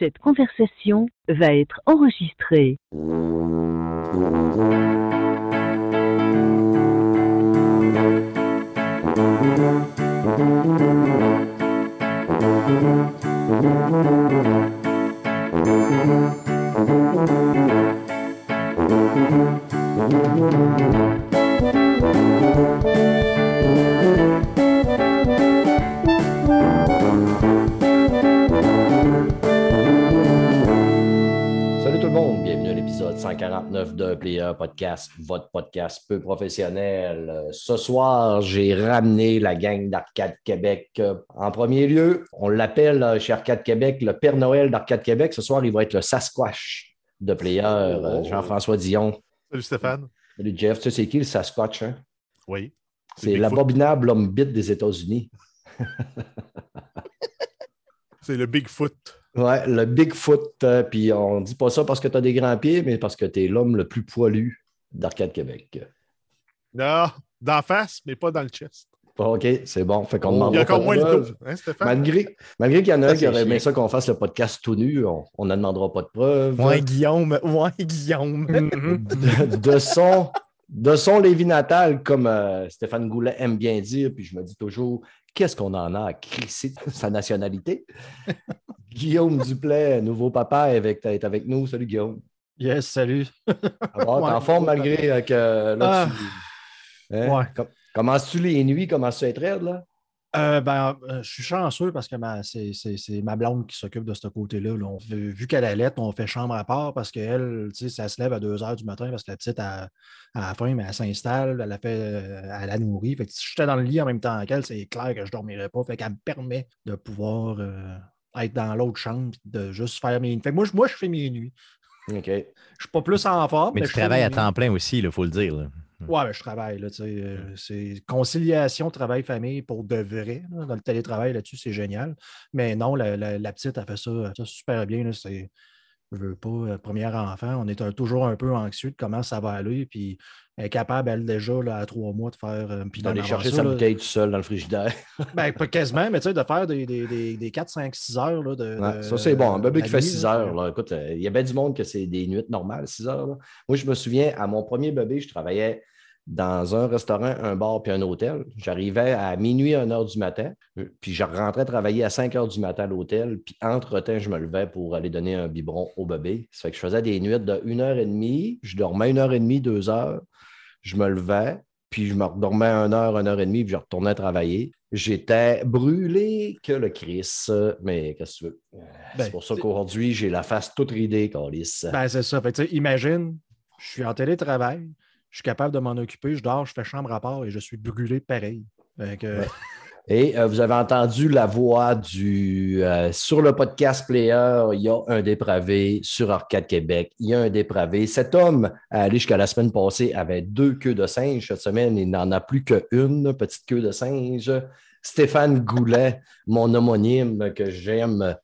Cette conversation va être enregistrée. 149 de Player Podcast, votre podcast peu professionnel. Ce soir, j'ai ramené la gang d'Arcade Québec. Euh, En premier lieu, on l'appelle euh, chez Arcade Québec le Père Noël d'Arcade Québec. Ce soir, il va être le Sasquatch de Player, euh, Jean-François Dion. Salut Stéphane. Salut Jeff, tu sais c'est qui le Sasquatch? hein? Oui. C'est l'abominable homme bite des États-Unis. C'est le Bigfoot. Ouais, le Bigfoot. euh, Puis on dit pas ça parce que tu as des grands pieds, mais parce que tu es l'homme le plus poilu d'Arcade Québec. Non, d'en face, mais pas dans le chest. OK, c'est bon. Fait qu'on Il y a encore moins de preuves. dos. Hein, Stéphane? Malgré, malgré qu'il y en a Ça, un qui aurait aimé ça qu'on fasse le podcast tout nu, on ne demandera pas de preuves. Ouais, Guillaume. Ouais, Guillaume. De, de son, de son Lévis natal, comme euh, Stéphane Goulet aime bien dire, puis je me dis toujours, qu'est-ce qu'on en a à crisser de sa nationalité? Guillaume Duplay, nouveau papa, est avec, est avec nous. Salut Guillaume. Yes, salut. Alors, t'es en forme malgré euh, que là, Ah. tu. Hein? Ouais. Com- Commences-tu les nuits? Commences-tu à être raide, là? Euh, ben, euh, je suis chanceux parce que c'est ma blonde qui s'occupe de ce côté-là. là. Vu qu'elle allait, on fait chambre à part parce qu'elle, tu sais, ça se lève à 2 h du matin parce que la petite a, a faim, mais elle s'installe, elle a fait, euh, elle la nourrit. Fait que si j'étais dans le lit en même temps qu'elle, c'est clair que je ne dormirais pas. Fait qu'elle me permet de pouvoir euh, être dans l'autre chambre et de juste faire mes nuits. Fait que moi, je- moi, je fais mes nuits. OK. Je ne suis pas plus en forme. Mais je tu fais travailles à temps plein aussi, il faut le dire. là. Ouais, ben, je travaille. Là, euh, c'est conciliation, travail, famille pour de vrai. là. Dans le télétravail, là-dessus, c'est génial. Mais non, la, la- la petite, elle fait ça, ça super bien. là. C'est, je veux pas, euh, premier enfant, on est un- toujours un peu anxieux de comment ça va aller. Puis est capable, elle, déjà, là, à trois mois, de faire. euh, D'aller chercher sa là. bouteille tout seul dans le frigidaire. Ben, pas quasiment, mais tu sais, de faire des, des, des, des 4, 5, 6 heures. Là, de, Ouais, ça, c'est bon. Un bébé qui fait nuit, 6 là. heures, là, écoute, euh, il y a bien du monde que c'est des nuits normales, 6 heures. là. Moi, je me souviens, à mon premier bébé, je travaillais dans un restaurant, un bar puis un hôtel. J'arrivais à minuit, 1 heure du matin, euh, puis je rentrais travailler à 5 heures du matin à l'hôtel, puis entre-temps, je me levais pour aller donner un biberon au bébé. Ça fait que je faisais des nuits de 1 heure et demie, je dormais 1 heure et demie, 2 heures, je me levais, puis je me redormais 1 heure, 1 heure et demie, puis je retournais travailler. J'étais brûlé que le Chris, mais qu'est-ce que tu veux? Euh, Ben, c'est pour ça qu'aujourd'hui, j'ai la face toute ridée, Calis. Ben, c'est ça. Fait que, tu sais, imagine, je suis en télétravail, je suis capable de m'en occuper, je dors, je fais chambre à part et je suis brûlé pareil. Fait que, Ouais. Et euh, vous avez entendu la voix du. euh, sur le podcast Player, il y a un dépravé. Sur Arcade Québec, il y a un dépravé. Cet homme, allé jusqu'à la semaine passée, avait deux queues de singe. Cette semaine, il n'en a plus qu'une petite queue de singe. Stéphane Goulet, mon homonyme que j'aime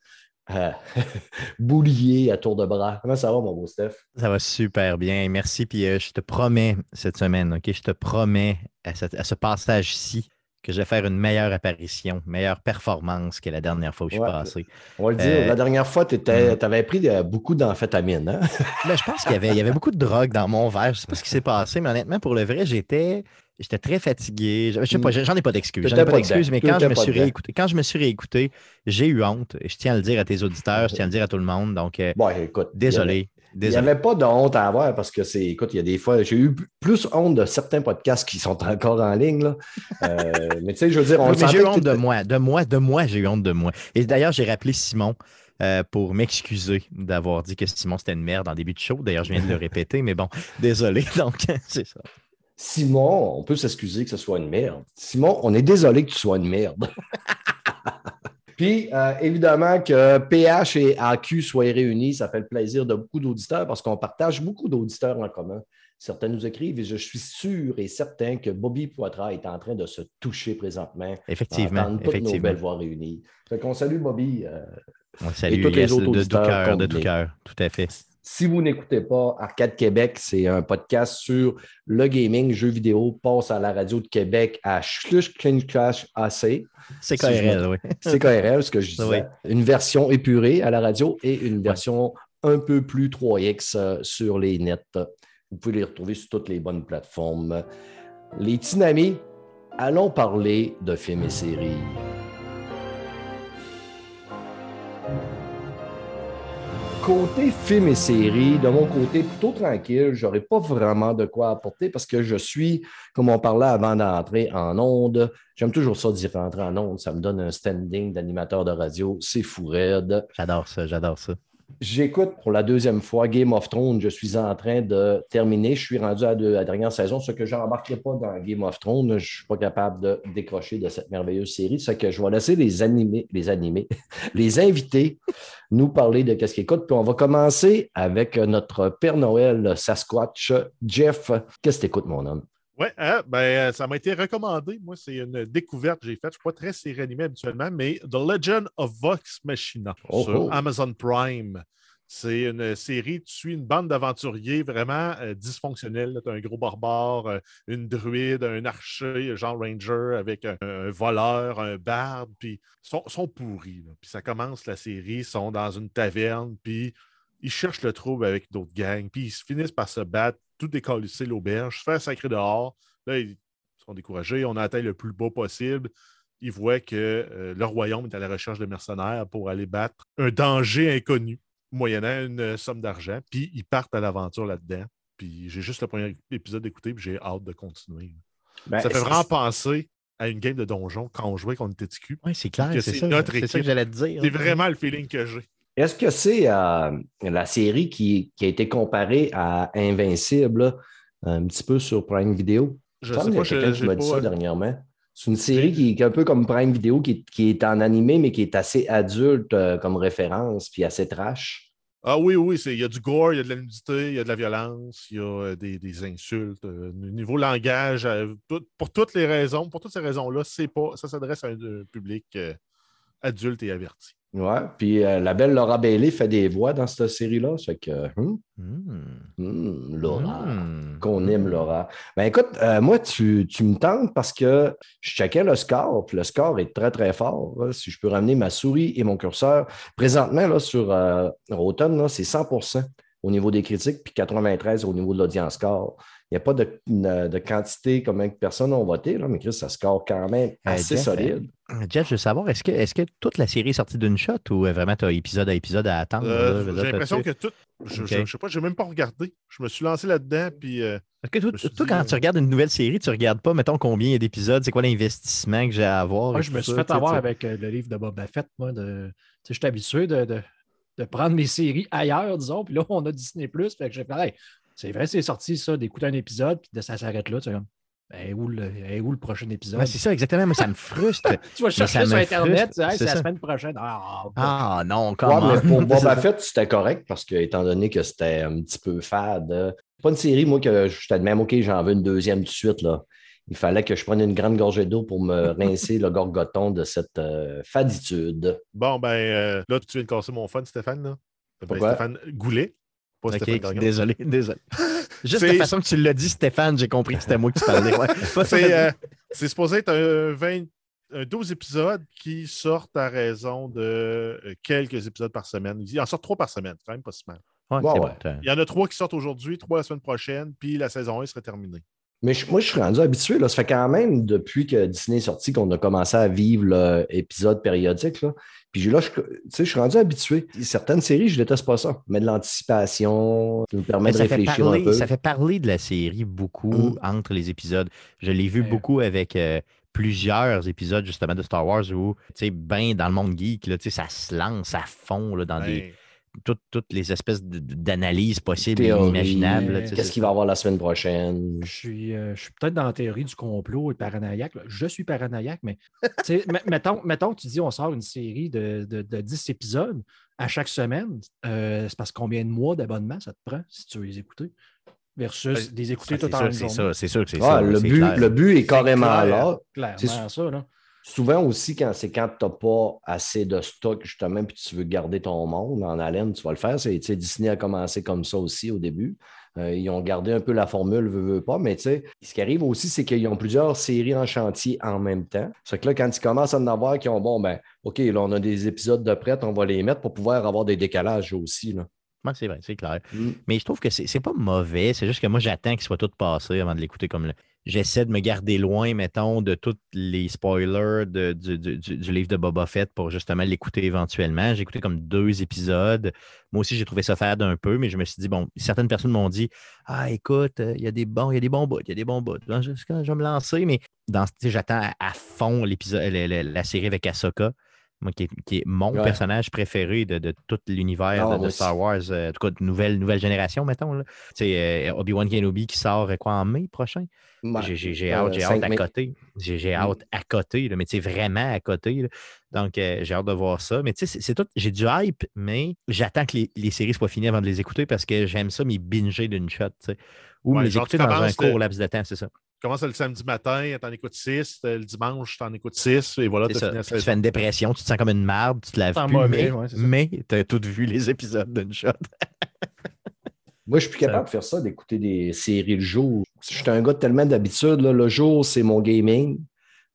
euh, boulier à tour de bras. Comment ça va, mon beau Steph? Ça va super bien. Merci. Puis je te promets cette semaine, OK? Je te promets à ce passage-ci que je vais faire une meilleure apparition, meilleure performance que la dernière fois où je suis Ouais. passé. On va le dire, Euh, la dernière fois, tu avais pris beaucoup d'amphétamine. Hein? Mais je pense qu'il y avait, il y avait beaucoup de drogue dans mon verre. Je ne sais pas ce qui s'est passé, mais honnêtement, pour le vrai, j'étais. J'étais très fatigué. Je sais pas, j'en ai pas d'excuses. J'en ai pas d'excuses, mais quand je, me suis réécouté, quand je me suis réécouté, j'ai eu honte. Et je tiens à le dire à tes auditeurs, je tiens à le dire à tout le monde. Donc, euh, Bon, écoute. désolé. Il n'y avait pas de honte à avoir parce que c'est, écoute, il y a des fois, j'ai eu plus honte de certains podcasts qui sont encore en ligne. Là. Euh, mais tu sais, je veux dire, on Oui, j'ai eu honte de moi. De moi, de moi, j'ai eu honte de moi. Et d'ailleurs, j'ai rappelé Simon euh, pour m'excuser d'avoir dit que Simon, c'était une merde en début de show. D'ailleurs, je viens de le répéter, mais bon, désolé. Donc, c'est ça. Simon, on peut s'excuser que ce soit une merde. Simon, on est désolé que tu sois une merde. Puis, euh, évidemment, que PH et AQ soient réunis, ça fait le plaisir de beaucoup d'auditeurs parce qu'on partage beaucoup d'auditeurs en commun. Certains nous écrivent et je suis sûr et certain que Bobby Poitras est en train de se toucher présentement. Effectivement. Entendre toutes nos effectivement. belles voix réunies. Fait qu'on salue Bobby. euh, On salue tous les yes, autres de, tout cœur, de tout cœur. Tout à fait. Si vous n'écoutez pas Arcade Québec, c'est un podcast sur le gaming, jeux vidéo, passe à la radio de Québec à Schluchkinkash AC. C'est KRL, oui. C'est KRL, ce que je disais. Oui. Une version épurée à la radio et une version un peu plus 3X euh, sur les nets. Vous pouvez les retrouver sur toutes les bonnes plateformes. Les petits amis, allons parler de films et séries. Côté films et séries, de mon côté, plutôt tranquille. Je n'aurais pas vraiment de quoi apporter parce que je suis, comme on parlait avant d'entrer en onde, j'aime toujours ça d'y rentrer en onde. Ça me donne un standing d'animateur de radio. C'est fou raide. J'adore ça, j'adore ça. J'écoute pour la deuxième fois Game of Thrones. Je suis en train de terminer. Je suis rendu à, la dernière saison, ce que je n'embarquerai pas dans Game of Thrones. Je ne suis pas capable de décrocher de cette merveilleuse série. Ce que je vais laisser les animés, les animés, les invités nous parler de qu'est-ce qu'ils écoutent. Puis on va commencer avec notre Père Noël Sasquatch. Jeff, qu'est-ce que tu écoutes, mon homme? Oui, ben, euh, ça m'a été recommandé. Moi, c'est une découverte que j'ai faite. Je ne suis pas très série animée habituellement, mais The Legend of Vox Machina Oh, sur oh. Amazon Prime. C'est une série, tu suis une bande d'aventuriers vraiment euh, dysfonctionnels. Tu as un gros barbare, euh, une druide, un archer, genre ranger avec un, un voleur, un barde, puis ils sont, sont pourris. Puis ça commence la série, ils sont dans une taverne, puis ils cherchent le trouble avec d'autres gangs, puis ils se finissent par se battre, tout décalisser l'auberge, se faire sacrer dehors. Là, ils sont découragés, on a atteint le plus bas possible. Ils voient que euh, le royaume est à la recherche de mercenaires pour aller battre un danger inconnu, moyennant une euh, somme d'argent, puis ils partent à l'aventure là-dedans. Puis j'ai juste le premier épisode d'écouter, puis j'ai hâte de continuer. Ben, ça fait vraiment penser à une game de donjon quand on jouait, quand on était TQ. Oui, c'est clair, c'est c'est ça. notre C'est ça équipe. que j'allais te dire. C'est vraiment le feeling que j'ai. Est-ce que c'est euh, la série qui, qui a été comparée à Invincible, là, un petit peu sur Prime Video? Je sais pas, quelqu'un je- qui m'a dit ça dernièrement. C'est une série qui, qui est un peu comme Prime Video, qui, qui est en animé, mais qui est assez adulte euh, comme référence, puis assez trash. Ah oui, oui, il y a du gore, il y a de la nudité, il y a de la violence, il y a euh, des, des insultes. euh, niveau langage, euh, tout- pour toutes les raisons, pour toutes ces raisons-là, c'est pas, ça s'adresse à un, euh, public euh, adulte et averti. Ouais. Puis euh, la belle Laura Bailey fait des voix dans cette série-là. Ça fait que, hum, Hmm. hum, Laura. Hmm. Qu'on aime, Laura. Ben écoute, euh, moi, tu, tu me tentes parce que je checkais le score, puis le score est très, très fort. là. Si je peux ramener ma souris et mon curseur. Présentement, là, sur euh, Rotten, c'est 100 au niveau des critiques, puis 93% au niveau de l'audience score. Il n'y a pas de, de- de quantité combien de personnes ont voté, là, mais Chris, ça score quand même assez Jeff, solide. Jeff, je veux savoir, est-ce que, est que toute la série est sortie d'une shot ou euh, vraiment tu as épisode à épisode à attendre? Euh, j'ai l'impression que tout. Je, je sais pas, je n'ai même pas regardé. Je me suis lancé là-dedans, puis euh, Est-ce que toi, dit, quand euh, tu regardes une nouvelle série, tu regardes pas, mettons, combien il y a d'épisodes, c'est quoi l'investissement que j'ai à avoir? Moi, je me suis ça, fait avoir avec euh, le livre de Boba Fett. Moi, de... tu sais, je suis habitué de, de, de prendre mes séries ailleurs, disons. Puis là, on a Disney. Fait que j'ai fait, hey, c'est vrai, c'est sorti ça, d'écouter un épisode, puis de ça s'arrête là. Tu sais, comme, ben, où, le, ben, où le prochain épisode? Ouais, c'est ça, exactement. Moi, ça me frustre. tu vas chercher ça sur Internet, frustre, tu sais, Hey, c'est la ça. semaine prochaine. Ah, ah non, Ouais, comment? mais pour Boba Fett, c'était correct parce que, étant donné que c'était un petit peu fade, euh, c'est pas une série, moi, que je t'admets, même, OK, j'en veux une deuxième tout de suite. Là. Il fallait que je prenne une grande gorgée d'eau pour me rincer le gorgoton de cette euh, faditude. bon, ben euh, là, tu viens de casser mon fun, Stéphane. Là. Ben, Pourquoi? Stéphane Goulet. Pas Ok, Stéphane Gagnon. désolé, désolé. Juste la façon que tu l'as dit, Stéphane, j'ai compris que c'était moi qui parlais. Ouais. C'est euh, c'est supposé être un, 20 un 12 épisodes qui sortent à raison de euh, quelques épisodes par semaine. Il en sort trois par semaine, c'est quand même pas si mal. Ouais, ouais. bon, Il y en a trois qui sortent aujourd'hui, trois la semaine prochaine, puis la saison 1 serait terminée. Mais je- moi, je suis rendu habitué. Là. Ça fait quand même depuis que Disney est sorti qu'on a commencé à vivre l'épisode périodique. Là. Puis j'ai- là, je, tu sais, je suis rendu habitué. Certaines séries, je déteste pas ça. Mais de l'anticipation, ça nous permet de ça, réfléchir parler, un peu. ça fait parler de la série beaucoup Mm. entre les épisodes. Je l'ai vu Ouais. beaucoup avec euh, plusieurs épisodes justement de Star Wars où, tu sais, ben dans le monde geek, là, tu sais, ça se lance à fond là, dans des, toutes, toutes les espèces d'analyses possibles et inimaginables. tu sais, Qu'est-ce qu'il va y avoir la semaine prochaine? Je suis, euh, je suis peut-être dans la théorie du complot et paranoïaque. là. Je suis paranoïaque, mais mettons, mettons que tu dis on sort une série de, de, de 10 épisodes à chaque semaine. euh, c'est parce combien de mois d'abonnement ça te prend si tu veux les écouter? Versus Ben, les écouter ça, tout en c'est ça, c'est sûr que c'est Ah, ça. le, but, clair. le but est carrément clair. là. Clairement, C'est- ça. Là. Souvent aussi, quand c'est quand tu n'as pas assez de stock, justement, puis tu veux garder ton monde en haleine, tu vas le faire. C'est, Disney a commencé comme ça aussi au début. Euh, ils ont gardé un peu la formule, veut, veut pas, mais tu sais, ce qui arrive aussi, c'est qu'ils ont plusieurs séries en chantier en même temps. C'est que là, quand ils commencent à en avoir, qui ont, bon, ben, OK, là, on a des épisodes de prêt, on va les mettre pour pouvoir avoir des décalages aussi. Là. C'est vrai, c'est clair. Mm. Mais je trouve que c'est c'est pas mauvais. C'est juste que moi, j'attends qu'il soit tout passé avant de l'écouter comme le- J'essaie de me garder loin, mettons, de tous les spoilers de- du, du- du- livre de Boba Fett pour justement l'écouter éventuellement. J'ai écouté comme deux épisodes. Moi aussi, j'ai trouvé ça fade un peu, mais je me suis dit, bon, certaines personnes m'ont dit Ah, écoute, euh, il y a des bons, il y a des bons bouts, il y a des bons bouts. Donc, Je, je vais me lancer, mais dans, j'attends à, fond l'épisode, la série avec Ahsoka. Moi, qui est, qui est mon Ouais. personnage préféré de, de tout l'univers Ah, de- Star Wars, euh, en tout cas de nouvelle, nouvelle génération, mettons. sais, euh, Obi-Wan Kenobi qui sort euh, quoi en mai prochain? Ouais. J'ai- hâte, j'ai hâte à côté. J'ai Mm. hâte à côté, là, mais vraiment à côté. là. Donc, euh, j'ai hâte de voir ça. Mais tu sais, c'est- c'est tout. J'ai du hype, mais j'attends que les, les séries soient finies avant de les écouter parce que j'aime ça, m'y binger d'une shot. Ou Ouais, les écouter dans un court laps de temps, c'est ça. Tu commences le samedi matin, t'en écoutes 6. Le dimanche, t'en écoutes 6. Et voilà, t'as ça. Tu fais une dépression, tu te sens comme une marde, tu te laves plus, mauvais, mais, ouais, c'est ça. mais tu as tout vu les épisodes d'une shot. Moi, je suis plus capable de faire ça, d'écouter des séries le jour. Je suis un gars de tellement d'habitude. là. Le jour, c'est mon gaming.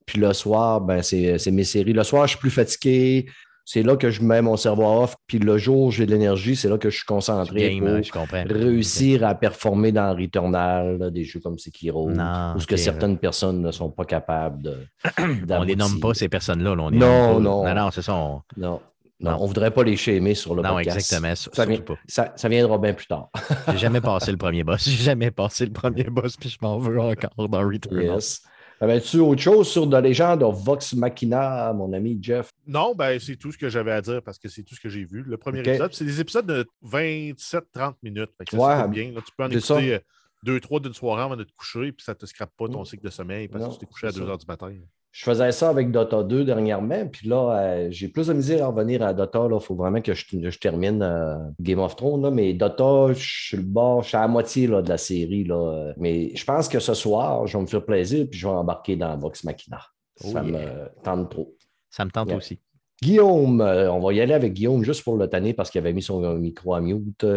Puis le soir, ben, c'est c'est mes séries. Le soir, je suis plus fatigué. C'est là que je mets mon cerveau off. Puis le jour, j'ai de l'énergie. C'est là que je suis concentré Game, pour hein, je comprends. réussir à performer dans Returnal, là, des jeux comme Sekiro, Non, où ce que certaines personnes ne sont pas capables de. On les nomme pas, ces personnes-là. là, on les Non, nomme non. Non, non, c'est ça. on- Non. Non, Non. on ne voudrait pas les shamer sur le Non, podcast. exactement. sur- Ça, vient- pas. ça, ça viendra bien plus tard. J'ai jamais passé le premier boss. J'ai jamais passé le premier boss, puis je m'en veux encore dans Returnal. Yes. Avais-tu autre chose sur de légende de Vox Machina, mon ami Jeff? Non, ben, c'est tout ce que j'avais à dire parce que c'est tout ce que j'ai vu. Le premier épisode, c'est des épisodes de 27-30 minutes. Fait que ça Ouais, se fait bien. Là, tu peux en écouter euh, deux, trois d'une soirée avant de te coucher, puis ça ne te scrape pas ton cycle de sommeil parce Non, que tu t'es couché à c'est 2 ça. h du matin. Je faisais ça avec Dota 2 dernièrement, puis là, euh, j'ai plus de misère à revenir à Dota. Il faut vraiment que je, je termine euh, Game of Thrones. là. mais Dota, je suis le bord, je suis à la moitié là, de la série. Là. Mais je pense que ce soir, je vais me faire plaisir, puis je vais embarquer dans Vox Machina. Oh ça yeah. me tente trop. Ça me tente aussi. Guillaume, euh, on va y aller avec Guillaume juste pour le tanner parce qu'il avait mis son micro à mute.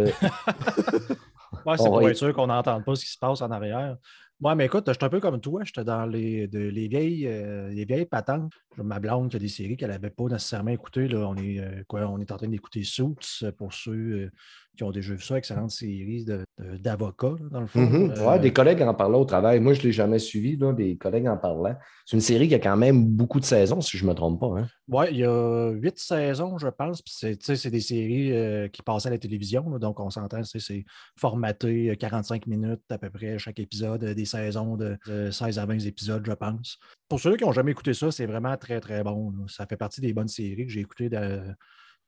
Ouais, c'est pour être sûr qu'on n'entende pas ce qui se passe en arrière. Moi, mais écoute, je suis un peu comme toi. J'étais dans les, de- les, vieilles, euh, les vieilles patentes. Ma blonde qui a des séries qu'elle n'avait pas nécessairement écoutées. Là. On, est, euh, quoi, on est en train d'écouter Suits euh, pour ceux euh, qui ont déjà vu ça, excellente série d'avocats, dans le fond. mhm. Euh, Ouais, des collègues en parlaient au travail. Moi, je ne l'ai jamais suivi, là, des collègues en parlaient. C'est une série qui a quand même beaucoup de saisons, si je ne me trompe pas. hein. Ouais, il y a huit saisons, je pense. C'est, des séries euh, qui passaient à la télévision. là, donc, on s'entend, c'est, formaté euh, 45 minutes à peu près chaque épisode, des saisons de, de 16 à 20 épisodes, je pense. Pour ceux qui n'ont jamais écouté ça, c'est vraiment très, très bon. là. Ça fait partie des bonnes séries que j'ai écoutées de-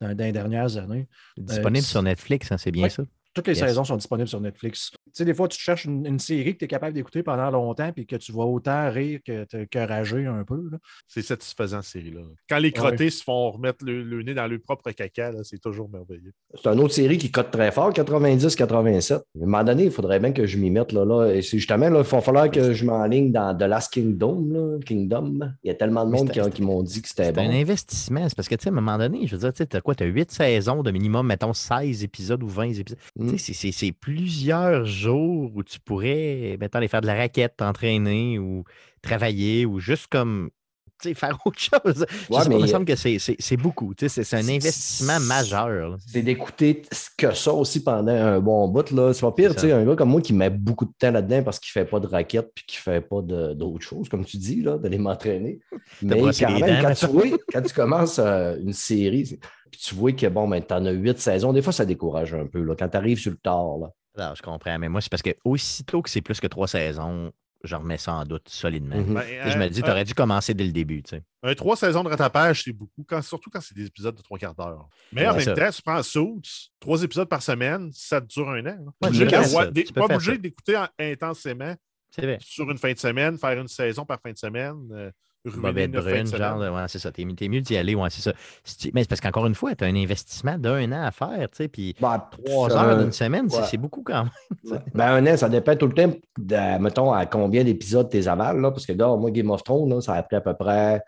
dans, dans les dernières années. Disponible c'est- sur Netflix, hein, c'est bien Ouais. ça? Toutes les Yes. saisons sont disponibles sur Netflix. Tu sais, des fois, tu cherches une, une série que tu es capable d'écouter pendant longtemps puis que tu vas autant rire que, que rager un peu. C'est satisfaisant, cette série-là. Quand les crottés se font remettre le, le nez dans leur propre caca, c'est toujours merveilleux. C'est une autre série qui cote très fort, 90-87. À un moment donné, il faudrait bien que je m'y mette. Là, là. Et c'est justement, là, il va falloir que je m'enligne dans The Last Kingdom. là, Kingdom. Il y a tellement de monde qui, qui m'ont dit que c'était C'est un bon. investissement. C'est parce que, tu sais, à un moment donné, je veux dire, tu as quoi? Tu as 8 saisons de minimum, mettons 16 épisodes ou 20 épisodes. Mm. C'est- plusieurs jours où tu pourrais, mettons, aller faire de la raquette, t'entraîner ou travailler ou juste comme, faire autre chose. Ouais, pas, il me semble que c'est- beaucoup. C'est- un investissement majeur. C'est d'écouter que ça aussi pendant un bon bout. C'est pas pire, un gars comme moi qui met beaucoup de temps là-dedans parce qu'il ne fait pas de raquettes puis qu'il ne fait pas d'autres choses, comme tu dis, là, d'aller m'entraîner. Mais quand même, dents, quand tu, vois, quand tu commences euh, une série, puis tu vois que bon, ben, tu en as huit saisons, des fois ça décourage un peu. Là, quand tu arrives sur le tard. Là. Alors, je comprends. Mais moi, c'est parce que aussitôt que c'est plus que trois saisons, je remets ça en doute solidement. Mhm. Ben, Je me un- dis, tu aurais dû commencer dès le début. tu sais. Un trois saisons de rattrapage, c'est beaucoup, quand- surtout quand c'est des épisodes de trois quarts d'heure. Mais en même ça. temps, tu prends Suits, trois épisodes par semaine, ça te dure un an. peux pas obligé d'écouter en- intensément sur une fin de semaine, faire une saison par fin de semaine. euh, Bobette brune, genre, de- ouais, c'est ça. T'es, t'es mieux d'y aller, ouais, c'est ça. Mais c'est parce qu'encore une fois, tu as un investissement d'un an à faire, tu sais, puis Bah, trois ça- heures d'une semaine, c'est, ouais. c'est beaucoup quand même. Ouais. Ben, un an, ça dépend tout le temps, de, mettons, à combien d'épisodes tes avales. Là, parce que là, moi, Game of Thrones, là, ça a pris à peu près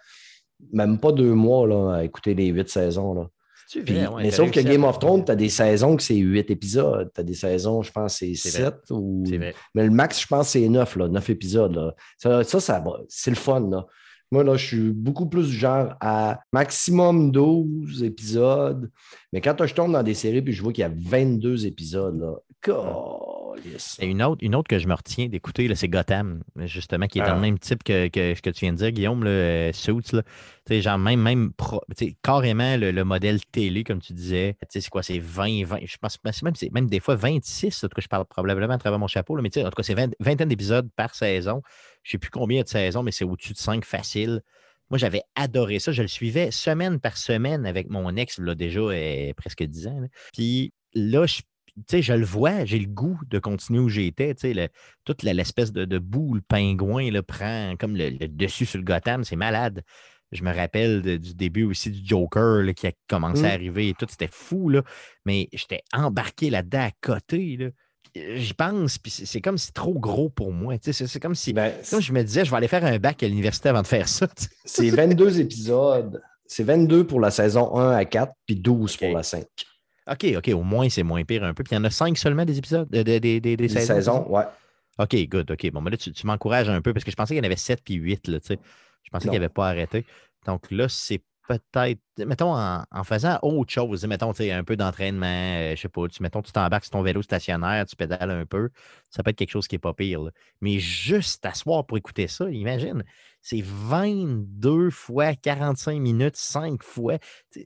même pas deux mois là, à écouter les huit saisons. Là. C'est-tu Puis- vrai? Ouais, mais sauf que Game of Thrones, tu as des saisons que c'est huit épisodes. Tu as des saisons, je pense, c'est C'est. Ou... C'est. Mais le max, je pense, c'est neuf, là, neuf épisodes. Là. Ça, ça, ça. C'est le fun. Là. Moi, là, je suis beaucoup plus du genre à maximum 12 épisodes. Mais quand je tombe dans des séries puis je vois qu'il y a 22 épisodes, là, câlisse. Et une autre, une autre que je me retiens d'écouter, c'est Gotham, justement, qui est dans Ah. le même type que, que, que tu viens de dire, Guillaume, le euh, Suits. Là. Tu sais, genre même, même pro- carrément le, le modèle télé, comme tu disais. Tu sais, C'est quoi, c'est 20, 20, je pense c'est même, c'est même des fois 26, en tout cas, je parle probablement à travers mon chapeau, là, mais tu sais, en tout cas, c'est 20 vingtaine d'épisodes par saison. Je ne sais plus combien il y a de saisons, mais c'est au-dessus de 5 faciles. Moi, j'avais adoré ça. Je le suivais semaine par semaine avec mon ex, là, déjà euh, presque 10 ans. là. Puis là, je, sais, je le vois, j'ai le goût de continuer où j'étais. tu sais, le- toute l'espèce de, de boue, le pingouin là, prend comme le, le dessus sur le Gotham, c'est malade. Je me rappelle de- du début aussi du Joker là, qui a commencé à Mm. arriver et tout, c'était fou, là. mais j'étais embarqué là-dedans à côté. Là. J'y pense, puis c'est c'est comme si trop gros pour moi. C'est c'est comme si Ben, comme je me disais, je vais aller faire un bac à l'université avant de faire ça. c'est 22 épisodes. C'est 22 pour la saison 1 à 4, puis 12 Ok. pour la 5. OK, OK, au moins c'est moins pire un peu. Puis il y en a cinq seulement des épisodes, de- de- des- des- des saisons. saisons, ouais. OK, good, OK. Bon, mais là, tu, tu m'encourages un peu parce que je pensais qu'il y en avait 7 puis 8, là, tu sais. Je pensais qu'il n'avait pas arrêté. Donc là, c'est peut-être, mettons, en, en faisant autre chose, mettons, tu sais, un peu d'entraînement, euh, je sais pas, tu, mettons, tu t'embarques sur ton vélo stationnaire, tu pédales un peu, ça peut être quelque chose qui n'est pas pire. là. Mais juste t'asseoir pour écouter ça, imagine, c'est 22 fois 45 minutes, 5 fois.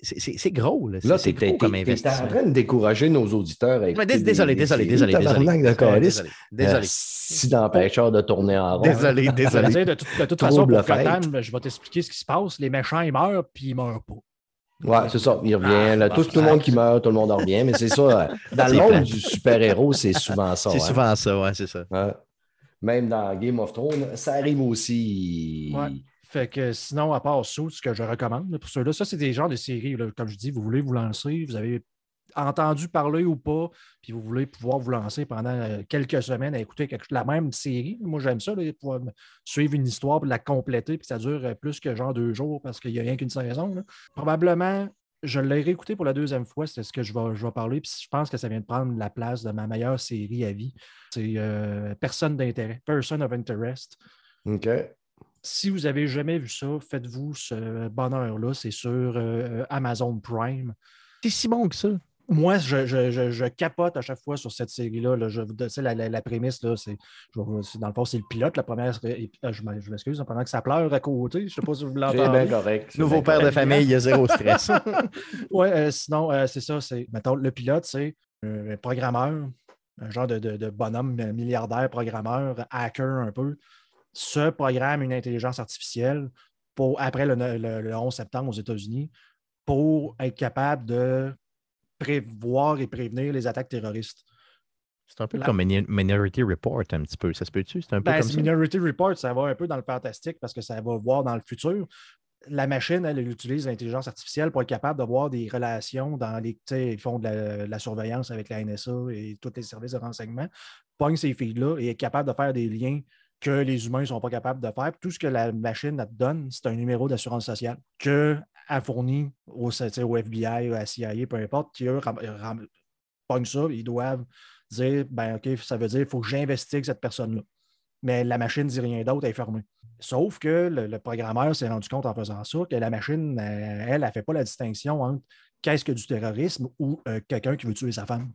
C'est- gros, là. Là, C'est- gros comme investissement. en train de décourager nos auditeurs. des- Désolé, des désolé, désolé, désolé. Euh. Désolé, désolé. Euh, Si d'empêcheur de tourner en rond. Désolé, désolé. de, toute- de toute Trouble façon, pour. Gotham, je vais t'expliquer ce qui se passe. Les méchants, ils meurent, puis ils meurent pas. Ouais, c'est ça. Il revient. Ah, là, tout, tout le monde qui meurt, tout le monde en revient. Mais c'est ça. euh, Dans le monde du super-héros, c'est souvent ça. C'est hein. souvent ça, ouais, c'est ça. Ouais. Même dans Game of Thrones, ça arrive aussi. Ouais. Fait que sinon, à part ça, ce que je recommande pour ceux-là, ça, c'est des genres de séries. comme je dis, vous voulez vous lancer, vous avez entendu parler ou pas, puis vous voulez pouvoir vous lancer pendant euh, quelques semaines à écouter quelque- la même série. Moi, j'aime ça, là, pouvoir suivre une histoire, puis la compléter, puis ça dure euh, plus que genre deux jours parce qu'il n'y a rien qu'une saison. Probablement, je l'ai réécouté pour la deuxième fois, c'est ce que je vais, je vais parler, puis je pense que ça vient de prendre la place de ma meilleure série à vie. C'est euh, Personne d'intérêt, Person of Interest. OK. Si vous avez jamais vu ça, faites-vous ce bonheur-là. C'est sur euh, Amazon Prime. C'est si bon que ça. Moi, je, je- je- je capote à chaque fois sur cette série-là. là. Je vous donne- tu sais, la, la- la prémisse, là, c'est, je vais- c'est- dans le fond, c'est le pilote. La première, ah, je m'excuse, hein, pendant que ça pleure à côté. Je ne sais pas si vous C'est l'entendez. bien correct. c'est Nouveau bien père de famille, il y a zéro stress. Oui, sinon, euh, c'est ça. C'est, mettons, le pilote, c'est un programmeur, un genre de, de- de bonhomme euh, milliardaire, programmeur, hacker un peu, se programme une intelligence artificielle pour, après le- le 11 septembre aux États-Unis pour être capable de prévoir et prévenir les attaques terroristes. C'est un peu comme Minority Report, un petit peu. Ça se peut-tu? C'est un peu Ben, comme ça? Minority Report, ça va un peu dans le fantastique parce que ça va voir dans le futur. La machine, elle, elle utilise l'intelligence artificielle pour être capable d'avoir des relations dans les. Ils font de la, de la surveillance avec la NSA et tous les services de renseignement. Pogne ces filles-là et est capable de faire des liens que les humains ne sont pas capables de faire. Tout ce que la machine te donne, c'est un numéro d'assurance sociale qu'elle fournit au, au FBI, à la CIA, peu importe, qui eux pognent ça, ils doivent dire ben OK, ça veut dire qu'il faut que j'investigue cette personne-là mais la machine ne dit rien d'autre, elle est fermée. Sauf que le, le programmeur s'est rendu compte en faisant ça que la machine, euh, elle, elle ne fait pas la distinction entre qu'est-ce que du terrorisme ou euh, quelqu'un qui veut tuer sa femme.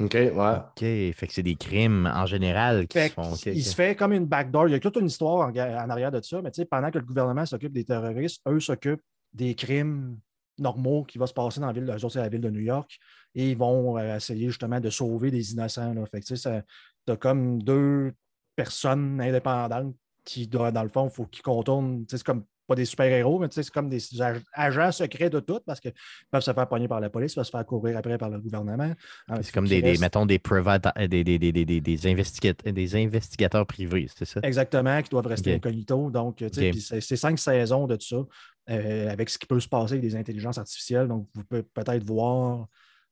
OK, ouais. OK, fait que c'est des crimes en général qui Fait se font. Il se fait comme une backdoor. Il y a toute une histoire en, en arrière de ça, mais tu sais, pendant que le gouvernement s'occupe des terroristes, eux s'occupent des crimes normaux qui vont se passer dans la ville, eux autres, c'est la ville de New York, et ils vont euh, essayer justement de sauver des innocents. Là. Fait que tu sais, as comme deux personnes indépendantes qui, dans le fond, il faut qu'ils contournent. tu sais, C'est comme pas des super-héros, mais tu sais, c'est comme des ag- agents secrets de tout parce qu'ils peuvent se faire pogner par la police, peuvent se faire courir après par le gouvernement. Ah, C'est comme des, des- mettons, des, euh, des, des, des, des, des, des investigat- des investigateurs privés, c'est ça? Exactement, qui doivent rester incognito. Donc, tu sais, c'est cinq saisons de tout ça, euh, avec ce qui peut se passer avec des intelligences artificielles. Donc, vous pouvez peut-être voir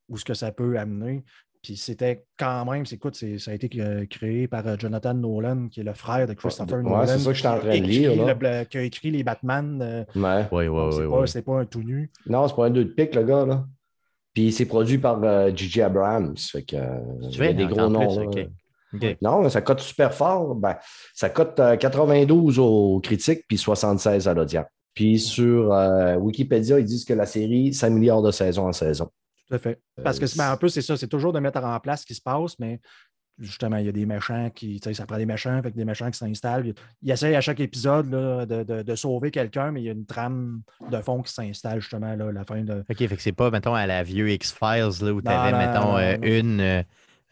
où ce que ça peut amener. Puis c'était quand même, c'est, écoute, c'est- ça a été euh, créé par euh, Jonathan Nolan, qui est le frère de Christopher Ouais, Nolan. c'est ça que je suis en train qui de a lire, le qui a écrit les Batman. euh, Ouais. Oui, oui, donc c'est oui. pas, un tout nu. Non, c'est pas un deux de pique, le gars, là. Puis c'est produit par euh, Gigi Abrams. Fait que, euh, il y a vrai, des gros noms. plus. Non, mais ça cote super fort. Ben, ça cote euh, 92 aux critiques puis 76 à l'audience. Puis sur euh, Wikipédia, ils disent que la série, 5 milliards de saisons en saison. Tout à fait. Parce que c'est- ben, un peu, c'est ça, c'est toujours de mettre en place ce qui se passe, mais justement, il y a des méchants qui, tu sais, ça prend des méchants, fait que des méchants qui s'installent. Ils essayent à chaque épisode là, de, de- de sauver quelqu'un, mais il y a une trame de fond qui s'installe justement là, à la fin de. OK, fait que c'est pas, mettons, à la vieux X-Files, là, où tu avais, non, mettons, non, euh, non. une.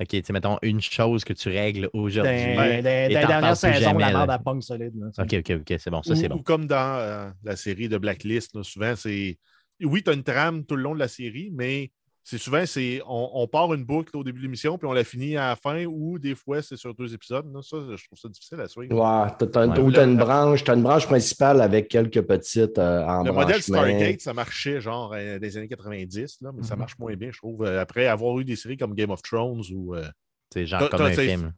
OK, tu sais, mettons, une chose que tu règles aujourd'hui. Dans, dans- dans- dans et la dernière saison, jamais, la merde à pogne solide. là. OK, OK, OK, c'est bon. Ça, ou, c'est ou bon. comme dans euh, la série de Blacklist, là, souvent, c'est. Oui, tu as une trame tout le long de la série, mais c'est souvent, c'est on, on part une boucle au début de l'émission, puis on la finit à la fin, ou des fois, c'est sur deux épisodes. là. Ça, je trouve ça difficile à suivre. Ouais, t'as, t'as- Ouais. ou t'as une branche, t'as une branche principale avec quelques petites euh, Le modèle. Stargate, ça marchait genre euh, des années 90, là, mais ça Mhm. marche moins bien, je trouve. euh, après avoir eu des séries comme Game of Thrones ou. euh, C'est genre T'as- comme t'as- un film.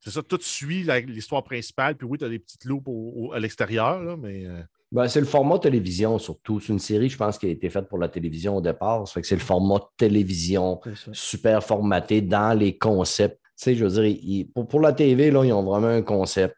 c'est ça, tout suit l'histoire principale, puis oui, tu as des petites loupes au- au- à l'extérieur, là, mais. Ben, c'est le format télévision surtout. C'est une série, je pense, qui a été faite pour la télévision au départ. Ça fait que c'est le format télévision super formaté dans les concepts. Tu sais, je veux dire, ils- pour, pour la TV, là, ils ont vraiment un concept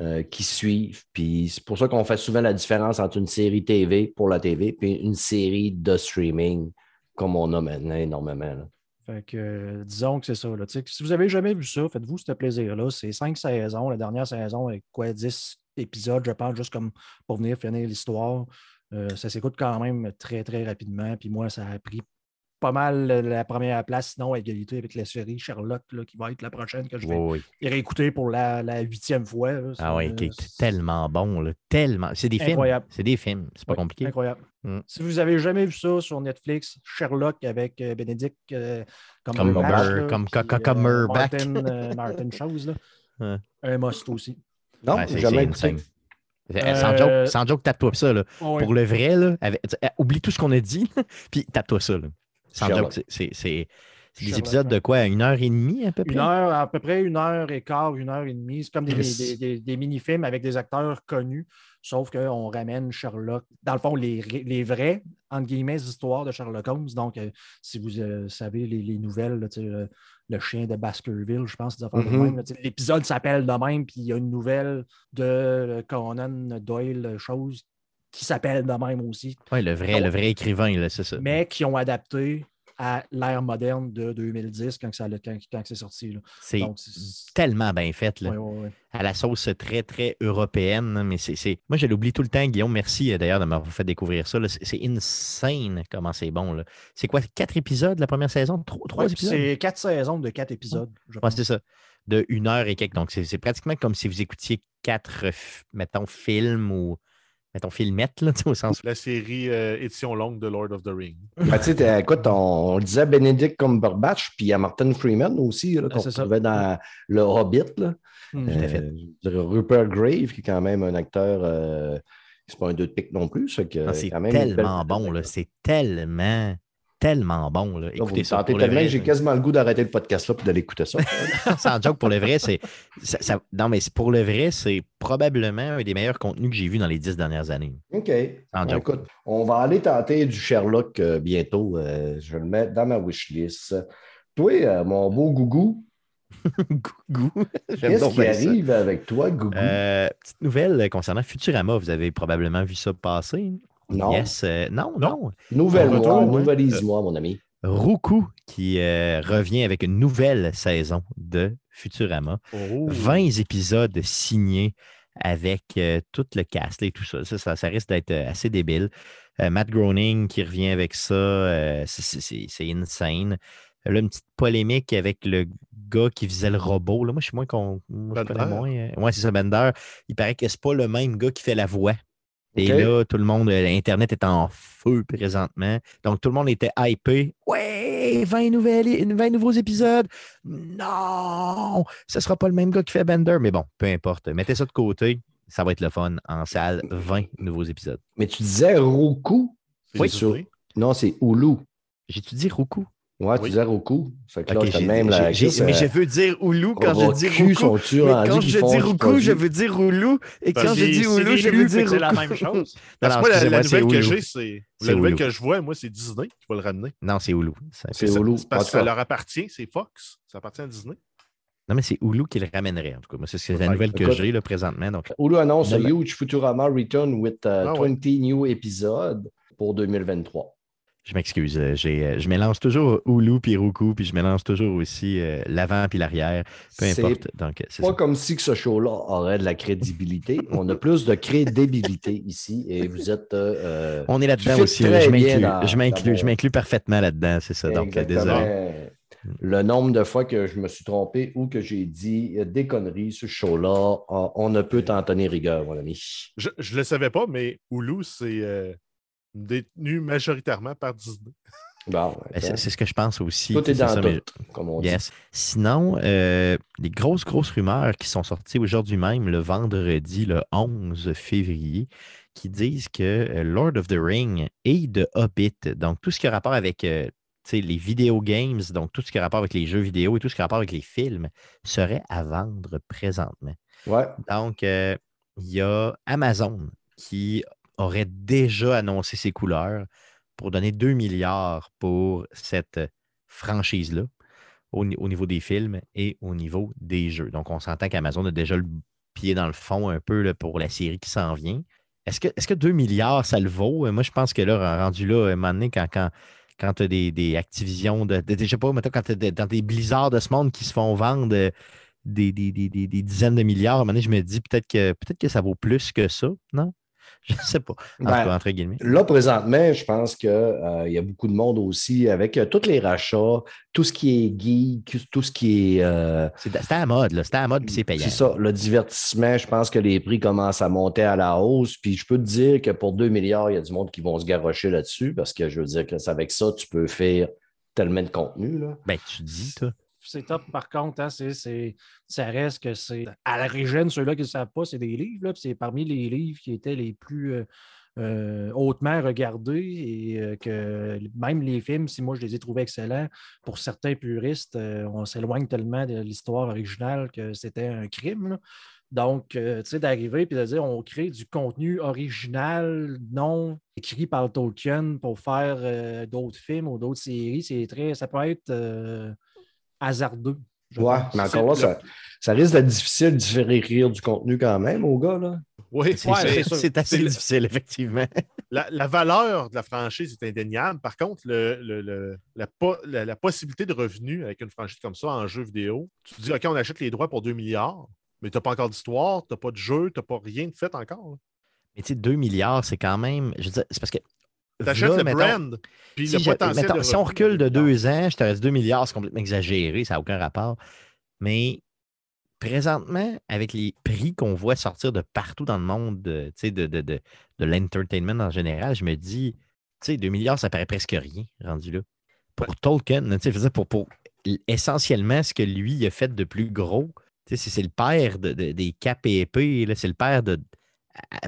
euh, qui suivent. Puis c'est pour ça qu'on fait souvent la différence entre une série TV pour la TV puis une série de streaming, comme on a maintenant énormément. là. Fait que, euh, disons que c'est ça. Là. Si vous avez jamais vu ça, faites-vous ce plaisir-là. C'est cinq saisons. La dernière saison avec quoi, 10 épisodes, je pense, juste comme pour venir finir l'histoire. Euh, ça s'écoute quand même très, très rapidement. Puis moi, ça a pris pas mal euh, la première place, sinon à égalité avec la série Sherlock, là, qui va être la prochaine que je vais Oui, oui. réécouter pour la, la huitième fois. là. Ah oui, qui est tellement bon, là. Tellement. C'est des films. Incroyable. C'est des films. C'est pas Oui, compliqué. Incroyable. Mm. Si vous avez jamais vu ça sur Netflix, Sherlock avec euh, Bénédicte euh, comme Comme là, puis, Cumberbatch. Martin, euh, Martin Chose, là. Un must aussi. Non, Ouais, c'est- jamais écouté. Euh, Sans Euh, joke, sans joke, tape-toi ça. Là. Pour le vrai, là, avec- euh, oublie tout ce qu'on a dit, puis tape-toi ça. Là. Sans Sherlock. joke, c'est- des épisodes de quoi? Une heure et demie à peu près? Une heure, à peu près une heure et quart, une heure et demie. C'est comme des, Chris. des- des- des mini-films avec des acteurs connus, sauf qu'on ramène Sherlock. Dans le fond, les, les vraies, entre guillemets, histoires de Sherlock Holmes. Donc, euh, si vous euh, savez les, les nouvelles, là, tu sais, le, chien de Baskerville, je pense, des affaires de Mhm. même, l'épisode s'appelle de même, puis il y a une nouvelle de euh, Conan Doyle, chose qui s'appelle de même aussi, Oui, le vrai, le vrai écrivain, c'est ça. mais qui ont adapté à l'ère moderne de 2010 quand, ça, quand, quand c'est sorti. là. C'est tellement bien fait, là. À la sauce très, très européenne. hein, Mais c'est. c'est- Moi, je l'oublie tout le temps, Guillaume. Merci euh, d'ailleurs de m'avoir fait découvrir ça. C'est insane comment c'est bon. là. C'est quoi, quatre épisodes la première saison? Trois, épisodes? c'est quatre saisons de quatre épisodes. je pense. c'est ça. De une heure et quelques. Donc, c'est c'est pratiquement comme si vous écoutiez quatre, mettons, films ou, mettons, filmettes, là, tu sais, au sens. La série euh, édition longue de Lord of the Rings. Ben, tu sais, écoute, on, on le disait Benedict Cumberbatch, puis il y a Martin Freeman aussi, là, qu'on retrouvait dans Le Hobbit. Là. À fait. Euh, je dirais Rupert Grave, qui est quand même un acteur, euh, c'est pas un deux de pique non plus. ça, que, Non, C'est quand même tellement bon. C'est tellement, tellement bon, là. Écoutez ça. tellement que j'ai quasiment le goût d'arrêter le podcast là et d'aller écouter ça. Sans joke, pour le vrai, c'est. ça- ça- non, mais pour le vrai, c'est probablement un des meilleurs contenus que j'ai vu dans les dix dernières années. OK. Sans joke. écoute, on va aller tenter du Sherlock euh, bientôt. Euh, je vais le mettre dans ma wishlist. Toi, euh, mon beau Gougou, Gougou. Qu'est-ce qui ça. arrive avec toi, Gougou? Petite nouvelle concernant Futurama. Vous avez probablement vu ça passer. Non. Yes. euh, non, non. Nouvelle-moi, Retour, ouais. nouvelise-moi, mon ami. Roku qui euh, revient avec une nouvelle saison de Futurama. Oh. 20 épisodes signés avec euh, tout le cast et tout ça. Ça, ça- ça risque d'être euh, assez débile. Euh, Matt Groening qui revient avec ça, euh, c'est- insane. Là, une petite polémique avec le gars qui faisait le robot. Là, moi, je suis moins con. moi, moins. euh, Ouais, c'est ça, Bender. Il paraît que c'est pas le même gars qui fait la voix. Et là, tout le monde, euh, Internet est en feu présentement. Donc, tout le monde était hypé. Ouais, 20, nouvelles, 20 nouveaux épisodes. Non, ce sera pas le même gars qui fait Bender. Mais bon, peu importe. Mettez ça de côté. Ça va être le fun en salle. 20 nouveaux épisodes. Mais tu disais Roku? Oui, sur-. Non, c'est Hulu. J'ai-tu dit Roku? Ouais, tu Oui. disais Roku. C'est que là, Ok, t'as j'ai- même la. mais euh, je veux dire Oulu quand je dis Roku sont tu Mais quand je dis Roku, je veux dire Oulu. Et quand je dis Oulu, je veux dire que c'est la même chose. Parce que moi, la, la nouvelle que j'ai, c'est. La nouvelle que je vois, moi, c'est Disney qui va le ramener. Non, c'est Hulu. Ça- C'est c'est parce que ça leur appartient, c'est Fox. Ça appartient à Disney. Non, mais c'est Hulu qui le ramènerait, en tout cas. Moi, c'est la nouvelle que j'ai là, présentement. Donc, Hulu annonce a huge Futurama return with uh, Ah ouais. 20 new episodes pour 2023. Je m'excuse. euh, j'ai, euh, Je mélange toujours Hulu puis Roku, puis je mélange toujours aussi euh, l'avant puis l'arrière. Peu importe. Donc, c'est pas ça. comme si que ce show-là aurait de la crédibilité. On a plus de crédibilité ici et vous êtes. euh, On est là-dedans aussi. Je m'inclus. dans- Je m'inclus. dans Je mon- m'inclus parfaitement là-dedans. C'est ça. Donc, désolé. Le nombre de fois que je me suis trompé ou que j'ai dit des conneries sur ce show-là, on, ne peut t'en tenir rigueur, mon ami. Je ne le savais pas, mais Hulu, c'est euh, détenu majoritairement par Disney. Bon, Ben, c'est, ce que je pense aussi. tout est C'est dans ça, mais- tout, comme on dit. Yes. Sinon, euh, les grosses, grosses rumeurs qui sont sorties aujourd'hui même, le vendredi, le 11 février, qui disent que euh, Lord of the Ring et The Hobbit, donc tout ce qui a rapport avec euh, tu sais, les video games, donc tout ce qui a rapport avec les jeux vidéo et tout ce qui a rapport avec les films, serait à vendre présentement. Ouais. Donc, euh, il y a Amazon qui aurait déjà annoncé ses couleurs pour donner 2 milliards pour cette franchise-là au, ni- au niveau des films et au niveau des jeux. Donc, on s'entend qu'Amazon a déjà le pied dans le fond un peu là, pour la série qui s'en vient. Est-ce que, est que 2 milliards, ça le vaut? Moi, je pense que là, rendu là, à un moment donné, quand, quand, quand tu as des, des Activision, de, pas, mettons, quand tu es dans des blizzards de ce monde qui se font vendre euh, des, des, des- dizaines de milliards, un moment donné, je me dis peut-être que, peut-être que ça vaut plus que ça, non? Je ne sais pas. En Ben, cas, entre guillemets. Là, présentement, je pense qu'il y a beaucoup de monde aussi avec euh, tous les rachats, tout ce qui est geek, tout ce qui est. euh, C'est- C'était à la mode, là. C'était à la mode, puis c'est payant. c'est ça, le divertissement, je pense que les prix commencent à monter à la hausse. Puis je peux te dire que pour 2 milliards, il y a du monde qui vont se garrocher là-dessus parce que je veux dire que c'est avec ça, tu peux faire tellement de contenu. Là. Ben, tu dis, toi. C'est top, par contre, hein, ça reste que c'est. À l'origine, ceux-là qui ne savent pas, c'est des livres. c'est parmi les livres qui étaient les plus euh, euh, hautement regardés et euh, que même les films, si moi je les ai trouvés excellents, pour certains puristes, on s'éloigne tellement de l'histoire originale que c'était un crime. Donc, tu sais, d'arriver et de dire on crée du contenu original, non écrit par Tolkien pour faire d'autres films ou d'autres séries, c'est très. Ça peut être hasardeux. Ouais, pense. mais encore là, ça, ça risque d'être difficile de faire écrire du contenu quand même aux gars. Là. Oui, C'est Ouais, mais c'est sûr. c'est assez C'est le- difficile, effectivement. la, la valeur de la franchise est indéniable. Par contre, le, le- le- la, po- la- la possibilité de revenus avec une franchise comme ça en jeu vidéo, tu te dis, OK, on achète les droits pour 2 milliards, mais tu n'as pas encore d'histoire, tu n'as pas de jeu, tu n'as pas rien de fait encore. là. Mais tu sais, 2 milliards, c'est quand même. Je veux dire, c'est parce que. Tu achètes là, le mettons, brand, puis si, le je- potentiel. mettons, de si on recule de deux ans, je te reste 2 milliards, c'est complètement exagéré, ça n'a aucun rapport. Mais présentement, avec les prix qu'on voit sortir de partout dans le monde, de, tu sais, de, de, de, de l'entertainment en général, je me dis, tu sais, 2 milliards, ça paraît presque rien rendu là. Pour Tolkien, pour, pour essentiellement ce que lui a fait de plus gros, c'est- le père de- de- des cap et épées, c'est le père de,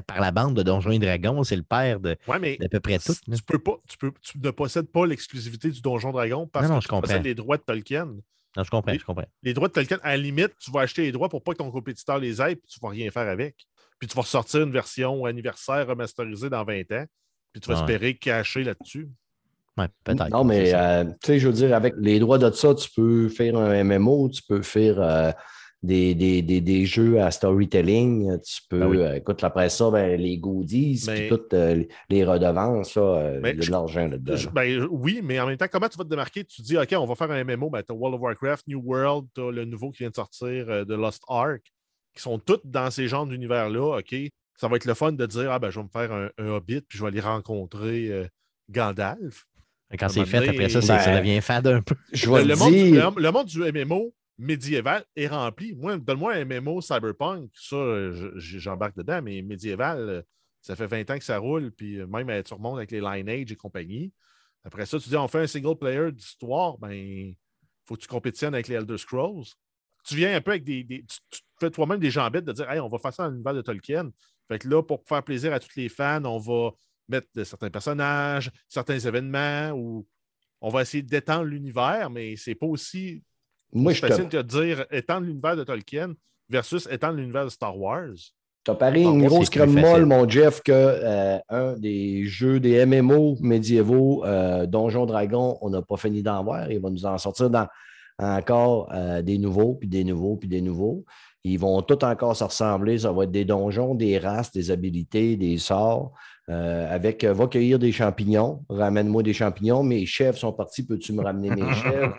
par la bande de Donjons et Dragons, c'est le père de, Ouais, mais d'à peu près tout. tu, peux pas, tu, peux, tu ne possèdes pas l'exclusivité du Donjon Dragon parce Non, non, que je tu possèdes les droits de Tolkien. Non, je comprends, Oui. je comprends. Les droits de Tolkien, à la limite, tu vas acheter les droits pour pas que ton compétiteur les ait, puis tu vas rien faire avec. Puis tu vas ressortir une version anniversaire remasterisée dans 20 ans, puis tu vas Ouais. espérer cacher là-dessus. Ouais, peut-être. Non, mais euh, tu sais, je veux dire, avec les droits de ça, tu peux faire un MMO, tu peux faire euh, des, des, des, des jeux à storytelling, tu peux, oui. euh, écoute, après ça, ben, les goodies, Mais- puis toutes euh, les redevances, ça, euh, Mais il y a de l'argent là-dedans. Ben, oui, mais en même temps, comment tu vas te démarquer? Tu dis, OK, on va faire un MMO, ben, tu as World of Warcraft, New World, tu as le nouveau qui vient de sortir euh, de Lost Ark, qui sont toutes dans ces genres d'univers-là. OK, ça va être le fun de dire, ah, ben, je vais me faire un, un Hobbit, puis je vais aller rencontrer euh, Gandalf. Quand c'est fait, après ça, ça ben, devient fade un peu. Je le, le monde du, le monde du MMO médiéval est rempli. Moi, donne-moi un MMO cyberpunk, ça, je- j'embarque dedans, mais médiéval, euh, ça fait 20 ans que ça roule, puis euh, même euh, tu remontes avec les Lineage et compagnie. Après ça, tu dis, on fait un single player d'histoire, ben, faut que tu compétitionnes avec les Elder Scrolls. Tu viens un peu avec des. tu, fais toi-même des jambettes de dire, hey, on va faire ça dans l'univers de Tolkien. Fait que là, pour faire plaisir à tous les fans, on va mettre certains personnages, certains événements ou on va essayer d'étendre l'univers, mais c'est pas aussi Moi, je facile te, de dire étendre l'univers de Tolkien versus étendre l'univers de Star Wars. t'as paré Ah, une grosse crème molle, mon Jeff, que euh, un des jeux des MMO médiévaux, euh, Donjon Dragon, on n'a pas fini d'en voir. Il va nous en sortir dans, encore euh, des nouveaux, puis des nouveaux, puis des nouveaux. Ils vont tous encore se ressembler. Ça va être des donjons, des races, des habilités, des sorts. Euh, avec euh, va cueillir des champignons, ramène-moi des champignons. Mes chefs sont partis, peux-tu me ramener mes chefs?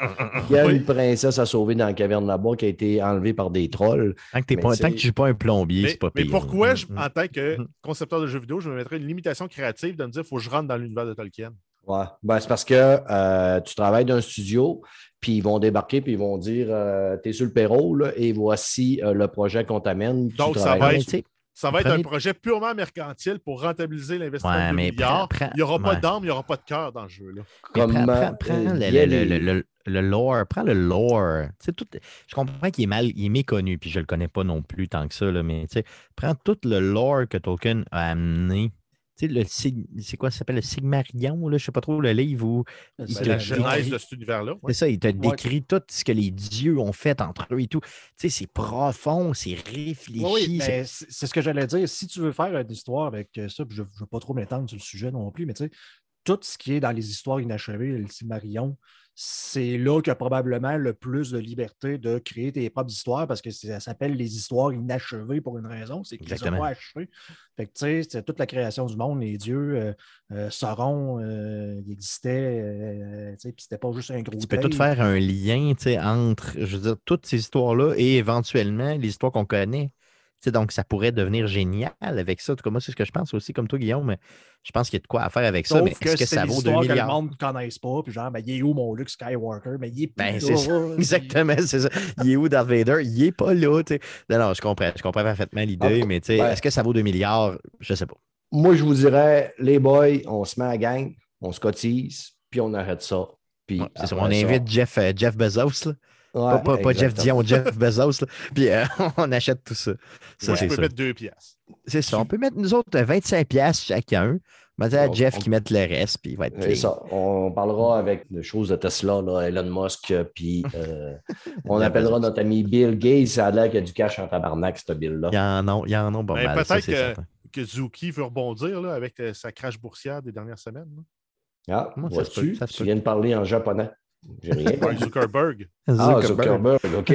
Il y a Oui. une princesse à sauver dans la caverne là-bas qui a été enlevée par des trolls. Tant que, t'es Mais pas, c'est- tant que tu joues pas un plombier, Mais, c'est pas mais pire. pourquoi, je- Mm, mm. en tant que Mhm. concepteur de jeux vidéo, je me mettrais une limitation créative de me dire qu'il faut que je rentre dans l'univers de Tolkien? Ouais. Ben, c'est parce que euh, tu travailles dans un studio, puis ils vont débarquer, puis ils vont dire Tu es sur le payroll, et voici euh, le projet qu'on t'amène. Tu Donc, ça travailles va être- mais Ça va être un projet purement mercantile pour rentabiliser l'investissement Ouais, de 2 mais milliards. prends- prends- il n'y aura pas ouais. d'âme, il n'y aura pas de cœur dans le jeu. Là. Prends, Comment, prends- prends le, le- le- le- le lore, prends le lore. Tu sais, tout- je comprends qu'il est mal, il est méconnu, puis je ne le connais pas non plus tant que ça, là, mais tu sais, prends tout le lore que Tolkien a amené. Tu sais, le c'est quoi ça s'appelle le Sigmarion, là, je ne sais pas trop le livre où il C'est la décrit- genèse de cet univers-là. ouais. C'est ça, il te décrit tout ce que les dieux ont fait entre eux et tout. Tu sais, c'est profond, c'est réfléchi. Oui, c'est- ce que j'allais dire. Si tu veux faire une histoire avec euh, ça, je ne veux pas trop m'étendre sur le sujet non plus, mais tu sais, tout ce qui est dans les histoires inachevées, le Silmarillion, c'est là qu'il y a probablement le plus de liberté de créer tes propres histoires parce que ça s'appelle les histoires inachevées pour une raison, c'est qu'ils sont pas achevés. Fait que tu sais, c'est toute la création du monde, les dieux, euh, euh, Sauron, euh, il existait, euh, tu sais, puis c'était pas juste un gros Tu peux tout faire un lien tu sais, entre, je veux dire, toutes ces histoires-là et éventuellement les histoires qu'on connaît. Donc, ça pourrait devenir génial avec ça. En tout cas, moi, c'est ce que je pense aussi, comme toi, Guillaume. mais Je pense qu'il y a de quoi à faire avec ça. Sauf Mais que est-ce que ça vaut 2 histoires que le milliards? monde ne connaisse pas, puis genre, ben, il est où mon Luke Skywalker? Mais il est plus Ben, là. Exactement, c'est ça. Il est où Darth Vader? Il est pas là. Non, non, je comprends. Je comprends parfaitement l'idée, Ah, mais tu sais, ouais. est-ce que ça vaut 2 milliards? Je sais pas. Moi, je vous dirais Les boys, on se met à gang, on se cotise, puis on arrête ça. Puis Ouais, c'est ça. après On invite Jeff, euh, Jeff Bezos, là. Ouais, pas, pas- pas Jeff. Dion, Jeff Bezos, là. Puis euh, on achète tout ça. Ça, Moi, je peux ça. mettre deux pièces. C'est ça. On peut mettre nous autres euh, 25$ piastres chacun. On va dire à Jeff on- qui mette le reste, puis il va être clean. ça. On parlera avec des choses de Tesla, là, Elon Musk, puis euh, on appellera notre ami Bill Gates. Ça a l'air qu'il y a du cash en tabarnak, ce Bill-là. Il y en a, il y en a pas Ben, peut-être que- Zuki veut rebondir là, avec euh, sa crash boursière des dernières semaines. là. Ah, Moi, ça se vois-tu? peut, ça se Tu peut. viens de parler en japonais. J'ai rien. Zuckerberg. Ah, Zuckerberg, OK.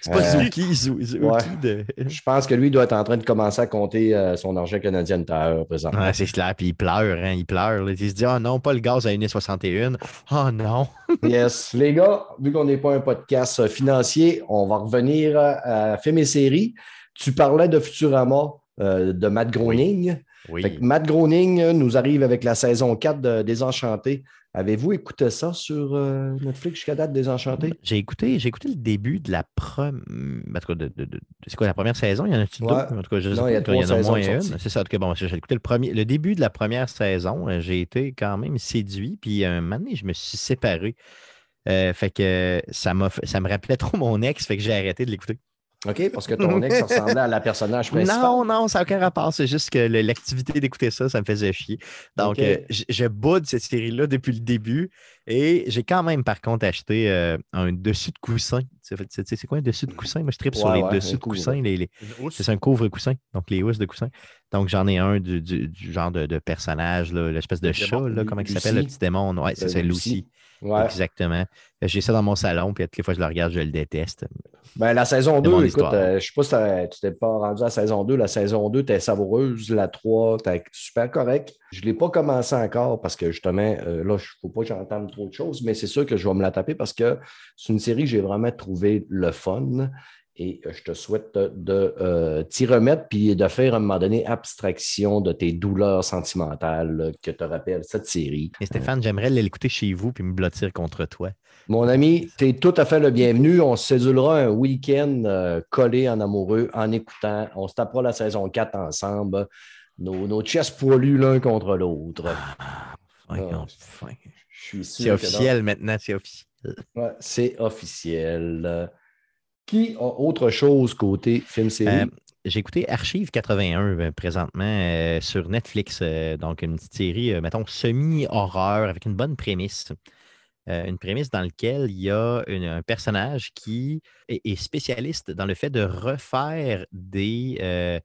C'est pas Euh, Zuki, Zu- Zuki ouais. de. Je pense que lui doit être en train de commencer à compter euh, son argent canadien de terre présentement. Ouais, c'est clair, puis il pleure, hein, il pleure. là. Il se dit, ah non, pas le gaz à 1,61. Oh non. Yes. Les gars, vu qu'on n'est pas un podcast euh, financier, on va revenir euh, à film et séries. Tu parlais de Futurama euh, de Matt Groening. Oui. Fait que Matt Groening nous arrive avec la saison 4 de Désenchanté. Avez-vous écouté ça sur euh, Netflix jusqu'à date, Désenchanté? J'ai écouté, j'ai écouté le début de la première. De, de- de- c'est quoi la première saison? Il y en a-tu deux? Ouais. En tout cas, je Non, il y a En y a moins une. C'est ça. En tout cas, bon, j'ai écouté le, premier, le début de la première saison. euh, J'ai été quand même séduit. Puis un moment donné, je me suis séparé. Euh, fait que ça, ça me rappelait trop mon ex, fait que j'ai arrêté de l'écouter. OK? Parce que ton ex ressemblait à la personnage principal. Non, non, ça n'a aucun rapport. C'est juste que l'activité d'écouter ça, ça me faisait chier. Donc, euh, je, je boude cette série-là depuis le début. Et j'ai quand même, par contre, acheté euh, un dessus de coussin. Tu sais, C'est quoi un dessus de coussin? Moi, je tripe sur les ouais, dessus de coussins. couvre. Les. C'est un couvre-coussin, donc les housses de coussin. Donc, j'en ai un du, du- du genre de, de personnage, l'espèce de Le chat, démon, là, Lu- comment il s'appelle, le petit démon? Ouais, c'est Euh, Lucie. Lucie. Ouais. Exactement. J'ai ça dans mon salon, puis toutes les fois que je le regarde, je le déteste. Ben, la saison C'est 2, mon écoute, euh, je ne sais pas si tu t'es pas rendu à la saison 2. La saison 2, t'es savoureuse. La 3, t'es super correct. Je ne l'ai pas commencé encore parce que justement, euh, là, il ne faut pas que j'entende trop de choses, mais c'est sûr que je vais me la taper parce que c'est une série que j'ai vraiment trouvé le fun. Et euh, je te souhaite de, de, euh, t'y remettre puis de faire à un moment donné abstraction de tes douleurs sentimentales que te rappelle cette série. Et Stéphane, j'aimerais l'écouter chez vous puis me blottir contre toi. Mon ami, tu es tout à fait le bienvenu. On se cédulera un week-end euh, collé en amoureux en écoutant. On se tapera la saison 4 ensemble. Nos, nos chests poilus l'un contre l'autre. Enfin, Ah, enfin. Sûr C'est officiel maintenant, c'est officiel. Ouais, c'est officiel. Qui a autre chose côté film-série? Euh, J'ai écouté Archive 81 euh, présentement euh, sur Netflix, euh, donc une petite série, mettons, semi-horreur avec une bonne prémisse. une prémisse dans laquelle il y a un personnage qui est, est spécialiste dans le fait de refaire des.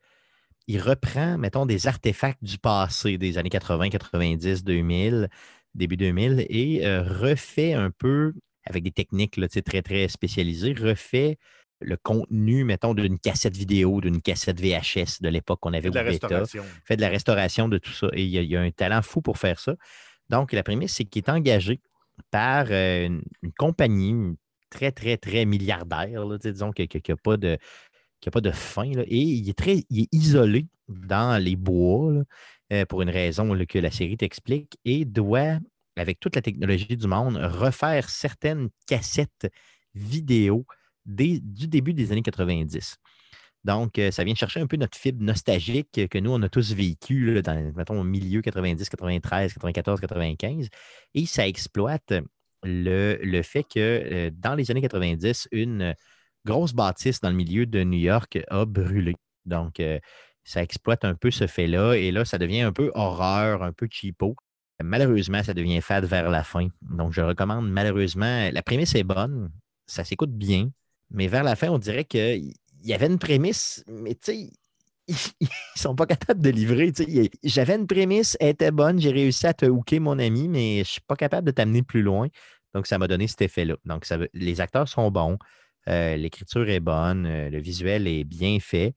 il reprend, mettons, des artefacts du passé, des années 80, 90, 2000, début 2000, et refait un peu, avec des techniques là, très, très spécialisées, refait le contenu, mettons, d'une cassette vidéo, d'une cassette VHS de l'époque qu'on avait De la au bêta fait de la restauration de tout ça. Et il y, a, il y a un talent fou pour faire ça. Donc, la prémisse, c'est qu'il est engagé par euh, une, une compagnie très, très, très milliardaire, là, disons, qui n'a pas de qui a pas de fin. là. et il est très il est isolé dans les bois là, euh, pour une raison là, que la série t'explique et doit, avec toute la technologie du monde, refaire certaines cassettes vidéo du début des années 90. Donc, euh, ça vient chercher un peu notre fibre nostalgique que nous, on a tous vécu dans, mettons, au milieu 90, 93, 94, 95. Et ça exploite le, le fait que euh, dans les années 90, une grosse bâtisse dans le milieu de New York a brûlé. Donc, euh, ça exploite un peu ce fait-là. Et là, ça devient un peu horreur, un peu cheapo. Malheureusement, ça devient fade vers la fin. Donc, je recommande malheureusement. La prémisse est bonne, ça s'écoute bien, mais vers la fin, on dirait qu'il y avait une prémisse, mais tu sais, ils ne sont pas capables de livrer. J'avais une prémisse, elle était bonne, j'ai réussi à te hooker, mon ami, mais je ne suis pas capable de t'amener plus loin. Donc, ça m'a donné cet effet-là. Donc, les acteurs sont bons, euh, l'écriture est bonne, euh, le visuel est bien fait.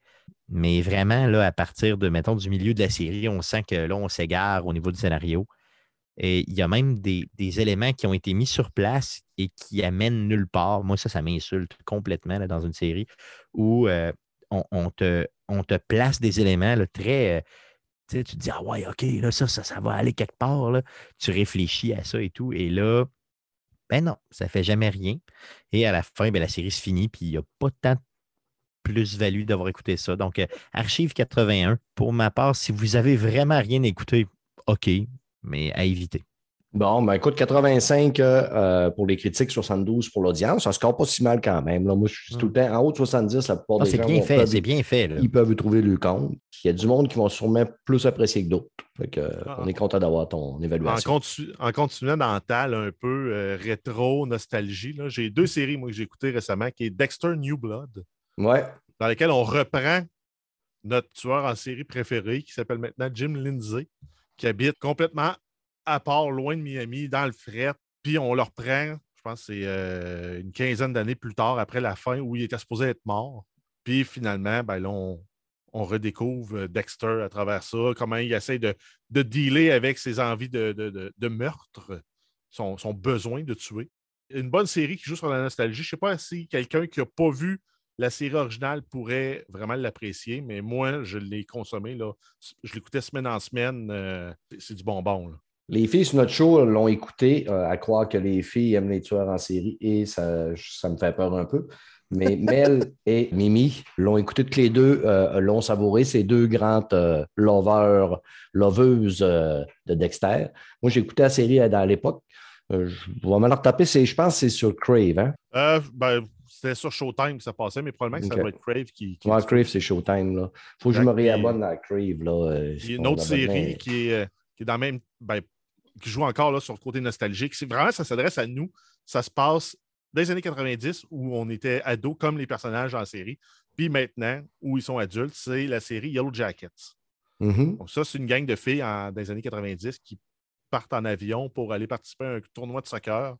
Mais vraiment, là, à partir de, mettons, du milieu de la série, on sent que là, on s'égare au niveau du scénario. Et il y a même des, éléments qui ont été mis sur place et qui amènent nulle part. Moi, ça, ça m'insulte complètement dans une série où euh, on, te, on te place des éléments très. euh, tu te dis, ah ouais, OK, là, ça, ça, ça va aller quelque part. là. Tu réfléchis à ça et tout. Et là, ben non, ça fait jamais rien. Et à la fin, ben, la série se finit, puis il n'y a pas tant de plus-value d'avoir écouté ça. Donc, euh, Archive 81, pour ma part, si vous avez vraiment rien écouté, OK, mais à éviter. Bon, ben écoute, 85 euh, euh, pour les critiques, 72 pour l'audience. Ça score pas si mal quand même. Là, moi, je suis tout le temps en haut de 70, la plupart Ah, des gens bien fait, c'est bien fait. là. ils peuvent trouver le compte. Il y a du monde qui vont sûrement plus apprécier que d'autres. Fait que, Ah. on est content d'avoir ton En, évaluation. continu- en continuant dans tal un peu euh, rétro, nostalgie, là, j'ai deux séries moi, que j'ai écoutées récemment, qui est Dexter New Blood, Ouais. dans lesquelles on reprend notre tueur en série préféré, qui s'appelle maintenant Jim Lindsay, qui habite complètement à part, loin de Miami, dans le fret. Puis on le reprend, je pense c'est euh, une quinzaine d'années plus tard, après la fin, où il était supposé être mort. Puis finalement, ben là, on, redécouvre euh, Dexter à travers ça, comment il essaie de, de dealer avec ses envies de meurtre, son, son besoin de tuer. Une bonne série qui joue sur la nostalgie. Je ne sais pas si quelqu'un qui n'a pas vu la série originale pourrait vraiment l'apprécier, mais moi, je l'ai consommé. Là. Je l'écoutais semaine en semaine. euh, c'est- du bonbon. Là. Les filles sur notre show l'ont écouté, euh, à croire que les filles aiment les tueurs en série et ça, ça me fait peur un peu. Mais Mel et Mimi l'ont écouté toutes les deux, euh, l'ont savouré, ces deux grandes euh, loveurs, loveuses euh, de Dexter. Moi, j'ai écouté la série à l'époque. Je vais me la retaper, je pense que c'est sur Crave. Hein? Ben, c'était sur Showtime que ça passait, mais probablement que ça doit être Crave qui. qui Ouais, Crave, c'est Showtime. Il faut que je me réabonne à Crave. Là, euh, Il y a une autre série qui est, euh, qui est dans le même. ben, qui joue encore là, sur le côté nostalgique. C'est vraiment, ça s'adresse à nous. Ça se passe dans les années 90 où on était ados comme les personnages en série. Puis maintenant, où ils sont adultes, c'est la série Yellow Jackets. Mhm. Donc, ça, c'est une gang de filles en- dans les années 90 qui partent en avion pour aller participer à un tournoi de soccer.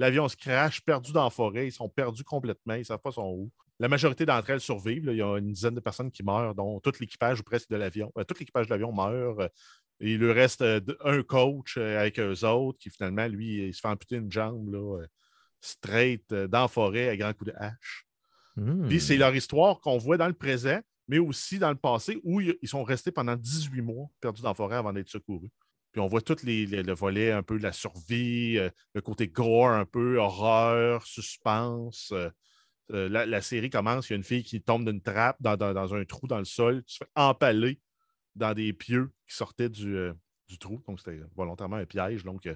L'avion se crache, perdu dans la forêt. Ils sont perdus complètement. Ils ne savent pas sont où. La majorité d'entre elles survivent. là. Il y a une dizaine de personnes qui meurent, dont tout l'équipage ou presque de l'avion. Euh, tout l'équipage de l'avion meurt. Euh, il lui reste euh, un coach euh, avec eux autres qui, finalement, lui, il se fait amputer une jambe là, euh, straight euh, dans la forêt à grands coups de hache. Hmm. Puis c'est leur histoire qu'on voit dans le présent, mais aussi dans le passé où ils ils sont restés pendant 18 mois perdus dans la forêt avant d'être secourus. Puis on voit tout les, le volet un peu de la survie, euh, le côté gore un peu, horreur, suspense. euh, euh, la, série commence, il y a une fille qui tombe d'une trappe dans, un trou dans le sol, qui se fait empaler dans des pieux qui sortaient du, du trou. Donc c'était volontairement un piège. Donc,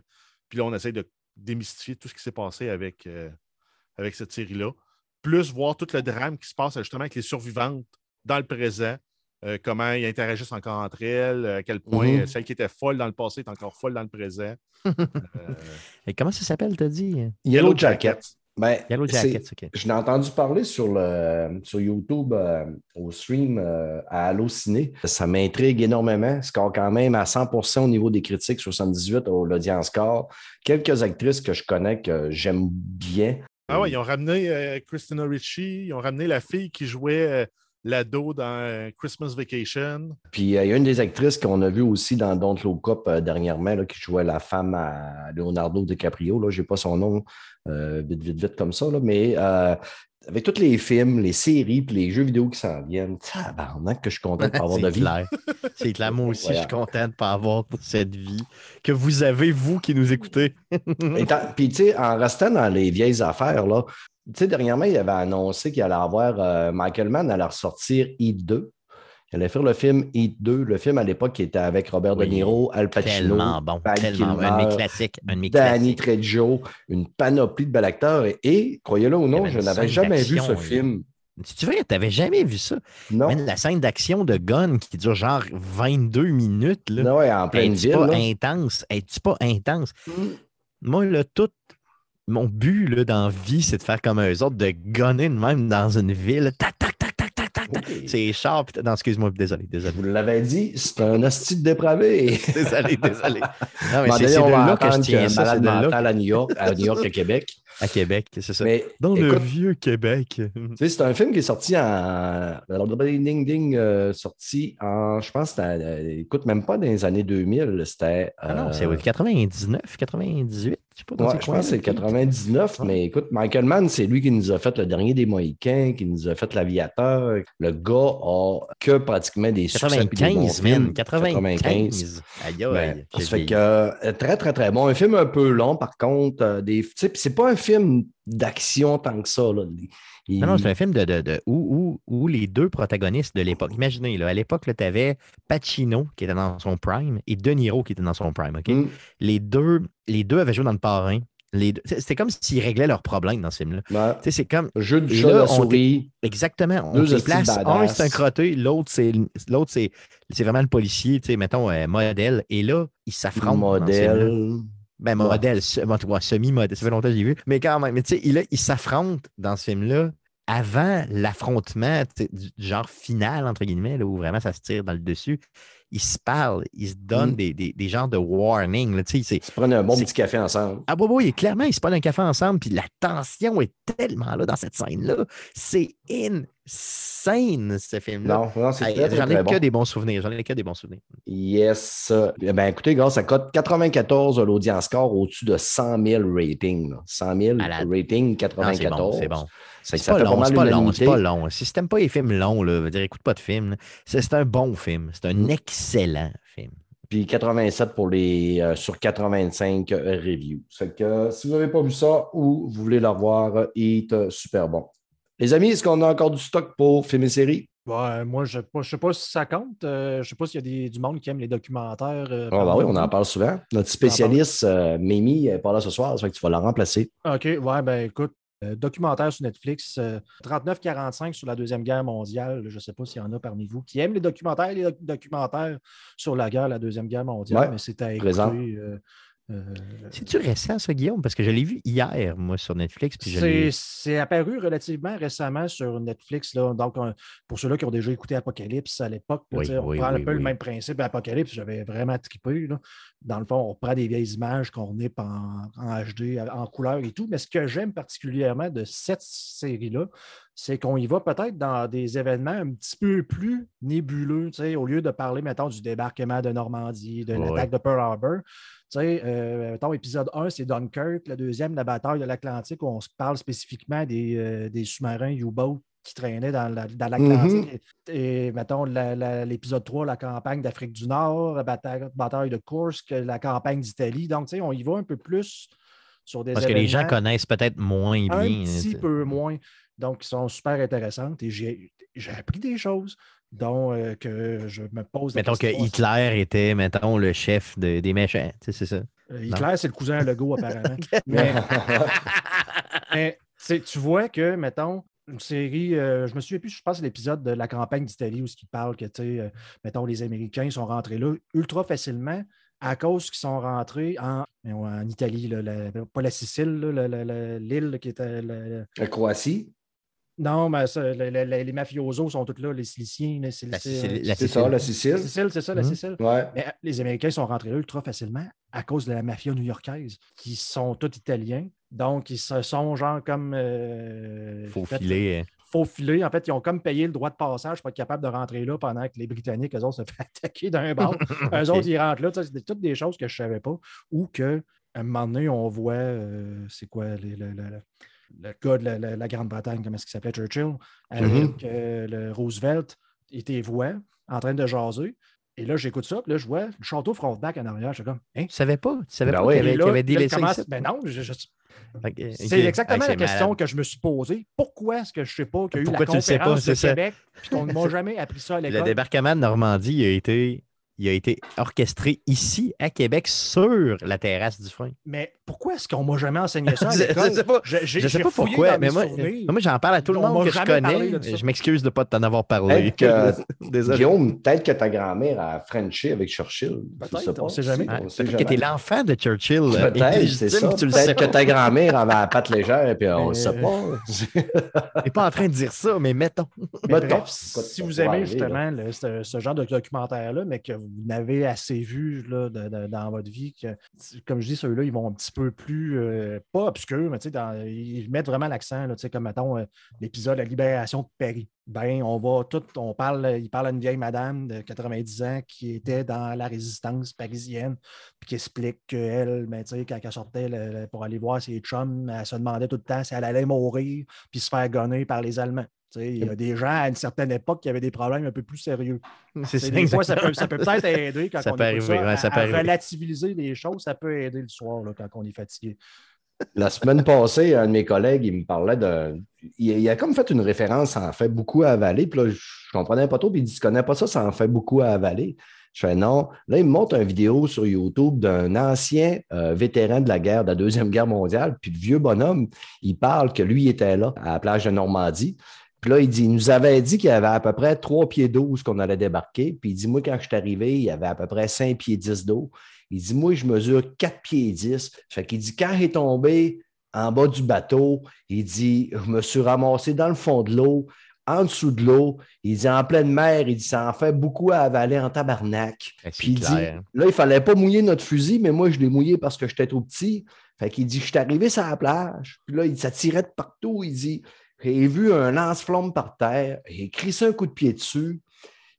puis là, on essaie de démystifier tout ce qui s'est passé avec, avec cette série-là plus voir tout le drame qui se passe justement avec les survivantes dans le présent, euh, comment ils interagissent encore entre elles, à quel point Mhm. euh, celle qui était folle dans le passé est encore folle dans le présent. Euh, Et comment ça s'appelle, t'as dit? Yellow Jacket. Ben, Yellow c'est- Jackets, OK. Je l'ai entendu parler sur, le, sur YouTube euh, au stream euh, à Allociné. Ça m'intrigue énormément. Score quand même à 100% au niveau des critiques, 78 au l'audience score. Quelques actrices que je connais que j'aime bien. Ah ouais, ils ont ramené euh, Christina Ricci, ils ont ramené la fille qui jouait euh, l'ado dans euh, Christmas Vacation. Puis euh, il y a une des actrices qu'on a vues aussi dans Don't Look Up euh, dernièrement, là, qui jouait la femme à Leonardo DiCaprio. Je n'ai pas son nom vite, vite, vite comme ça. là, mais avec tous les films, les séries, puis les jeux vidéo qui s'en viennent, tabarnak que je suis content de pas avoir de vie. C'est clair. Moi aussi, je suis content de pas avoir cette vie que vous avez, vous qui nous écoutez. puis, tu sais, en restant dans les vieilles affaires, là, tu sais, dernièrement, il avait annoncé qu'il allait avoir euh, Michael Mann allait ressortir E2. Elle allait faire le film Heat 2, le film à l'époque qui était avec Robert De Niro, Al Pacino, tellement bon, tellement Kilmer, un de mes classiques, un de mes Danny Trejo, une panoplie de bel acteurs. Et, croyez-le ou non, je n'avais jamais vu ce film. Si tu veux, tu n'avais jamais vu ça. Non. La scène d'action de Gun qui dure genre 22 minutes. Là, non, ouais, en pleine est ville. Pas intense? Es-tu pas intense? Mm. Moi, là, tout mon but là, dans la vie, c'est de faire comme eux autres, de gunner même dans une ville. C'est sharp. Non, excuse-moi, désolé, désolé. Vous l'avais dit, c'est un hostie de dépravé. Désolé, désolé. Non, mais c'est de là que je tiens un ça. C'est malade de là mental à New York, à New York, à Québec. à Québec, c'est ça. Mais Dans le vieux Québec. C'est un film qui est sorti en. Ding Ding, euh, sorti en. Je pense, que c'était, euh, écoute, même pas dans les années 2000. C'était. Ah non, euh, c'est 99, 98. Je sais pas Ouais, je pense que c'est peut-être. 99, Ouais. mais écoute, Michael Mann, c'est lui qui nous a fait le dernier des Mohicans, qui nous a fait l'Aviateur. Le gars a que pratiquement des succès puis des bons 95, man. films. 95. Aïe, Ben, aïe. ça fait que euh, très, très, très bon. Un film un peu long, par contre. euh, des, tu sais, puis c'est pas un film d'action tant que ça. Là. Il- Non, non, c'est un film de, de, de- où, où, où les deux protagonistes de l'époque. Imaginez, là, à l'époque, tu avais Pacino qui était dans son prime et De Niro qui était dans son prime. OK? Mm, Les, deux, les deux avaient joué dans le parrain. C'était comme s'ils réglaient leurs problèmes dans ce film-là. ouais. C'est comme Jeu de chat, là, la on souris. exactement. On hosties place. Un, c'est un crotté, l'autre, c'est l'autre, c'est c'est vraiment le policier, mettons, euh, modèle. Et là, ils s'affrontent. Modèle. Ben, Ouais. modèle, semi-modèle. Ça fait longtemps que j'ai vu. Mais quand même, mais tu sais, il, il s'affrontent dans ce film-là avant l'affrontement du, du genre final, entre guillemets, là, où vraiment ça se tire dans le dessus. Ils se parlent, ils se donnent Mm. des, des, des genres de warning. Là, tu sais, c'est- Ils se prennent un bon petit café ensemble. ah, bon, oui, clairement, ils se prennent un café ensemble, puis la tension est tellement là dans cette scène-là. C'est insane, ce film-là. Non, non, c'est très, J'en ai que des bons souvenirs. J'en ai que des bons souvenirs. Yes. Eh Ben, écoutez, gars, ça cote 94 à l'audience score au-dessus de 100 000 ratings. là. 100 000 Malade. rating Non, Ah, c'est bon, 94. c'est bon. C'est pas long, c'est pas long, c'est pas long. Si t'aimes pas les films longs, là, veut dire, écoute pas de film. C'est c'est un bon film. C'est un excellent film. Puis 87 pour les, euh, sur 85 euh, reviews. C'est que euh, si vous n'avez pas vu ça ou vous voulez le revoir, il est euh, super bon. Les amis, est-ce qu'on a encore du stock pour films et séries? Ouais, moi, je ne sais pas si ça compte. Euh, je ne sais pas s'il y a des- du monde qui aime les documentaires. euh, Ah, parmi oui, on en parle souvent. Notre spécialiste, euh, Mimi, n'est pas là ce soir, ça fait que tu vas la remplacer. OK, ouais, ben écoute, documentaire sur Netflix, euh, 39-45 sur la Deuxième Guerre mondiale. Je ne sais pas s'il y en a parmi vous qui aiment les documentaires, les doc- documentaires sur la guerre, la Deuxième Guerre mondiale, Ouais, mais c'est à écouter. Euh, C'est-tu récent, ça, Guillaume? Parce que je l'ai vu hier, moi, sur Netflix. C'est apparu relativement récemment sur Netflix. Là. Donc, on- pour ceux-là qui ont déjà écouté Apocalypse à l'époque, Oui, sais, on oui, prend oui, un peu le oui. même principe d'Apocalypse. J'avais vraiment trippé. là. Dans le fond, on prend des vieilles images qu'on renipe en, en HD, en couleur et tout. Mais ce que j'aime particulièrement de cette série-là, c'est qu'on y va peut-être dans des événements un petit peu plus nébuleux. Au lieu de parler, mettons, du débarquement de Normandie, de Ouais, l'attaque de Pearl Harbor, tu sais, euh, mettons, épisode 1, c'est Dunkirk. Le deuxième, la bataille de l'Atlantique, où on se parle spécifiquement des, euh, des sous-marins U-boat qui traînaient dans la- dans l'Atlantique. Et, mettons, la- la- l'épisode 3, la campagne d'Afrique du Nord, la bataille, bataille de Kursk, la campagne d'Italie. Donc, tu sais, on y va un peu plus sur des Parce que les gens connaissent peut-être moins bien. un petit peu moins. Donc, ils sont super intéressantes et j'ai appris des choses dont euh, que je me pose la Mettons que. Hitler était, mettons, le chef de- des méchants. Tu sais, c'est ça. Euh, Hitler, c'est le cousin Legault, apparemment. Mais, mais, tu vois que, mettons, une série, euh, je me souviens plus, je pense, l'épisode de la campagne d'Italie où il parle que, tu sais, euh, mettons, les Américains sont rentrés là ultra facilement à cause qu'ils sont rentrés en, en Italie, là, la- pas la Sicile, l'île qui était. la- La Croatie, Non, mais ça, le- le- le- les mafiosos sont tous là, les Siliciens. Les La Siliciens- Sicile- la c'est ça, la La Sicile. Sicile, c'est ça, la Mhm. Sicile. Ouais. Mais euh, les Américains sont rentrés là ultra facilement à cause de la mafia new-yorkaise, qui sont tous italiens. Donc, ils se sont genre comme. euh, Faut fait- filer. hein. faufilés. En fait, ils ont comme payé le droit de passage pour être capables de rentrer là pendant que les Britanniques, eux autres, se fait attaquer d'un bord. Eux autres, ils rentrent là. Tu sais, C'est toutes des choses que je ne savais pas. Ou qu'à un moment donné, on voit, euh, c'est quoi, les- le, le- le- le gars de la, la- la Grande-Bretagne, comment est-ce qu'il s'appelait, Churchill, avec Mhm. euh, le Roosevelt, était voix en train de jaser. Et là, j'écoute ça, puis là, je vois le château Frontenac en arrière. Je suis comme, hein? Tu savais pas? Tu savais Ben pas ouais. qu'il y avait, délaissé commence- ici? Ben non, je- je- Ok, c'est exactement la question malade. que je me suis posée. Pourquoi est-ce que je ne sais pas qu'il y a eu Pourquoi la le sais pas, conférence de. Québec puis qu'on ne m'a jamais appris ça à Le l'école? débarquement de Normandie il a été, il a été orchestré ici, à Québec, sur la terrasse du frein. Mais pourquoi est-ce qu'on ne m'a jamais enseigné ça à Je- sais pas. Je, j'ai- Je sais pas pourquoi, mais moi, moi j'en parle à tout le On monde que je connais. Je m'excuse de ne pas t'en avoir parlé. Peut-être que, Désolé. Guillaume, peut-être que ta grand-mère a Frenché avec Churchill. Peut-être, on sait jamais. Ah, Peut-être que t'es l'enfant de Churchill. euh, Peut-être, c'est ça. Peut-être que ta grand-mère avait la patte légère, puis on ne Euh, sait pas. T'es pas en train de dire ça, mais mettons. Bref, si vous peut aimez justement ce genre de documentaire-là, mais que vous n'avez assez vu là, dans votre vie, que, comme je dis, ceux-là, ils vont un petit peu plus, euh, pas obscurs, mais dans- ils mettent vraiment l'accent, comme mettons euh, l'épisode La libération de Paris. Ben, on va tout, on parle, il parle à une vieille madame de 90 ans qui était dans la résistance parisienne, puis qui explique qu'elle, ben, quand elle sortait pour aller voir ses chums, elle se demandait tout le temps si elle allait mourir, puis se faire gonner par les Allemands. Il y a des gens à une certaine époque qui avaient des problèmes un peu plus sérieux. C'est ça, Des fois, ça peut, exactement. ça peut peut-être aider quand Ça on peut écoute arriver, ça, ouais, à- peut à arriver. relativiser les choses, ça peut aider le soir là, quand on est fatigué. La semaine passée, un de mes collègues, il me parlait de. Il, il a comme fait une référence, ça en fait beaucoup à avaler. Puis là, je, je comprenais pas trop. Puis il dit Tu connais pas ça, ça en fait beaucoup à avaler. Je fais non. Là, il me montre une vidéo sur YouTube d'un ancien euh, vétéran de la guerre, de la Deuxième Guerre mondiale. Puis le vieux bonhomme, il parle que lui était là, à la plage de Normandie. Puis là, il dit, il nous avait dit qu'il y avait à peu près 3 pieds d'eau où qu'on allait débarquer. Puis il dit, moi, quand je suis arrivé, il y avait à peu près 5 pieds 10 d'eau. Il dit, moi, je mesure 4 pieds 10. Fait qu'il dit, quand il est tombé en bas du bateau, il dit, je me suis ramassé dans le fond de l'eau, en dessous de l'eau. Il dit, en pleine mer, il dit, ça en fait beaucoup à avaler en tabarnak. C'est Puis il dit, là, il fallait pas mouiller notre fusil, mais moi, je l'ai mouillé parce que j'étais trop petit. Fait qu'il dit, je suis arrivé sur la plage. Puis là, il dit, ça tirait de partout. Il dit, j'ai vu un lance-flamme par terre. J'ai crissé un coup de pied dessus.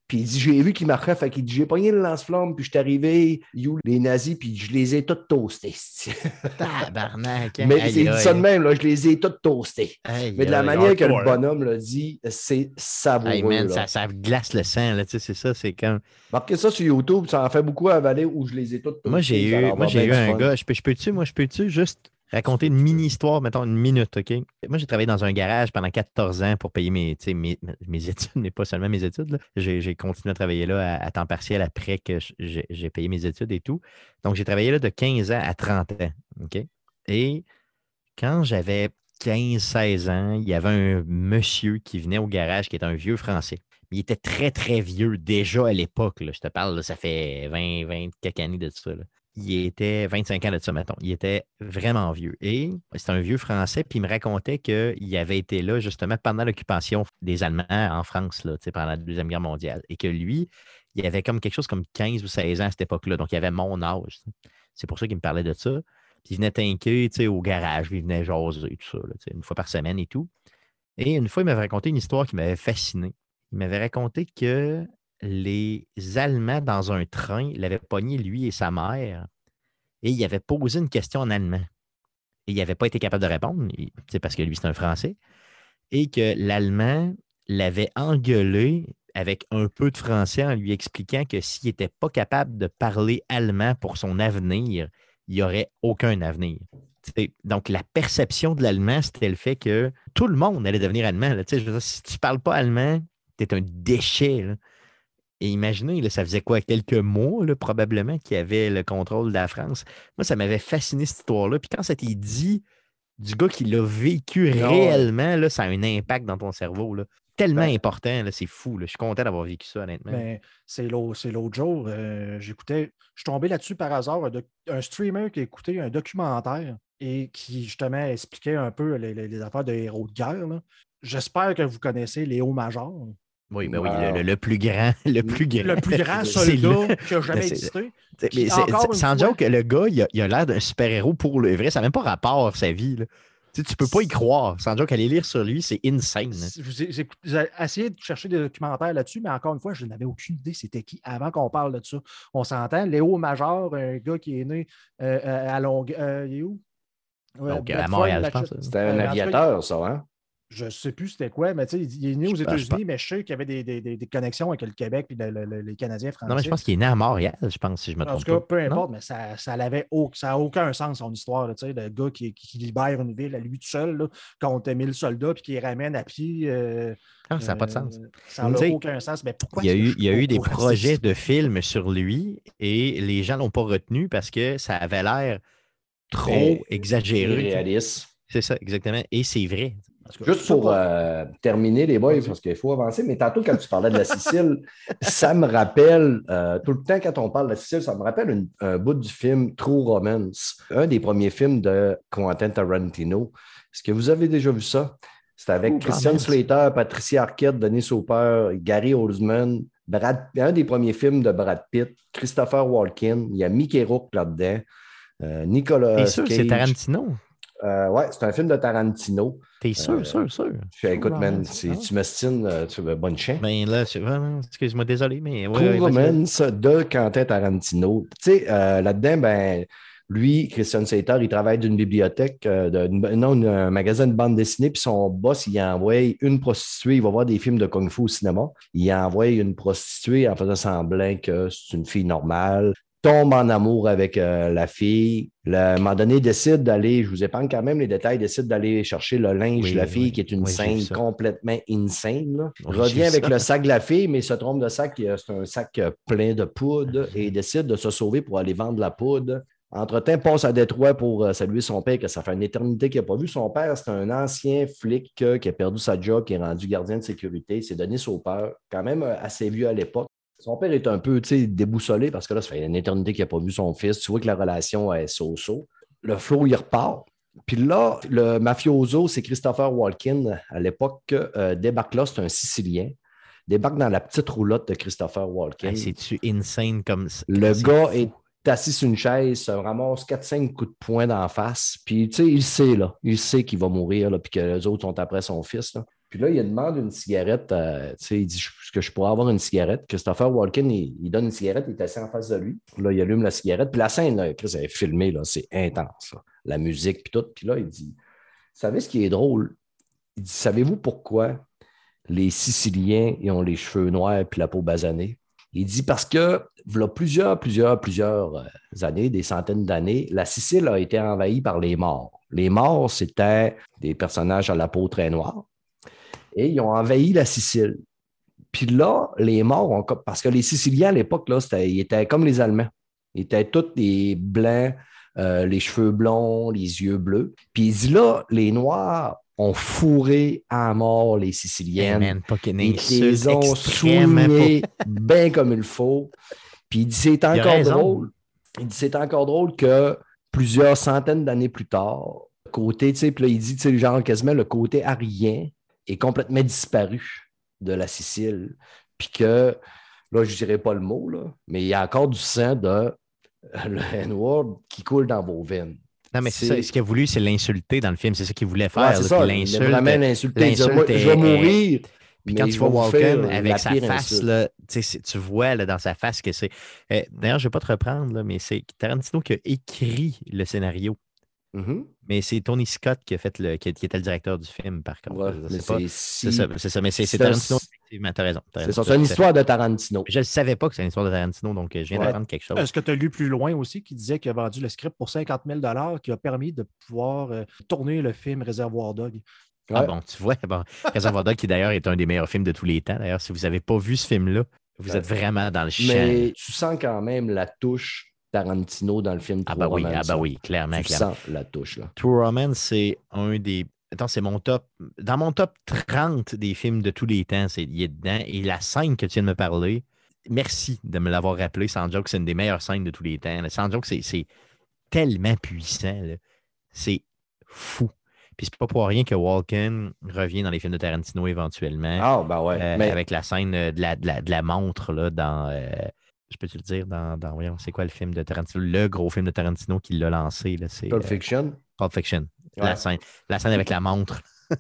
Puis il dit, j'ai vu qu'il marchait. Fait qu'il dit, j'ai pogné le lance-flamme, puis je suis arrivé, you, les nazis, puis je les ai tous toastés. Tabarnak. hein, Mais aïe, dit ça de même, là, je les ai tous toastés. aïe, Mais de la manière que le bonhomme l'a dit, c'est savoureux. Man, là. ça, ça glace le sang, là, tu sais, c'est ça, c'est comme... Marquez ça sur YouTube, ça en fait beaucoup à avaler où je les ai tous toastés. Moi, j'ai eu, moi, j'ai eu un fun. gars, je peux, je peux-tu, moi, je peux-tu juste raconter une mini-histoire, mettons une minute, OK? Moi, j'ai travaillé dans un garage pendant 14 ans pour payer mes, mes, mes études, mais pas seulement mes études. J'ai, continué à travailler là à, à temps partiel après que j'ai, payé mes études et tout. Donc, j'ai travaillé là de 15 ans à 30 ans, OK? Et quand j'avais 15-16 ans, il y avait un monsieur qui venait au garage qui était un vieux français. Il était très, très vieux déjà à l'époque. là. Je te parle, là, ça fait 20, 20 quelques années de ça. là. Il était 25 ans de ça, mettons. Il était vraiment vieux. Et c'était un vieux français, puis il me racontait qu'il avait été là justement pendant l'occupation des Allemands en France, là, pendant la Deuxième Guerre mondiale. Et que lui, il avait comme quelque chose comme 15 ou 16 ans à cette époque-là. Donc, il avait mon âge. C'est pour ça qu'il me parlait de ça. Puis il venait sais, au garage, puis il venait jaser, tout ça, une fois par semaine et tout. Et une fois, il m'avait raconté une histoire qui m'avait fasciné. Il m'avait raconté que les Allemands, dans un train, l'avaient pogné, lui et sa mère, et il avait posé une question en allemand. Et il n'avait pas été capable de répondre, sais, parce que lui, c'est un Français, et que l'Allemand l'avait engueulé avec un peu de français en lui expliquant que s'il n'était pas capable de parler allemand pour son avenir, il n'y aurait aucun avenir. Donc, la perception de l'allemand, c'était le fait que tout le monde allait devenir allemand. si tu ne parles pas allemand, tu es un déchet. Et imaginez, là, ça faisait quoi, quelques mois, là, probablement, qu'il y avait le contrôle de la France. Moi, ça m'avait fasciné cette histoire-là. Puis quand ça t'est dit du gars qui l'a vécu Non, réellement, là, ça a un impact dans ton cerveau. Là. Tellement Ben- important, c'est fou. Je suis content d'avoir vécu ça, honnêtement. Ben, c'est l'au- c'est l'autre jour, euh, j'écoutais, je suis tombé là-dessus par hasard, un, streamer qui écoutait un documentaire et qui justement expliquait un peu les, les- les affaires de héros de guerre. J'espère que vous connaissez Léo Major, oui, ben oui, Wow. le, le- le plus grand, le plus grand. le plus grand C'est soldat qui a jamais existé. Mais sans fois- joke, le gars, il a, il a l'air d'un super-héros pour le vrai. Ça n'a même pas rapport, sa vie. Là. Tu sais, tu peux pas y croire. Sans joke, aller lire sur lui, c'est insane. ai- J'ai essayé de chercher des documentaires là-dessus, mais encore une fois, je n'avais aucune idée c'était qui avant qu'on parle de ça. On s'entend, Léo Major, un gars qui est né euh, euh, à Longueuil. euh, il est où? Donc, à Montréal, je pense, Massachusetts. C'était un aviateur, ça, hein? Je ne sais plus c'était quoi, mais tu sais, il il est né aux États-Unis, mais je sais qu'il y avait des, des- des- des connexions avec le Québec et le- le- le- les Canadiens français. Non, mais je pense qu'il est né à Montréal, je pense, si je me En trompe tout cas, pas. peu Non? importe, mais ça ça n'avait aucun sens, son histoire. là, tu sais, le gars qui, qui libère une ville à lui tout seul là, contre 1000 soldats puis qui les ramène à pied. euh, Ah, ça n'a pas de euh, sens. Ça Tu n'a aucun sens. Mais pourquoi Il y a eu, il y a eu des projets de films sur lui et les gens l'ont pas retenu parce que ça avait l'air trop Mais- exagéré. Réaliste. C'est ça, exactement. Et c'est vrai. Juste pour euh, terminer, les boys, parce qu'il faut avancer, mais tantôt, quand tu parlais de la Sicile, ça me rappelle, euh, tout le temps, quand on parle de la Sicile, ça me rappelle une- un bout du film True Romance, un des premiers films de Quentin Tarantino. Est-ce que vous avez déjà vu ça? C'est avec Christian Romance. Slater, Patricia Arquette, Denis Hopper, Gary Oldman, Brad, un des premiers films de Brad Pitt, Christopher Walken, il y a Mickey Rourke là-dedans, euh, Nicolas T'es sûr que c'est. Tarantino? Euh, ouais, c'est un film de Tarantino. T'es sûr, Euh, sûr, sûr. Je fais, écoute, man, ah. tu m'estines, euh, tu veux bonne chien. Ben là, excuse-moi, désolé, mais. ouais. Romance de Quentin Tarantino. Tu sais, euh, là-dedans, ben, lui, Christian Slater, il travaille d'une bibliothèque, euh, de- non, une- un magasin de bande dessinée, puis son boss, il envoie une prostituée, il va voir des films de Kung Fu au cinéma, il envoie une prostituée en faisant semblant que c'est une fille normale, tombe en amour avec euh, la fille, Le- à un moment donné, décide d'aller, je vous épargne quand même les détails, décide d'aller chercher le linge Oui, de la fille, oui. qui est une Oui, scène complètement insane. Revient avec ça. le sac de la fille, mais il se trompe de sac, c'est un sac euh, plein de poudre et il décide de se sauver pour aller vendre la poudre. Entre-temps, passe à Détroit pour euh, saluer son père, que ça fait une éternité qu'il n'a pas vu. Son père, c'est un ancien flic qui a perdu sa job, qui est rendu gardien de sécurité. C'est Denis Sauper, quand même assez vieux à l'époque. Son père est un peu déboussolé parce que là, ça fait une éternité qu'il n'a pas vu son fils. Tu vois que la relation est so-so. Le flow, il repart. Puis là, le mafioso, c'est Christopher Walken. À l'époque, euh, débarque là, c'est un Sicilien. Débarque dans la petite roulotte de Christopher Walken. Hey, C'est-tu insane comme ça? Le gars fou. est assis sur une chaise, se ramasse 4-5 coups de poing d'en face. Puis, tu sais, il sait, là. Il sait qu'il va mourir, là, puis que les autres sont après son fils, là. Puis là, il demande une cigarette. euh, tu sais, il dit que je pourrais avoir une cigarette Christopher Walken, il, donne une cigarette, il est assis en face de lui. Là, il allume la cigarette. Puis la scène, là, Chris, elle est filmée, là, c'est intense. La musique, puis tout. Puis là, il dit savez ce qui est drôle? Il dit Savez-vous pourquoi les Siciliens ils ont les cheveux noirs puis la peau basanée? Il dit parce que, voilà plusieurs, plusieurs, plusieurs euh, années, des centaines d'années, la Sicile a été envahie par les morts. Les morts, c'était des personnages à la peau très noire. Et ils ont envahi la Sicile. Puis là, les morts ont. Parce que les Siciliens, à l'époque, là, c'était- ils étaient comme les Allemands. Ils étaient tous des blancs, euh, les cheveux blonds, les yeux bleus. Puis là, les Noirs ont fourré à mort les Hey, Siciliennes. man, Ils les ont soignés bien comme il faut. Puis il dit c'est encore drôle. Il dit c'est encore drôle que plusieurs centaines d'années plus tard, côté, tu sais, puis là, il dit, tu sais, genre quasiment le côté arien est complètement disparu de la Sicile. Puis que, là, je dirais pas le mot, là, mais il y a encore du sang de euh, le N-word qui coule dans vos veines. Non, mais c'est ça. Ce qu'il a voulu, c'est l'insulter dans le film. C'est ça qu'il voulait faire. Ouais, c'est ça. l'insulte. a vraiment l'insulté. Il dit, l'insulte Moi, Je vais mourir. Puis quand tu vois Walken avec sa face, là, tu vois là, dans sa face que c'est. euh, D'ailleurs, je ne vais pas te reprendre, là, mais c'est Tarantino qui a écrit le scénario. Mhm. Mais c'est Tony Scott qui, a fait le, qui, qui était le directeur du film, par contre. Ouais, c'est si- ça. Mais c'est Tarantino, effectivement. T'as raison. raison, ça, c'est une histoire de Tarantino. Je ne savais pas que c'était une histoire de Tarantino, donc euh, je viens Ouais. d'apprendre quelque chose. Est-ce que tu as lu plus loin aussi qui disait qu'il a vendu le script pour 50 000 qui a permis de pouvoir euh, tourner le film Réservoir Dog? Ah bon, tu vois, bon, Reservoir Dog, qui d'ailleurs est un des meilleurs films de tous les temps. D'ailleurs, si vous n'avez pas vu ce film-là, vous êtes vraiment dans le champ. Mais tu sens quand même la touche Tarantino dans le film Ah bah oui, Romance, ah bah oui, clairement, Tu clairement. sens la touche, là. True Romance, c'est un des. Attends, c'est mon top. Dans mon top 30 des films de tous les temps, c'est il est dedans. Et la scène que tu viens de me parler, merci de me l'avoir rappelé. Sans joke, c'est une des meilleures scènes de tous les temps. là. Sans joke, c'est- c'est tellement puissant. là. C'est fou. Puis c'est pas pour rien que Walken revient dans les films de Tarantino éventuellement. Ah, ben ouais. euh, mais Avec la scène euh, de la, de la- de la montre là, dans. euh, je peux te le dire, dans, dans voyons, c'est quoi le film de Tarantino? Le gros film de Tarantino qui l'a lancé. là, C'est Pulp euh, Fiction, Pulp Fiction. Ouais. La, scène, la scène avec la montre.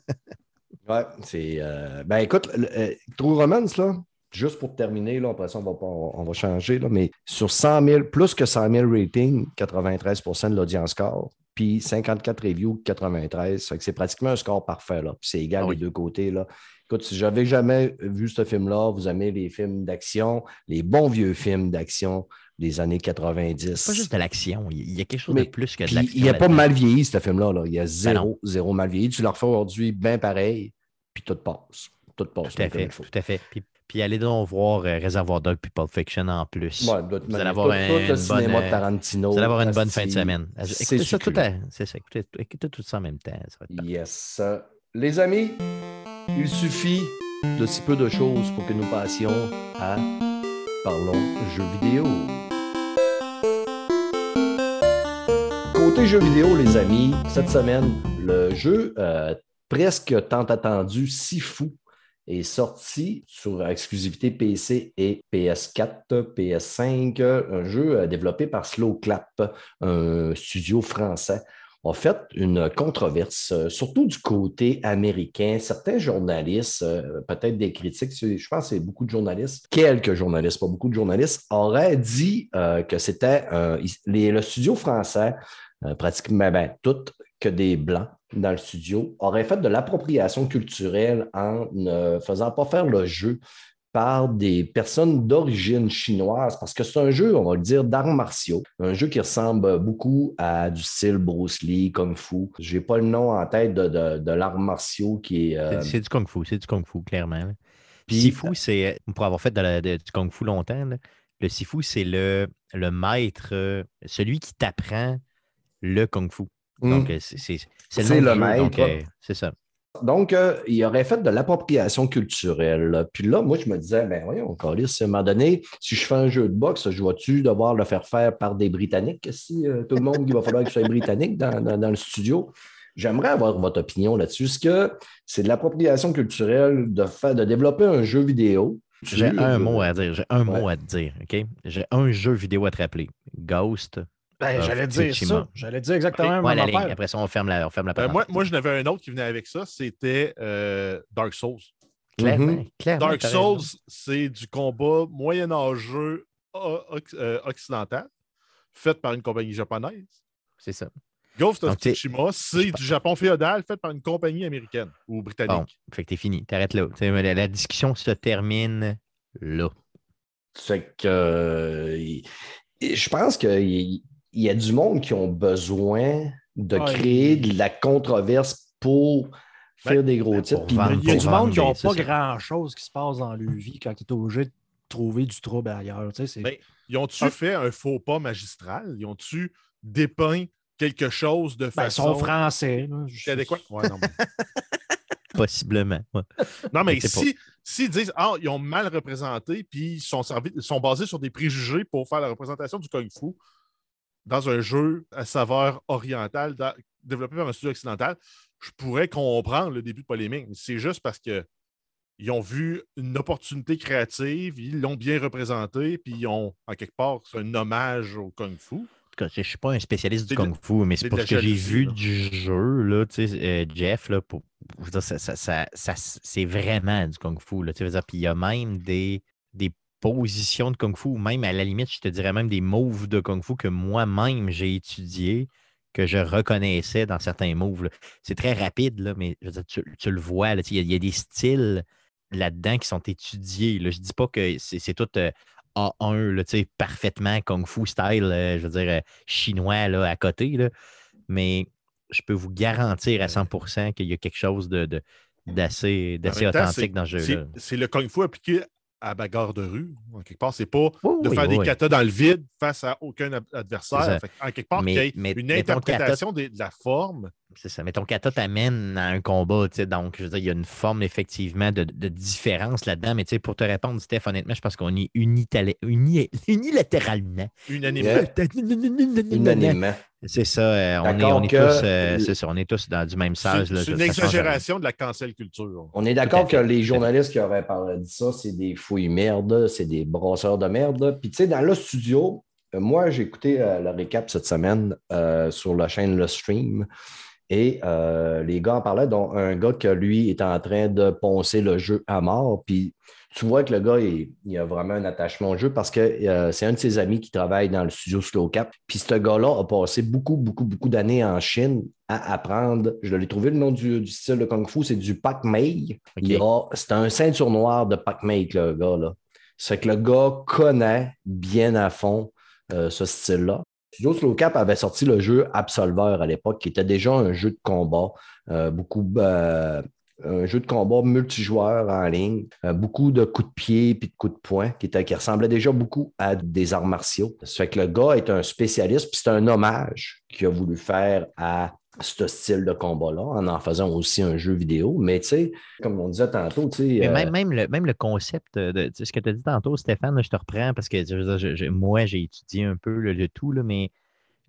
ouais, c'est. euh, Ben écoute, euh, True Romance, là, juste pour terminer, là, après ça, on va, on va changer, là, mais sur 100 000, plus que 100 000 ratings, 93% de l'audience score, puis 54 reviews, 93. Fait que c'est pratiquement un score parfait, là. Puis c'est égal Ah oui. des deux côtés, là. Écoute, si j'avais jamais vu ce film-là, vous aimez les films d'action, les bons vieux films d'action des années 90. C'est pas juste de l'action. Il y a quelque chose Mais- de plus que de l'action. il n'a pas là-dedans. mal vieilli, ce film-là. Là. Il a Ben zéro, zéro mal vieilli. Tu le refais aujourd'hui bien pareil, puis tout passe. Tout passe Tout à fait. Tout à fait. Puis, puis allez donc voir euh, Réservoir Dog puis Pulp Fiction en plus. Ouais, Vous allez avoir un- tout une cinéma bonne, de Tarantino. Vous allez avoir une bonne fin de semaine. Écoutez ça tout à... C'est ça. Écoutez, écoutez tout ça en même temps. Ça va être parfait. Yes. Les amis, il suffit de si peu de choses pour que nous passions à Parlons jeux vidéo. Côté jeux vidéo, les amis, cette semaine, le jeu euh, presque tant attendu, si fou, est sorti sur exclusivité PC et PS4, PS5, un jeu euh, développé par Slow Clap, un studio français a fait une controverse, euh, surtout du côté américain. Certains journalistes, euh, peut-être des critiques, je pense que c'est beaucoup de journalistes, quelques journalistes, pas beaucoup de journalistes, auraient dit euh, que c'était le studio français, pratiquement ben, tout que des blancs dans le studio, aurait fait de l'appropriation culturelle en ne faisant pas faire le jeu par des personnes d'origine chinoise, parce que c'est un jeu, on va le dire, d'arts martiaux, un jeu qui ressemble beaucoup à du style Bruce Lee, Kung Fu. J'ai pas le nom en tête de, de, de l'art martiaux qui est... euh, C'est- du kung fu, c'est du kung fu, clairement. Puis- Sifu, c'est, pour avoir fait de la- de- du kung fu longtemps, là, le Sifu, c'est le, le maître, euh, celui qui t'apprend le kung fu. Mm. Donc, euh, c'est le maître. euh, c'est ça. Donc, euh, il aurait fait de l'appropriation culturelle. Puis là, moi, je me disais, ben voyons, Carlis, à un moment donné, si je fais un jeu de boxe, je dois-tu devoir le faire faire par des Britanniques? Si euh, tout le monde, il va falloir que je sois britannique dans, dans- dans le studio? J'aimerais avoir votre opinion là-dessus. Est-ce que c'est de l'appropriation culturelle de, faire, de développer un jeu vidéo? J'ai un mot à dire. J'ai un Ouais. mot à te dire. OK? J'ai un jeu vidéo à te rappeler. Ghost. Ben, j'allais dire ça. J'allais dire exactement Ok. la Ouais, même la ligne. affaire. Après ça, on ferme la, on ferme la Ben, moi, moi, j'en avais un autre qui venait avec ça, c'était euh, Dark Souls. Clairement, Mhm. clairement, Dark. Souls, c'est du combat moyenâgeux euh, occidental, fait par une compagnie japonaise. C'est ça. Ghost of Tsushima, c'est du Japon féodal fait par une compagnie américaine ou Bon, britannique. fait que t'es fini. T'arrêtes là. La, la discussion se termine là. Fait que euh, je pense y, il y a du monde qui ont besoin de Ouais. créer de la controverse pour faire des gros ben, titres. pour puis vendre- Il y a du vendre, monde qui n'a pas ça. grand-chose qui se passe dans leur vie quand tu es obligé de trouver du trouble ailleurs. Tu sais, c'est- Ben, Ils ont-tu Ah. fait un faux pas magistral? Ils ont-tu dépeint quelque chose de ben, ils façon sont français. là. Je- C'est adéquat? Ouais, non, mais- Possiblement. ouais. Non, mais c'est si, s'ils disent Ah, ils ont mal représenté, puis ils sont, ils sont basés sur des préjugés pour faire la représentation du Kung Fu dans un jeu à saveur orientale développé par un studio occidental, je pourrais comprendre le début de polémique. C'est juste parce que ils ont vu une opportunité créative, ils l'ont bien représenté, puis ils ont, en quelque part, c'est un hommage au Kung Fu. En tout cas, je ne suis pas un spécialiste du Kung Fu, mais c'est pour ce que j'ai vu là. du jeu, là, tu sais, euh, Jeff, là, pour, je veux dire, ça, ça- ça- c'est vraiment du Kung Fu. Là, Puis il y a même des, des positions de Kung Fu, ou même à la limite, je te dirais même des moves de Kung Fu que moi-même j'ai étudiés, que je reconnaissais dans certains moves. C'est très rapide, là, mais je veux dire, tu, tu le vois, il y, a- il y a des styles là-dedans qui sont étudiés. Là. Je ne dis pas que c'est tout euh, A1, là, tu sais, parfaitement Kung Fu style, euh, je veux dire, euh, chinois là, à côté. Là. Mais je peux vous garantir à 100% qu'il y a quelque chose de, de- d'assez, authentique dans ce jeu-là. C'est le Kung Fu appliqué à bagarre de rue. En quelque part, c'est pas Oui, de oui, faire oui. des katas dans le vide face à aucun adversaire. en quelque part, Mais- qu'il y mais- une interprétation de la forme. C'est ça. Mais ton kata t'amène à un combat, tu sais. Donc, je veux dire, il y a une forme effectivement de, de différence là-dedans. Mais tu sais, pour te répondre, Steph, honnêtement, je pense qu'on est unitala- uni- unilatéralement. Unanimement. Unanimement. C'est ça. euh, on, est, on, est que tous, euh, c'est ça, on est tous dans du même sage. là, c'est une exagération de la cancel culture. On est d'accord que les journalistes qui auraient parlé de ça, c'est des fouilles merde, c'est des brasseurs de merde. Puis, tu sais, dans le studio, euh, moi, j'ai écouté euh, le récap cette semaine euh, sur la chaîne Le Stream. Et euh, les gars en parlaient, dont un gars que lui est en train de poncer le jeu à mort. Puis tu vois que le gars, il, il a vraiment un attachement au jeu parce que euh, c'est un de ses amis qui travaille dans le studio Slow Cap. Puis ce gars-là a passé beaucoup, beaucoup, beaucoup d'années en Chine à apprendre. Je l'ai trouvé le nom du, du style de Kung Fu, c'est du Pak Mei. C'est un ceinture noire de Pak Mei, le gars. là. C'est que le gars connaît bien à fond euh, ce style-là. Studio Slow Cap avait sorti le jeu Absolver à l'époque, qui était déjà un jeu de combat, euh, beaucoup euh, un jeu de combat multijoueur en ligne, euh, beaucoup de coups de pied puis de coups de poing, qui, était, qui ressemblait déjà beaucoup à des arts martiaux. Ça fait que le gars est un spécialiste, puis c'est un hommage qu'il a voulu faire à ce style de combat-là, en en faisant aussi un jeu vidéo. Mais tu sais, comme on disait tantôt, tu sais. Mais euh, même, même, le, même le concept de ce que tu as dit tantôt, Stéphane, là, je te reprends parce que je moi, j'ai étudié un peu le, le tout, là, mais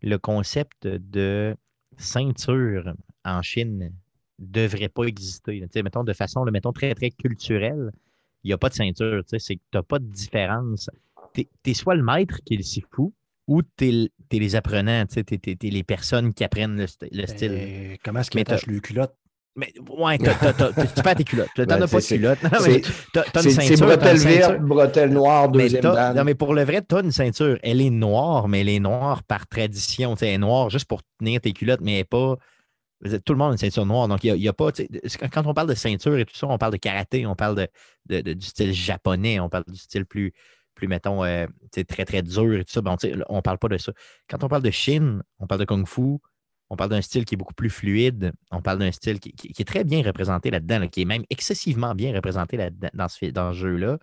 le concept de ceinture en Chine devrait pas exister. Tu sais, mettons, de façon, là, mettons, très, très culturelle, il n'y a pas de ceinture. tu sais, C'est que tu n'as pas de différence. Tu es, soit le maître qui est le sifu ou tu es, les apprenants, tu es, les personnes qui apprennent le, le style. Comment est-ce qu'il Mais t'as- attache le culotte? Mais ouais, t'as- t'as- t'as- tu perds tes culottes. T'en Ben, as pas de c'est- culottes. Mais c'est- t'as- t'as C'est une c'est ceinture, t'as bretelle une ceinture. verte, bretelle noire, Mais deuxième t'as- dan. non, mais pour le vrai, tu as une ceinture. Elle est noire, mais elle est noire par tradition. Elle est noire juste pour tenir tes culottes, mais elle n'est pas. Tout le monde a une ceinture noire. Donc, il n'y a, pas. Quand quand on parle de ceinture et tout ça, on parle de karaté, on parle de, de- de- du style japonais, on parle du style plus, plus mettons, euh, très, très dur et tout ça. Sais, on ne parle pas de ça. Quand on parle de Chine, on parle de Kung Fu, on parle d'un style qui est beaucoup plus fluide. On parle d'un style qui, est très bien représenté là-dedans, là, qui est même excessivement bien représenté là-dedans, dans ce, dans ce jeu-là,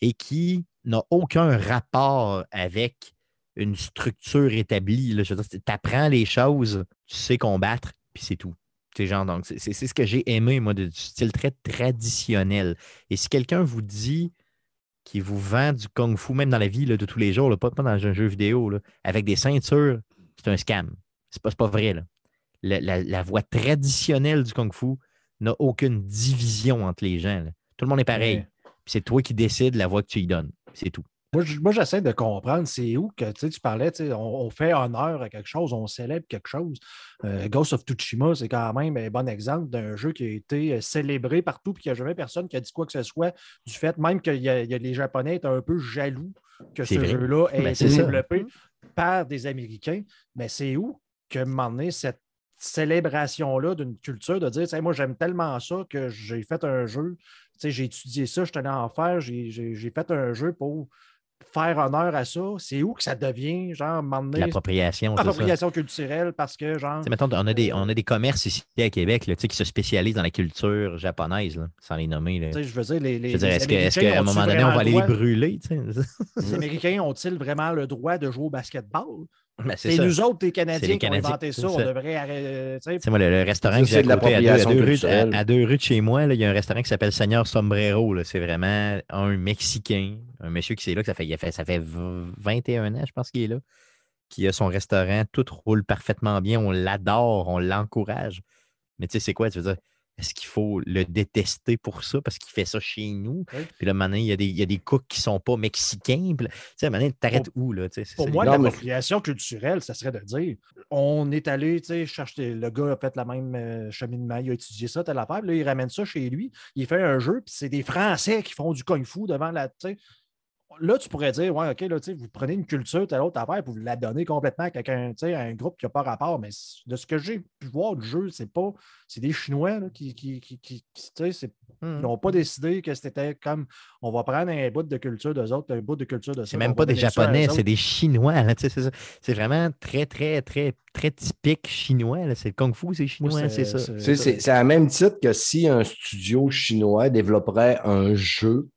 et qui n'a aucun rapport avec une structure établie. Tu apprends les choses, tu sais combattre, puis c'est tout. Genre, donc, c'est ce que j'ai aimé, moi, du style très traditionnel. Et si quelqu'un vous dit qu'il vous vend du kung-fu, même dans la vie là, de tous les jours, là, pas, pas dans un jeu vidéo, là, avec des ceintures, c'est un scam. C'est pas, pas vrai. Là. La, la- la voie traditionnelle du kung-fu n'a aucune division entre les gens. Tout le monde est pareil. Ouais. C'est toi qui décides la voie que tu y donnes. C'est tout. Moi, je- moi, j'essaie de comprendre, c'est où que tu sais, tu parlais, on, on fait honneur à quelque chose, on célèbre quelque chose. Euh, Ghost of Tsushima, c'est quand même un bon exemple d'un jeu qui a été euh, célébré partout, puis qu'il n'y a jamais personne qui a dit quoi que ce soit, du fait même que y a- y a- les Japonais étaient un peu jaloux que ce jeu-là ait Ben, été ça. développé par des Américains. Mais c'est où que, à un moment donné, cette célébration-là d'une culture, de dire, moi, j'aime tellement ça que j'ai fait un jeu, Tu sais, j'ai étudié ça, je tenais à en faire, j'ai j'ai- j'ai fait un jeu pour faire honneur à ça. C'est où que ça devient, genre, donné, L'appropriation, c'est ça. appropriation culturelle parce que, genre, Tu sais, mettons, on, a des, on a des commerces ici à Québec là, tu sais, qui se spécialisent dans la culture japonaise, là, sans les nommer. là. tu sais, je veux dire, les, dire, est-ce qu'à un moment donné, on va aller le les brûler? tu sais? Les Américains ont-ils vraiment le droit de jouer au basketball? Ben, c'est C'est nous autres, les C'est Canadiens, les qui ont inventé ça. c'est On devrait arrêter. sais, moi, le, le restaurant que j'ai c'est à de côté, à deux, rues, à- à deux rues de chez moi, là, il y a un restaurant qui s'appelle Seigneur Sombrero. C'est vraiment un Mexicain, un monsieur qui est là, que ça fait, il a fait, ça fait v- 21 ans, je pense qu'il est là, qui a son restaurant, tout roule parfaitement bien, on l'adore, on l'encourage. Mais tu sais, c'est quoi? Tu veux dire, est-ce qu'il faut le détester pour ça? Parce qu'il fait ça chez nous? Oui. Puis là, maintenant, il y a des, il y a des cooks qui sont pas mexicains. Puis tu sais, maintenant, t'arrêtes où, là? Tu sais, c'est Pour ça, moi, mais- l'appropriation culturelle, ça serait de dire on est allé, tu sais, chercher. Le gars a fait la même euh, cheminement, il a étudié ça, telle affaire. puis Là, il ramène ça chez lui. Il fait un jeu, puis c'est des Français qui font du kung-fu devant la. tu sais. Là, tu pourrais dire, ouais, OK, là, vous prenez une culture, telle autre affaire, puis vous la donnez complètement à quelqu'un, tu sais, à un groupe qui n'a pas rapport. Mais de ce que j'ai pu voir du jeu, c'est pas. C'est des Chinois là, qui, qui, qui, qui- qui- tu sais, c'est- Hmm. ils n'ont pas décidé que c'était comme on va prendre un bout de culture d'eux autres, un bout de culture de ça. C'est même pas des Japonais, c'est des Chinois. là, tu sais, C'est vraiment très, très, très, très typique chinois. C'est le Kung Fu, c'est chinois, Oui, c'est ça. C'est c'est à même titre que si un studio chinois développerait un jeu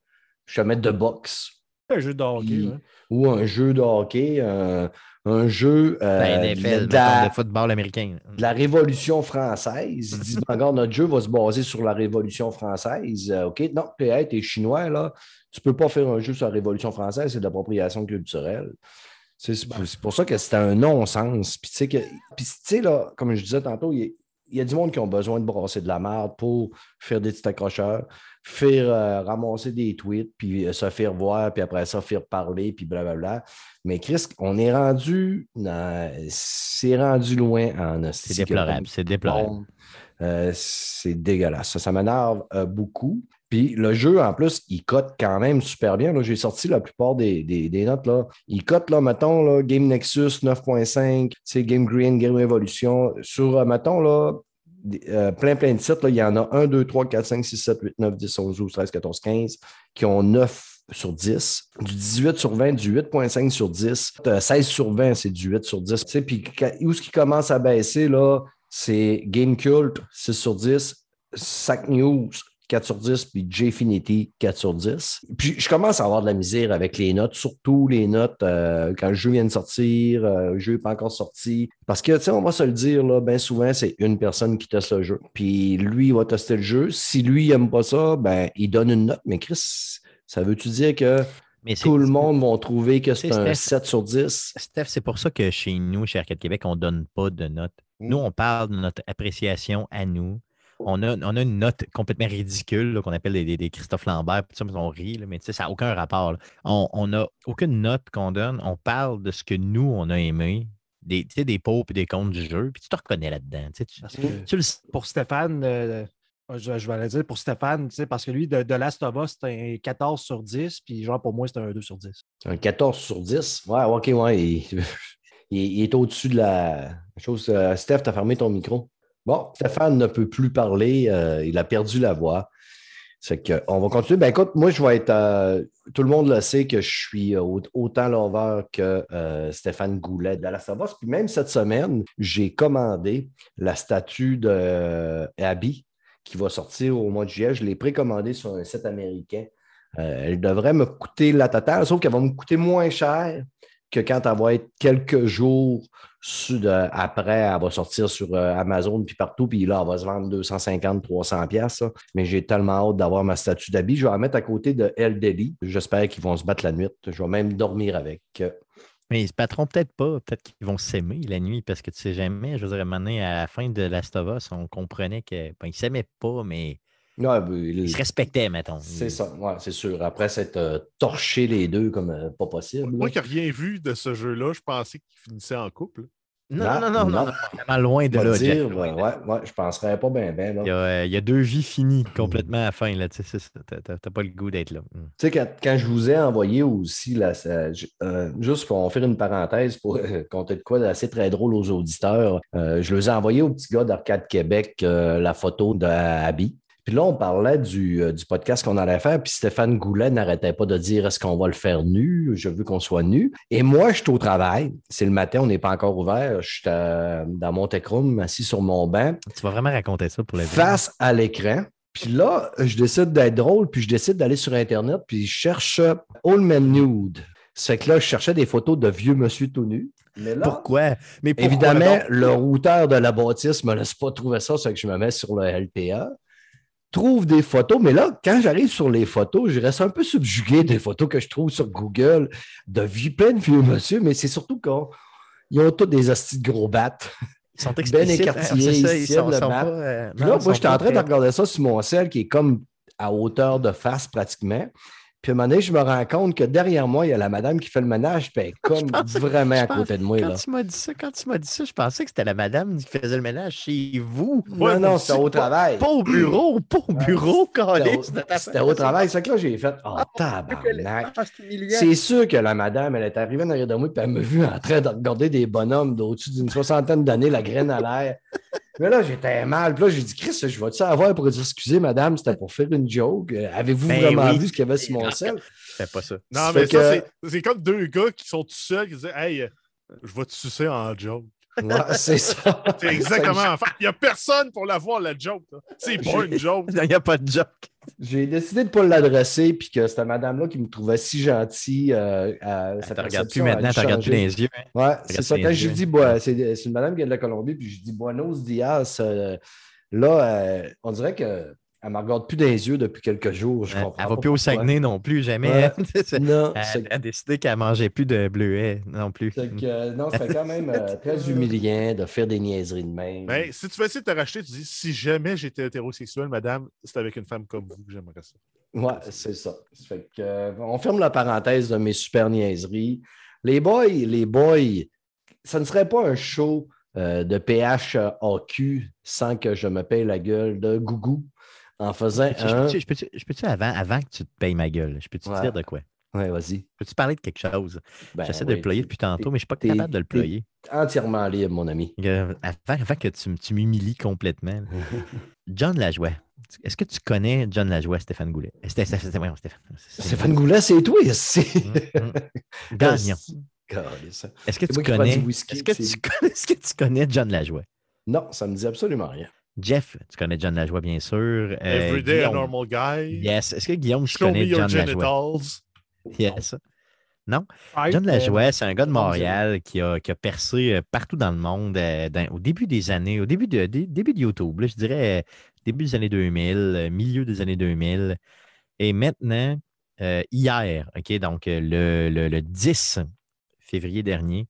je te mets de boxe Un jeu de hockey. Puis- ouais. ou un jeu de hockey, un, un jeu euh, Ben, de, NFL, de la, de football américain. de la Révolution française. Ils disent, Ben, regarde, notre jeu va se baser sur la Révolution française. Euh, OK, non, puis, hey, t'es chinois, là. Tu peux pas faire un jeu sur la Révolution française, c'est de l'appropriation culturelle. C'est c'est pour, c'est pour ça que c'était un non-sens. Puis, tu sais, que- puis, tu sais, là, comme je disais tantôt, il y, a, il y a du monde qui ont besoin de brasser de la merde pour faire des petits accrocheurs, faire euh, ramasser des tweets, puis euh, se faire voir, puis après ça, faire parler, puis blablabla. Mais Chris, on est rendu, dans- c'est rendu loin en C'est déplorable. C'est déplorable. Euh, c'est dégueulasse. Ça, ça m'énerve beaucoup. Puis le jeu, en plus, il cote quand même super bien. J'ai sorti la plupart des, notes. Là. Il cote, mettons, Game Nexus 9.5, tu sais, Game Green, Game Revolution. Sur, euh, mettons, euh, plein, plein de sites, il y en a 1, 2, 3, 4, 5, 6, 7, 8, 9, 10, 11, 12, 13, 14, 15 qui ont 9 sur 10, du 18 sur 20, du 8.5 sur 10, euh, 16 sur 20, c'est du 8 sur 10. Tu sais, Puis où ce qui commence à baisser, c'est Game Cult, 6 sur 10, Sac News, 4 sur 10, puis Jfinity, 4 sur 10. Puis je commence à avoir de la misère avec les notes, surtout les notes euh, quand le jeu vient de sortir, euh, le jeu n'est pas encore sorti. Parce que, tu sais, on va se le dire, là, bien souvent, c'est une personne qui teste le jeu. Puis lui, il va tester le jeu. Si lui, il n'aime pas ça, ben, il donne une note. Mais Chris, ça veut-tu dire que Mais tout le monde va trouver que c'est un Steph. 7 sur 10? Steph, c'est pour ça que chez nous, chez Arcade Québec, on ne donne pas de notes. Mm. Nous, on parle de notre appréciation à nous. On a, on a une note complètement ridicule qu'on appelle des, des- des Christophe Lambert, puis ça, on rit, là, mais tu sais, ça n'a aucun rapport. là. On n'a aucune note qu'on donne. On parle de ce que nous, on a aimé, des, tu sais, des pots et des comptes du jeu, puis tu te reconnais là-dedans. tu sais, Tu, le pour Stéphane, euh, je, je vais aller dire pour Stéphane, tu sais, parce que lui, de, de Last of Us, c'est un 14 sur 10, puis genre pour moi, c'est un 2 sur 10. Un 14 sur 10? Ouais, ok, ouais. Il, il- il est au-dessus de la chose. Euh, Steph, tu as fermé ton micro. Bon, Stéphane ne peut plus parler. euh, il a perdu la voix. C'est que, on va continuer. Ben écoute, moi, je vais être. euh, tout le monde le sait que je suis euh, au- autant lover que Stéphane Goulet de la Savas. Puis même cette semaine, j'ai commandé la statue de Abby qui va sortir au mois de juillet. Je l'ai précommandée sur un site américain. Elle devrait me coûter la totale, sauf qu'elle va me coûter moins cher que quand elle va être quelques jours de- après, elle va sortir sur euh, Amazon puis partout, puis là, elle va se vendre 250, 300 pièces. Mais j'ai tellement hâte d'avoir ma statue d'habit. Je vais la mettre à côté de El Deli. J'espère qu'ils vont se battre la nuit. Je vais même dormir avec. Mais ils se battront peut-être pas. Peut-être qu'ils vont s'aimer la nuit parce que tu sais jamais. Je veux dire, à la fin de Last of on comprenait qu'ils ne s'aimaient pas, mais Ouais, ben, ils se respectaient, mettons. c'est ça, ouais, c'est sûr. Après s'être euh, torché les deux comme euh, pas possible. Moi là. qui n'ai rien vu de ce jeu-là, je pensais qu'ils finissaient en couple. Non, Non, non, non, non, non. non, vraiment loin de là, dire, Jeff, ouais, de ouais, je penserais pas bien, bien. là. Il y, a, euh, il y a deux vies finies complètement à la fin. Là, tu t'as pas le goût d'être là. Mm. Tu sais, quand, quand je vous ai envoyé aussi, là, ça- euh, juste pour faire une parenthèse, pour euh, compter de quoi d'assez très drôle aux auditeurs, euh, je les ai envoyé au petit gars d'Arcade Québec euh, la photo d'Abby. Puis là, on parlait du, euh, du podcast qu'on allait faire, puis Stéphane Goulet n'arrêtait pas de dire est-ce qu'on va le faire nu? Je veux qu'on soit nu. Et moi, je suis au travail. C'est le matin, on n'est pas encore ouvert. Je suis dans mon tech room, assis sur mon banc Tu vas vraiment raconter ça pour la vie. face à l'écran. Puis là, je décide d'être drôle, puis je décide d'aller sur Internet, puis je cherche Old Man Nude. C'est que là, je cherchais des photos de vieux monsieur tout nu. Mais là, Pourquoi? Mais pourquoi évidemment, le routeur de la bâtisse ne me laisse pas trouver ça, c'est que je me mets sur le LPA. Trouve des photos, mais là, quand j'arrive sur les photos, je reste un peu subjugué des photos que je trouve sur Google de vie plein de vieux monsieur, mais c'est surtout qu'ils ont tous des hosties de gros battes. Ils sont Ben hein, c'est ça, ils sont, le sont pas, euh, non, là, moi, j'étais en train de regarder ça sur mon sel qui est comme à hauteur de face pratiquement. Puis à un moment donné, je me rends compte que derrière moi, il y a la madame qui fait le ménage, puis elle est comme pensais- vraiment à pense- côté de moi. Quand Là. tu m'as dit ça, quand tu m'as dit ça, je pensais que c'était la madame qui faisait le ménage chez vous. Ouais, non, non, c'était au pas- travail. Pas au bureau, pas au bureau, C'était au- travail. C'est que là, j'ai fait Oh, tabarnak. Ah, c'est sûr que la madame, elle est arrivée en arrière de moi, puis elle m'a vu en train de regarder des bonhommes d'au-dessus d'une soixantaine d'années, la graine à l'air. Mais là, j'étais mal. Puis là, j'ai dit, Chris, je vais-tu avoir pour dire, excusez, madame, c'était pour faire une joke? Euh, Avez-vous Ben vraiment oui. vu ce qu'il y avait sur mon sel? Fais pas ça. Non, mais ça, que- c'est- c'est comme deux gars qui sont tout seuls qui disent Hey, je vais te sucer en joke. Ouais, c'est ça. C'est exactement. En fait, il n'y a personne pour la voir, la joke. C'est pas une joke. Il n'y a pas de joke. J'ai décidé de ne pas l'adresser, puis que c'était madame-là qui me trouvait si gentil. Euh, à, Tu sa regardes perception plus maintenant, dû tu regardes plus les yeux. hein. Ouais, c'est ça. Quand je dis, bah, c'est c'est une madame qui vient de la Colombie, puis je dis Buenos dias. euh, là, euh, on dirait qu'elle ne me regarde plus dans les yeux depuis quelques jours. Je Elle comprends ne va plus au. Saguenay non plus, jamais. Ouais. Non, Elle a décidé qu'elle ne mangeait plus de bleuets non plus. que, euh, non, c'est quand même euh, très humiliant de faire des niaiseries de même. Mais si tu veux essayer de te racheter, tu dis si jamais j'étais hétérosexuel, madame, c'est avec une femme comme vous que j'aimerais ça. Ouais, c'est ça. Ça fait que, euh, on ferme la parenthèse de mes super niaiseries. Les boys, les boys, ça ne serait pas un show euh, de PHAQ sans que je me paye la gueule de gougou en faisant Je un. je peux-tu- avant, avant que tu te payes ma gueule, je peux-tu te dire de quoi? Ouais, vas-y. Peux-tu parler de quelque chose? Ben J'essaie de oui, le ployer depuis tantôt, mais je ne suis pas capable de le ployer. Entièrement libre, mon ami. Euh, Avant, avant que tu, tu m'humilies complètement. John Lajoie. Est-ce que tu connais John Lajoie, Stéphane Goulet? C'était- voyons, Stéphane. Goulet, c'est toi ici. Hum, hum. Gagnon. Est-ce que C'est tu connais. Est-ce que, tu connais est-ce que tu connais John Lajoie? Non, ça ne me dit absolument rien. Jeff, tu connais John Lajoie, bien sûr. Euh, Everyday a normal guy. Yes. Est-ce que Guillaume, tu Show me connais your John Lajoie? genitals. Yes. John Euh, Lajoie, c'est un gars de non, Montréal qui a, qui a percé euh, partout dans le monde euh, dans- au début des années, au début de, dé- début de YouTube, là, je dirais début des années 2000, euh, milieu des années 2000. Et maintenant, euh, hier, OK, donc le, le- le 10 février dernier,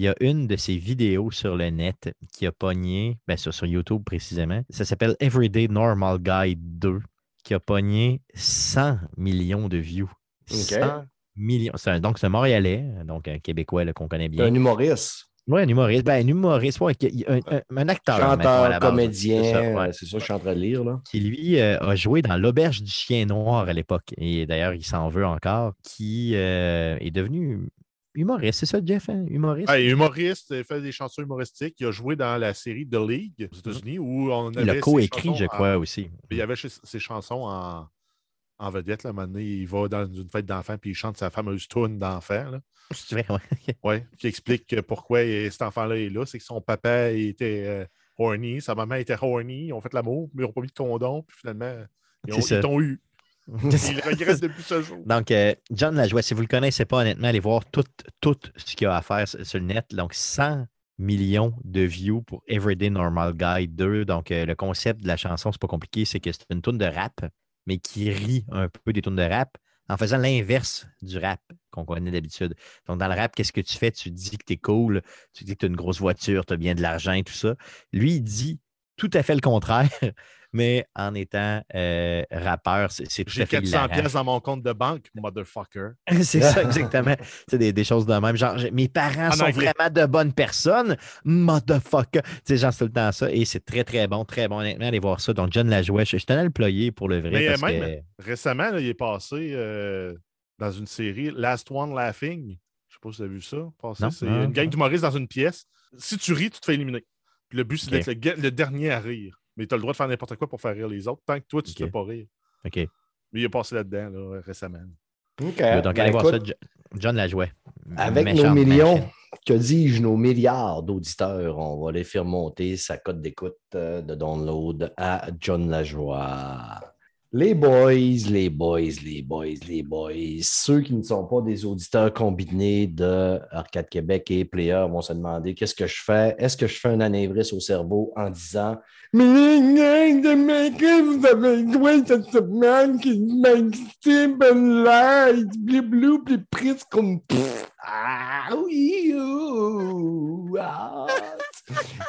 il y a une de ses vidéos sur le net qui a pogné, ben, sur, sur YouTube précisément. Ça s'appelle Everyday Normal Guy 2, qui a pogné 100 millions de views. 100 millions. Un- donc, c'est un Montréalais, donc un Québécois qu'on connaît bien. un humoriste, Oui, un humoriste. Ben, un humoriste, ouais, un, un- un acteur. chanteur, comédien. C'est ça, ouais. ça que je suis en train de lire. Là. Qui, lui, euh, a joué dans L'Auberge du Chien Noir à l'époque. Et d'ailleurs, il s'en veut encore. Qui euh, est devenu humoriste. C'est ça, Jeff? hein? Humoriste? Humoriste, il fait des chansons humoristiques. Il a joué dans la série The League aux États-unis où on avait. il a coécrit, je en- crois, aussi. Il y avait ses chansons en, en vedette. Là, un moment donné, il va dans une fête d'enfants puis il chante sa fameuse tune. C'est vrai, ouais. Ouais, qui explique que pourquoi cet enfant-là est là. C'est que son papa était euh, horny, sa maman était horny, ils ont fait l'amour, mais ils n'ont pas mis de condom, puis finalement, ils ont- ils eu. Ils regrettent depuis ce jour. Donc, euh, John Lajoie, si vous ne le connaissez pas, honnêtement, allez voir tout, tout ce qu'il y a à faire sur, le net. Donc, 100 millions de views pour Everyday Normal Guy 2. Donc, euh, le concept de la chanson, c'est pas compliqué, c'est que c'est une tune de rap, mais qui rit un peu des tunes de rap en faisant l'inverse du rap qu'on connaît d'habitude. Donc, dans le rap, qu'est-ce que tu fais? Tu dis que tu es cool, tu dis que tu as une grosse voiture, tu as bien de l'argent et tout ça. Lui, il dit tout à fait le contraire, mais en étant euh, rappeur, c'est tout J'ai à fait 400 hilarant. pièces dans mon compte de banque, motherfucker. C'est ça, exactement. C'est des, des choses de même. Genre, mes parents En sont anglais. vraiment de bonnes personnes. Motherfucker. Tu sais, genre, c'est le temps ça. Et c'est très, très bon, très bon. Honnêtement, allez voir ça. Donc, John Lajoie, je, je tenais à le ployer pour le vrai. Mais, parce même- Récemment, là, il est passé euh, dans une série Last One Laughing. Je ne sais pas si vous avez vu ça. C'est une gang d'humoristes dans une pièce. Si tu ris, tu te fais éliminer. Puis le but, c'est d'être le dernier à rire. Mais tu as le droit de faire n'importe quoi pour faire rire les autres, tant que toi, tu ne te fais pas rire. OK. Mais il est passé là-dedans là, récemment. OK. Donc, Ben, allez voir écoute, ça. Jo- John Lajoie. Avec nos millions, que dis-je, nos milliards d'auditeurs, on va les faire monter sa cote d'écoute euh, de download à John Lajoie. Les boys, les boys, les boys, les boys, ceux qui ne sont pas des auditeurs combinés de Arcade Québec et Player vont se demander qu'est-ce que je fais? Est-ce que je fais un anévrisme au cerveau en disant Mais vous avez joué cette semaine qui comme Ah oui, ah.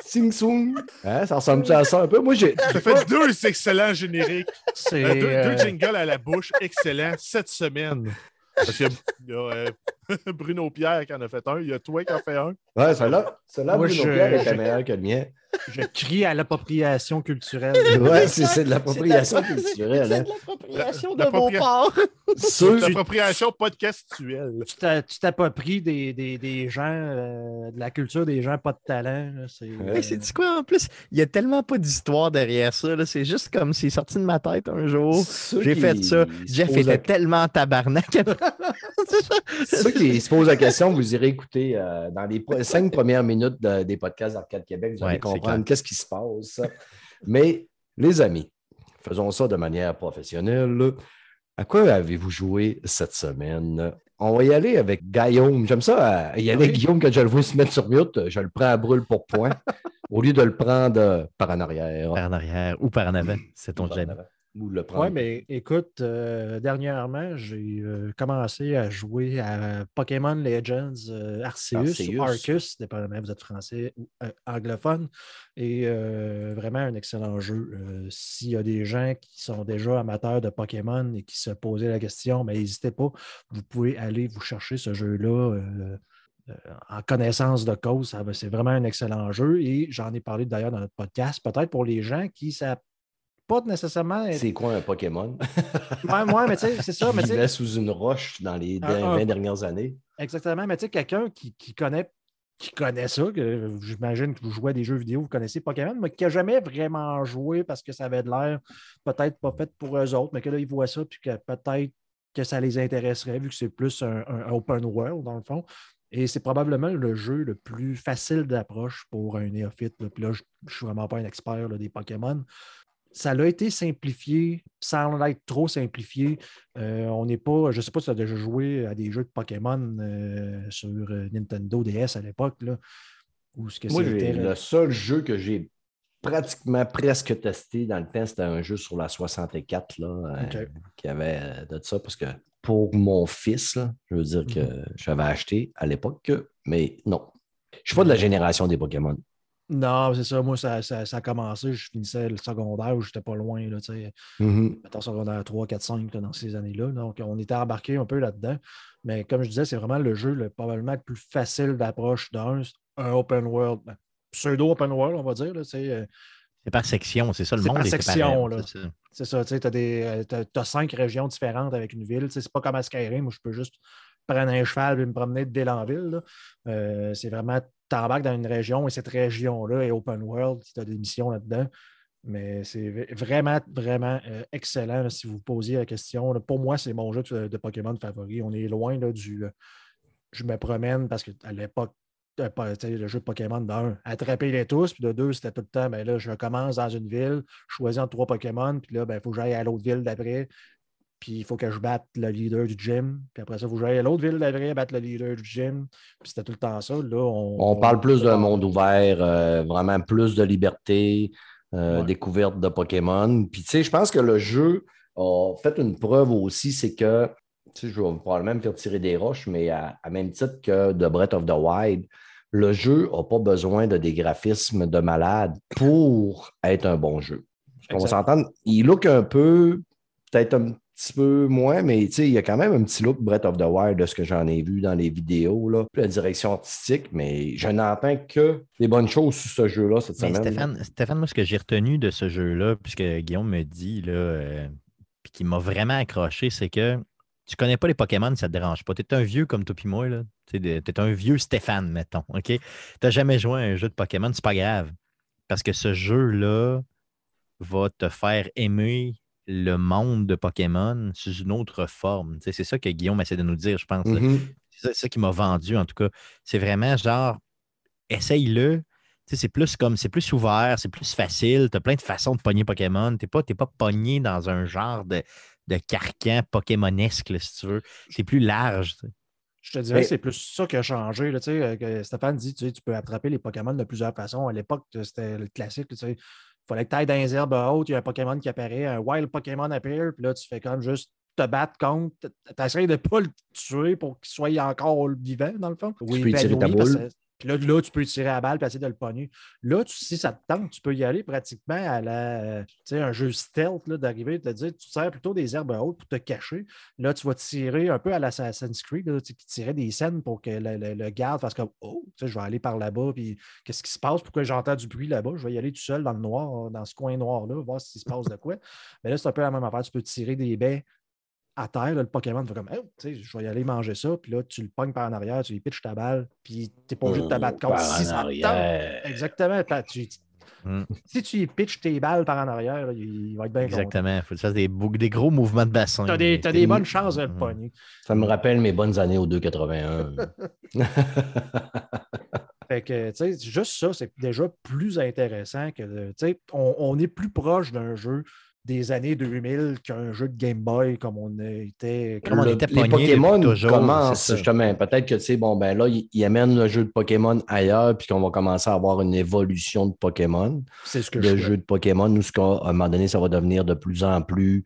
Sing song. Hein, ça ressemble à ça un peu? Moi, j'ai. Ça fait deux excellents génériques. C'est Euh, deux, euh, deux jingles à la bouche, excellents, cette semaine. Parce qu'il y a, il y a, euh, Bruno Pierre qui en a fait un, il y a toi qui en fait un. Ouais, celui-là, Moi, Bruno je- Pierre était je- meilleur que le mien. Je crie à l'appropriation culturelle. Ouais, c'est c'est de l'appropriation culturelle. hein. l'appropriation de vos parts. Ceux, L'appropriation podcastuelle. Tu t'a- tu t'appropries des, des, des gens, euh, de la culture des gens pas de talent. C'est Ouais, C'est du quoi en plus? Il n'y a tellement pas d'histoire derrière ça. C'est juste comme c'est sorti de ma tête un jour. J'ai qui fait ça. Jeff était la- tellement tabarnak. Ceux qui se posent la question, vous irez écouter euh, dans les cinq premières minutes de- des podcasts d'Arcade Québec, vous allez Ouais, c'est comprendre qu'est-ce qui se passe. Mais les amis, faisons ça de manière professionnelle. À quoi avez-vous joué cette semaine? On va y aller avec Guillaume. J'aime ça, euh, y Oui. Guillaume quand je le vois se mettre sur mute. Je le prends à brûle pour point au lieu de le prendre euh, par en arrière. Par en arrière ou par en avant, c'est ton jamais. Ou le prendre. Oui, mais écoute, euh, dernièrement, j'ai euh, commencé à jouer à Pokémon Legends euh, Arceus, Arceus. ou Arcus, dépendamment vous êtes français ou euh, anglophone. Et vraiment un excellent jeu. S'il y a des gens qui sont déjà amateurs de Pokémon et qui se posaient la question, mais n'hésitez pas, vous pouvez aller vous chercher ce jeu-là. euh, en connaissance de cause, c'est vraiment un excellent jeu et j'en ai parlé d'ailleurs dans notre podcast. Peut-être pour les gens qui ne savent pas nécessairement être C'est quoi un Pokémon? Ouais, ouais, mais tu sais, c'est ça. Mais tu sous une roche dans les Un- un- 20 dernières années. exactement. Mais tu sais, quelqu'un qui, qui connaît qui connaît ça, que j'imagine que vous jouez à des jeux vidéo, vous connaissez Pokémon, mais qui n'a jamais vraiment joué parce que ça avait de l'air peut-être pas fait pour eux autres, mais que là, ils voient ça, puis que peut-être que ça les intéresserait, vu que c'est plus un, un open world, dans le fond. Et c'est probablement le jeu le plus facile d'approche pour un néophyte. là. Puis là, je ne suis vraiment pas un expert là, des Pokémon. Ça a été simplifié sans être trop simplifié. Euh, on n'est pas, je ne sais pas si tu as déjà joué à des jeux de Pokémon euh, sur euh, Nintendo DS à l'époque. Ou ce que Moi, le seul jeu que j'ai pratiquement presque testé dans le temps, c'était un jeu sur la 64 là, euh, qui avait de ça, parce que pour mon fils, là, je veux dire que Mhm. j'avais acheté à l'époque, mais non. Je ne suis pas de la génération des Pokémon. Non, c'est ça. Moi, ça, ça- ça a commencé. Je finissais le secondaire où j'étais pas loin. Là, tu sais. Mettons secondaire 3, 4, 5 là, dans ces années-là. Donc, on était embarqué un peu là-dedans. Mais comme je disais, c'est vraiment le jeu le, probablement le plus facile d'approche d'un un open world. ben, pseudo-open world, on va dire. là, euh, C'est par section, c'est ça le C'est monde. par est section, séparé, là. c'est ça. C'est ça, tu sais, tu as, cinq régions différentes avec une ville. Tu sais, C'est pas comme à Skyrim où je peux juste prendre un cheval et me promener de ville en ville. là. Euh, c'est vraiment, tu dans une région et cette région-là est open world. Tu as des missions là-dedans. Mais c'est vraiment, vraiment euh, excellent si vous posiez la question. Pour moi, c'est mon jeu de, Pokémon favori. On est loin là, du. euh, je me promène parce qu'à l'époque, euh, le jeu de Pokémon, d'un, attraper-les tous, puis de deux, c'était tout le temps, ben là, je commence dans une ville, je choisis entre trois Pokémon, puis là, il faut que j'aille à l'autre ville d'après, puis il faut que je batte le leader du gym, puis après ça, il faut que j'aille à l'autre ville d'après, battre le leader du gym, puis c'était tout le temps ça. Là, on, On parle plus d'un on- monde ouvert, euh, vraiment plus de liberté, euh, Ouais. découverte de Pokémon. Puis, tu sais, je pense que le jeu a fait une preuve aussi, c'est que, tu sais, je vais probablement me faire tirer des roches, mais à, à même titre que de Breath of the Wild, le jeu n'a pas besoin de des graphismes de malade pour être un bon jeu. On s'entendre, il look un peu, peut-être un petit peu moins, mais tu sais, il y a quand même un petit look Breath of the Wild de ce que j'en ai vu dans les vidéos, là. La direction artistique, mais je n'entends que des bonnes choses sur ce jeu-là cette Mais semaine. Stéphane, Stéphane, moi, ce que j'ai retenu de ce jeu-là, puisque Guillaume me dit, là, euh, puis qui m'a vraiment accroché, c'est que tu connais pas les Pokémon, ça te dérange pas. Tu es un vieux comme toi puis moi, là. Tu es un vieux Stéphane, mettons. OK? Tu n'as jamais joué à un jeu de Pokémon, c'est pas grave. Parce que ce jeu-là va te faire aimer le monde de Pokémon sous une autre forme. Tu sais, C'est ça que Guillaume essaie de nous dire, je pense. Mhm. C'est ça, qui m'a vendu, en tout cas. C'est vraiment genre, essaye-le. Tu sais, C'est plus comme, c'est plus ouvert, c'est plus facile. Tu as plein de façons de pogner Pokémon. Tu n'es pas, t'es pas pogné dans un genre de, de carcan Pokémonesque, là, si tu veux. C'est plus large. tu sais. Je te dirais Mais- que c'est plus ça qui a changé. Là, tu sais, euh, que Stéphane dit tu, sais, tu peux attraper les Pokémon de plusieurs façons. À l'époque, c'était le classique. tu sais, Il fallait que tu ailles dans les herbes hautes, il y a un Pokémon qui apparaît, un Wild Pokémon apparaît, puis là, tu fais comme juste te battre contre. Tu essaies de pas le tuer pour qu'il soit encore vivant, dans le fond. peux y tirer ta boule. Là, là, tu peux tirer à la balle essayer de le pogner. Là, si ça te tente, tu peux y aller pratiquement à la, sais, un jeu stealth, d'arriver et te dire, tu sers plutôt des herbes hautes pour te cacher. Là, tu vas tirer un peu à l'Assassin's Creed, là, qui des scènes pour que le, le- le garde fasse comme Oh, je vais aller par là-bas, puis qu'est-ce qui se passe? Pourquoi j'entends du bruit là-bas? Je vais y aller tout seul dans le noir, dans ce coin noir-là, voir s'il se passe de quoi. Mais là, c'est un peu la même affaire. Tu peux tirer des baies à terre, là, le Pokémon fait comme Oh, tu sais, je vais y aller manger ça, puis là, tu le pognes par en arrière, tu lui pitches ta balle, puis tu n'es pas obligé de te battre contre. Par Si en ça te tente. arrière. Exactement. t'as- Tu Mm. Si tu y pitches tes balles par en arrière, là, il, il va être bien. Exactement. Il faut que tu fasses des, des gros mouvements de bassin. Tu as des, t'as des bonnes chances de le Mhm. pogner. Ça me rappelle mes bonnes années au 2,81. Fait que, tu sais, juste ça, c'est déjà plus intéressant que, tu sais, on, on est plus proche d'un jeu des années 2000 qu'un jeu de Game Boy comme on était. Comme on Le- était les Pokémon toujours, commencent justement. Peut-être que tu sais, bon, ben là, ils, amènent le jeu de Pokémon ailleurs, puis qu'on va commencer à avoir une évolution de Pokémon, C'est ce que je jeu de Pokémon, où ce qu'à un moment donné, ça va devenir de plus en plus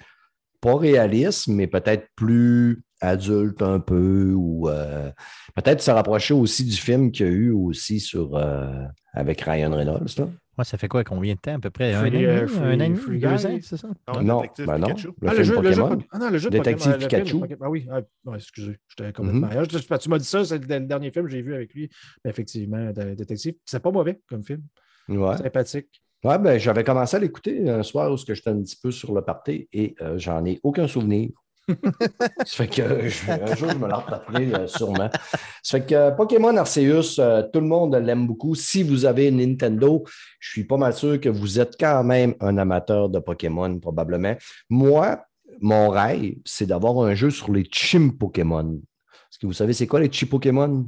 pas réaliste, mais peut-être plus adulte un peu, ou euh, peut-être se rapprocher aussi du film qu'il y a eu aussi sur euh, avec Ryan Reynolds. Là. Ouais, ça fait quoi? Combien de temps à peu près? Un Free- euh, Free- un an et demi, Free deux ans, c'est ça? Non, Détective ben non. Pikachu. Le ah, film le jeu, le jeu, ah non, le jeu de Détective Pokémon, le film de Pikachu. Ah oui, ah, ouais, excusez, j'étais complètement Mhm. Tu, tu m'as dit ça, c'est le, dernier film que j'ai vu avec lui. Ben, effectivement, Détective. C'est pas mauvais comme film. Ouais. Sympathique. Ouais, ben, j'avais commencé à l'écouter un soir où j'étais un petit peu sur le party et euh, j'en ai aucun souvenir. Ça fait que euh, je- un jour, je me l'en rappelé euh, sûrement. Ça fait que euh, Pokémon Arceus, euh, tout le monde l'aime beaucoup. Si vous avez une Nintendo, je suis pas mal sûr que vous êtes quand même un amateur de Pokémon, probablement. Moi, mon rêve, c'est d'avoir un jeu sur les Chim Pokémon. Est-ce que vous savez c'est quoi les Chim Pokémon?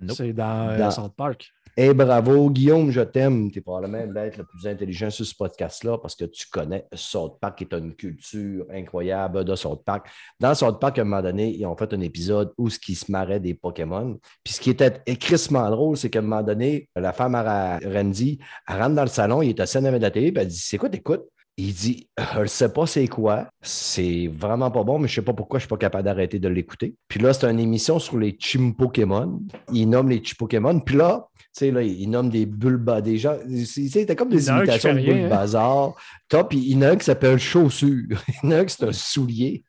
Nope. C'est dans, euh, Dans- South Park. Eh bravo, Guillaume, je t'aime. Tu es probablement l'être le plus intelligent sur ce podcast-là parce que tu connais South Park, qui est une culture incroyable de South Park. Dans South Park, à un moment donné, ils ont fait un épisode où ce qui se marrait des Pokémon. Puis ce qui était écrissement drôle, c'est qu'à un moment donné, la femme à Randy, elle rentre dans le salon, il est assis devant la télé, puis elle dit C'est quoi t'écoutes il dit, je ne sais pas c'est quoi, c'est vraiment pas bon, mais je ne sais pas pourquoi je ne suis pas capable d'arrêter de l'écouter. Puis là, c'est une émission sur les Chim Pokémon. Il nomme les Chim Pokémon. Puis là, tu sais, là, il nomme des Bulba, des gens. C'était comme des imitations de rien, hein. Bulbazar. Top, il y en a un qui s'appelle Chaussure. Il y en a un qui c'est un soulier.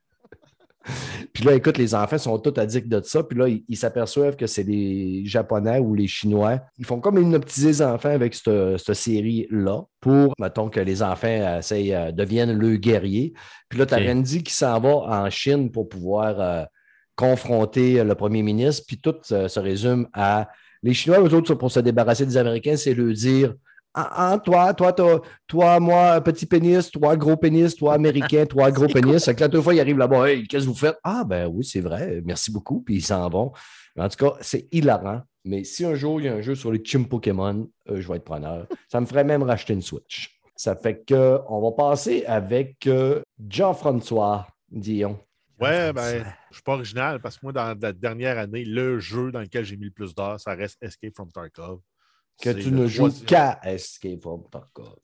Puis là, écoute, les enfants sont tous addicts de ça. Puis là, ils s'aperçoivent que c'est les Japonais ou les Chinois. Ils font comme hypnotiser les enfants avec cette, cette série-là pour, mettons, que les enfants euh, essayent, euh, deviennent le guerrier. Puis là, tu as. Randy qui s'en va en Chine pour pouvoir euh, confronter le premier ministre. Puis tout euh, se résume à les Chinois, eux autres, pour se débarrasser des Américains, c'est le dire ah, ah, toi, toi, toi, toi, moi, petit pénis, toi, gros pénis, toi, américain, toi, gros pénis. Que là, deux fois, ils arrivent là-bas, hey, qu'est-ce que vous faites? Ah, ben oui, c'est vrai, merci beaucoup, puis ils s'en vont. Mais en tout cas, c'est hilarant. Mais si un jour, il y a un jeu sur les Chim Pokémon, euh, je vais être preneur. Ça me ferait même racheter une Switch. Ça fait que on va passer avec euh, Jean-François Dion. Ouais, ben, je suis pas original parce que moi, dans la dernière année, le jeu dans lequel j'ai mis le plus d'heures, ça reste Escape from Tarkov. Que C'est tu ne joues qu'à Escape from Tarkov.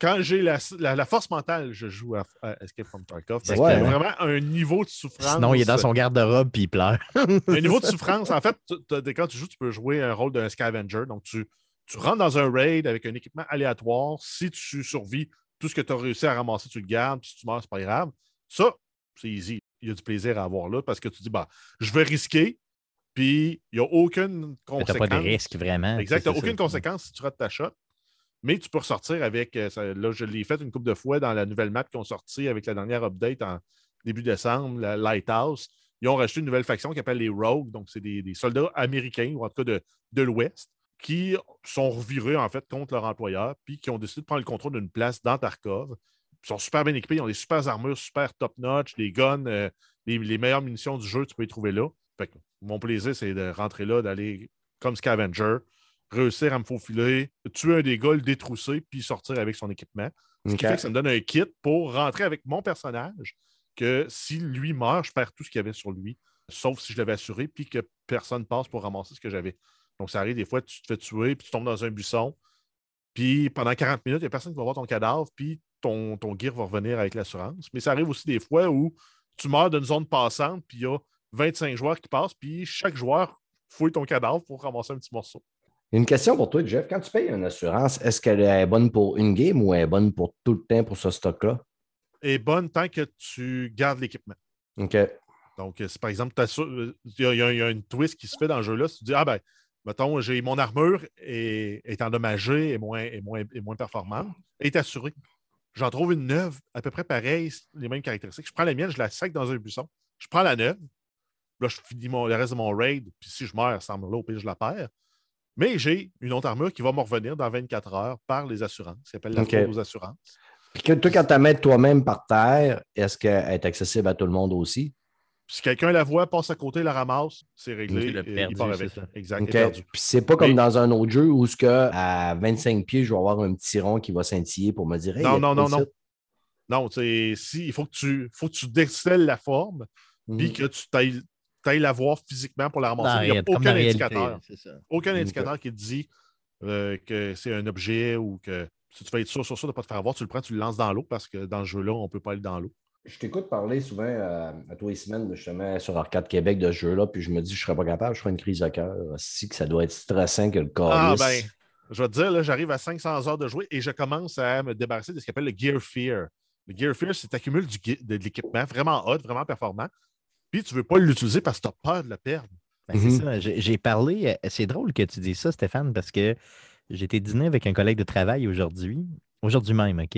Quand j'ai la, la- la force mentale, je joue à, à Escape from Tarkov. Parce Ouais, qu'il y a hein. vraiment un niveau de souffrance. Sinon, il est dans son garde-robe puis il pleure. Un niveau de souffrance, en fait, quand tu joues, tu peux jouer un rôle d'un scavenger. Donc, tu, tu rentres dans un raid avec un équipement aléatoire. Si tu survis, tout ce que tu as réussi à ramasser, tu le gardes. Si tu meurs, c'est pas grave. Ça, c'est easy. Il y a du plaisir à avoir là parce que tu dis, bah, je vais risquer. Puis, il n'y a aucune Tu n'as conséquence. pas de risque vraiment. Exact. Tu n'as ça. aucune conséquence si tu rates ta shot. Mais tu peux ressortir avec. euh, ça- là, je l'ai fait une couple de fois dans la nouvelle map qui ont sorti avec la dernière update en début décembre, la Lighthouse. Ils ont rajouté une nouvelle faction qui s'appelle les Rogues. Donc, c'est des, des soldats américains, ou en tout cas de, de l'Ouest, qui sont revirés en fait contre leur employeur, puis qui ont décidé de prendre le contrôle d'une place dans Tarkov. Ils sont super bien équipés, ils ont des super armures, super top-notch, des guns, euh, les, les meilleures munitions du jeu, tu peux les trouver là. Fait que mon plaisir, c'est de rentrer là, d'aller comme scavenger, réussir à me faufiler, tuer un des gars, le détrousser, puis sortir avec son équipement. Ce qui fait que ça me donne un kit pour rentrer avec mon personnage, que si lui meurt, je perds tout ce qu'il y avait sur lui, sauf si je l'avais assuré, puis que personne passe pour ramasser ce que j'avais. Donc, ça arrive des fois, tu te fais tuer, puis tu tombes dans un buisson, puis pendant 40 minutes, il n'y a personne qui va voir ton cadavre, puis ton, ton gear va revenir avec l'assurance. Mais ça arrive aussi des fois où tu meurs d'une zone passante, puis il y a 25 joueurs qui passent, puis chaque joueur fouille ton cadavre pour ramasser un petit morceau. Une question pour toi, Jeff. Quand tu payes une assurance, est-ce qu'elle est bonne pour une game ou elle est bonne pour tout le temps pour ce stock-là? est bonne tant que tu gardes l'équipement. OK. Donc, euh, si par exemple, euh, il y, a- y y une twist qui se fait dans le jeu-là, si tu dis, ah ben, mettons, j'ai mon armure est, est endommagée et moins, est moins, est moins performante, est assurée. J'en trouve une neuve, à peu près pareille, les mêmes caractéristiques. Je prends la mienne, je la sac dans un buisson. Je prends la neuve. Là, je finis mon- le reste de mon raid. Puis si je meurs, cette armure-là, au pire, je la perds. Mais j'ai une autre armure qui va me revenir dans 24 heures par les assurances, qui s'appelle la OK. fraude aux assurances. Puis que toi, quand tu la mets toi-même par terre, est-ce qu'elle est accessible à tout le monde aussi? Si quelqu'un la voit, passe à côté, la ramasse, c'est réglé. Et perdu, il part avec. ça. Exact. Puis c'est pas comme Mais- dans un autre jeu où ce que à 25 pieds, je vais avoir un petit rond qui va scintiller pour me dire Hey, Non, non, non, non. Non, tu sais, si, il faut que tu, faut que tu décèles la forme, Mhm. puis que tu t'ailles t'ailles la voir physiquement pour la ramasser. Il n'y a aucun réalité, indicateur. Aucun indicateur qui te dit euh, que c'est un objet ou que si tu veux être sûr, sûr, sûr de ne pas te faire avoir, tu le prends, tu le lances dans l'eau parce que dans ce jeu-là, on ne peut pas aller dans l'eau. Je t'écoute parler souvent euh, à tous les semaines, justement, sur Arcade Québec de ce jeu-là, puis je me dis, je ne serais pas capable, je ferais une crise de cœur. Si que ça doit être stressant que le corps. Ah ben, je vais te dire, là, j'arrive à 500 heures de jouer et je commence à me débarrasser de ce qu'on appelle le Gear Fear. Le Gear Fear, c'est accumule du, gui- de, de l'équipement vraiment hot, vraiment performant. Puis tu ne veux pas l'utiliser parce que tu as peur de le perdre. Ben, c'est Mhm. ça. J'ai parlé. euh, C'est drôle que tu dises ça, Stéphane, parce que j'étais dîner avec un collègue de travail aujourd'hui, aujourd'hui même, OK?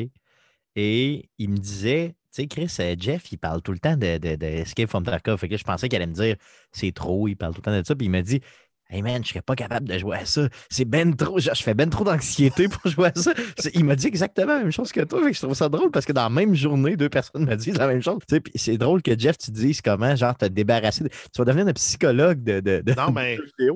Et il me disait, tu sais, Chris, euh, Jeff, il parle tout le temps de, de, de Escape from Tarkov. Fait que je pensais qu'il allait me dire, c'est trop, il parle tout le temps de ça. Puis il m'a dit, Hey man, je serais pas capable de jouer à ça. C'est ben trop. Je je fais ben trop d'anxiété pour jouer à ça. Il m'a dit exactement la même chose que toi. Fait que je trouve ça drôle parce que dans la même journée, deux personnes me disent la même chose. Tu sais, c'est drôle que Jeff, tu dises comment, genre, te débarrasser. de- Tu vas devenir un psychologue de, de, de- Non, mais vidéo,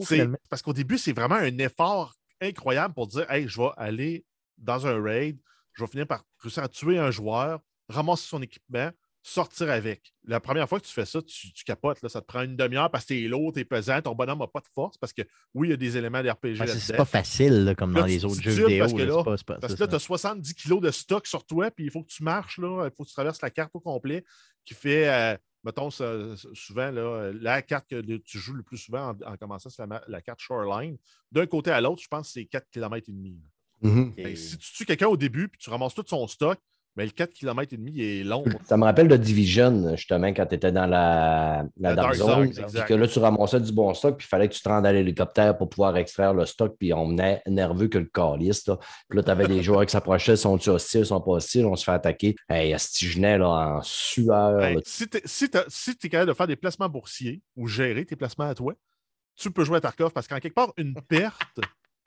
parce qu'au début, c'est vraiment un effort incroyable pour dire Hey, je vais aller dans un raid, je vais finir par réussir à tuer un joueur, ramasser son équipement, sortir avec. La première fois que tu fais ça, tu, tu capotes. Là, ça te prend une demi-heure parce que t'es lourd, t'es pesant, ton bonhomme n'a pas de force parce que oui, il y a des éléments d'RPG Ouais, c'est- pas facile là, comme Là, dans les autres jeux vidéo. parce que là, là- c'est pas- c'est pas- Parce c'est que là, tu as 70 kilos de stock sur toi, puis il faut que tu marches, là, il faut que tu traverses la carte au complet, qui fait, euh, mettons, souvent, là, la carte que tu joues le plus souvent en, en commençant, c'est la, carte Shoreline. D'un côté à l'autre, je pense que c'est 4 km et demi. Mhm. Ben, si tu tues quelqu'un au début, puis tu ramasses tout son stock, ben, le 4 km et demi est long. Ça me rappelle de Division, justement, quand tu étais dans la, la La Dark Zone. Zone, puis exact. que là, tu ramassais du bon stock, puis il fallait que tu te rendes à l'hélicoptère pour pouvoir extraire le stock, puis on venait nerveux que le calice. Là. Puis là, tu avais des joueurs qui s'approchaient, sont-ils hostiles, sont pas hostiles, on se fait attaquer. Hey, Astigenet, là, en sueur. Ben, là. si tu es, si capable de faire des placements boursiers ou gérer tes placements à toi, tu peux jouer à Tarkov parce qu'en quelque part, une perte.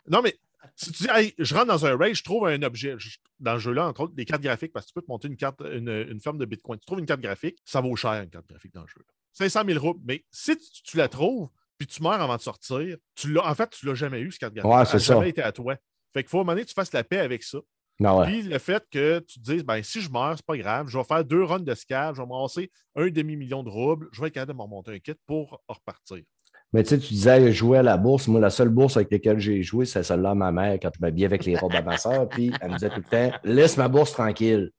non, mais si tu dis, hey, je rentre dans un raid, je trouve un objet. Je- Dans le jeu-là, entre autres, des cartes graphiques, parce que tu peux te monter une carte, une, une ferme de Bitcoin. Tu trouves une carte graphique, ça vaut cher, une carte graphique dans le jeu. 500 000 roubles. Mais si tu, tu la trouves, puis tu meurs avant de sortir, tu l'as, en fait, tu l'as jamais eu, cette carte graphique. Ouais, c'est ça. jamais été à toi. Fait qu'il faut à un moment donné que tu fasses la paix avec ça. Non, ouais. Puis le fait que tu te dises, ben, si je meurs, c'est pas grave, je vais faire deux runs de scab, je vais me ramasser un demi-million de roubles, je vais être capable de me remonter un kit pour repartir. Mais tu sais, tu disais jouer à la bourse. Moi, la seule bourse avec laquelle j'ai joué, c'est celle-là à ma mère quand je m'habillais avec les robes à ma soeur. Puis elle me disait tout le temps Laisse ma bourse tranquille.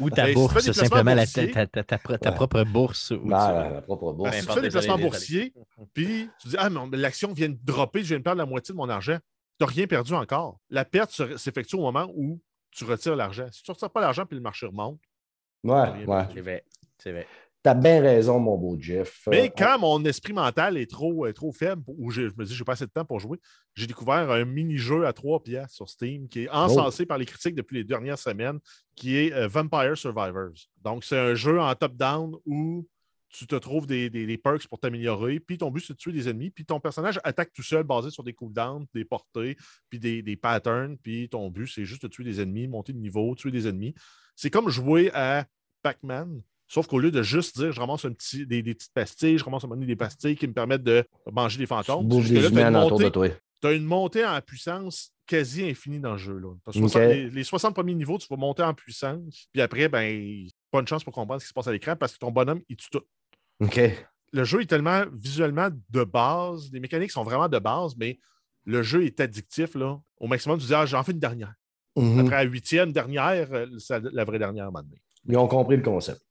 Ou ta Ben, si bourse, placements simplement la- ta, ta- ta- ta- ta Ouais. propre bourse. Ah, tu- la, propre bourse. Ben, si tu fais des placements boursiers, puis tu dis, ah, mais l'action vient de dropper, je viens de perdre la moitié de mon argent, tu n'as rien perdu encore. La perte se- s'effectue au moment où tu retires l'argent. Si tu ne retires pas l'argent puis le marché remonte, Ouais, ouais. C'est vrai. C'est vrai. T'as bien raison, mon beau Jeff. Mais Euh, quand mon esprit mental est trop, est trop faible, ou je, je me dis, j'ai pas assez de temps pour jouer, j'ai découvert un mini-jeu à 3 pièces sur Steam qui est encensé par les critiques depuis les dernières semaines, qui est euh, Vampire Survivors. Donc, c'est un jeu en top-down où tu te trouves des, des- des perks pour t'améliorer, puis ton but, c'est de tuer des ennemis, puis ton personnage attaque tout seul basé sur des cooldowns, des portées, puis des, des patterns, puis ton but, c'est juste de tuer des ennemis, monter de niveau, tuer des ennemis. C'est comme jouer à Pac-Man, Sauf qu'au lieu de juste dire je ramasse un petit, des, des petites pastilles, je ramasse un moment des pastilles qui me permettent de manger des fantômes, tu as une, autour de montée- une en puissance quasi infinie dans le jeu. Là. T'as Ok. 60 les, les 60 premiers niveaux, tu vas monter en puissance, puis après, ben, pas de chance pour comprendre ce qui se passe à l'écran parce que ton bonhomme, il tue tout. OK. Le jeu est tellement visuellement de base, les mécaniques sont vraiment de base, mais le jeu est addictif. Là. Au maximum, tu dis, ah, j'en fais une dernière. Mhm. Après la huitième dernière, euh, c'est la vraie dernière à un moment donné. Ils ont compris le concept.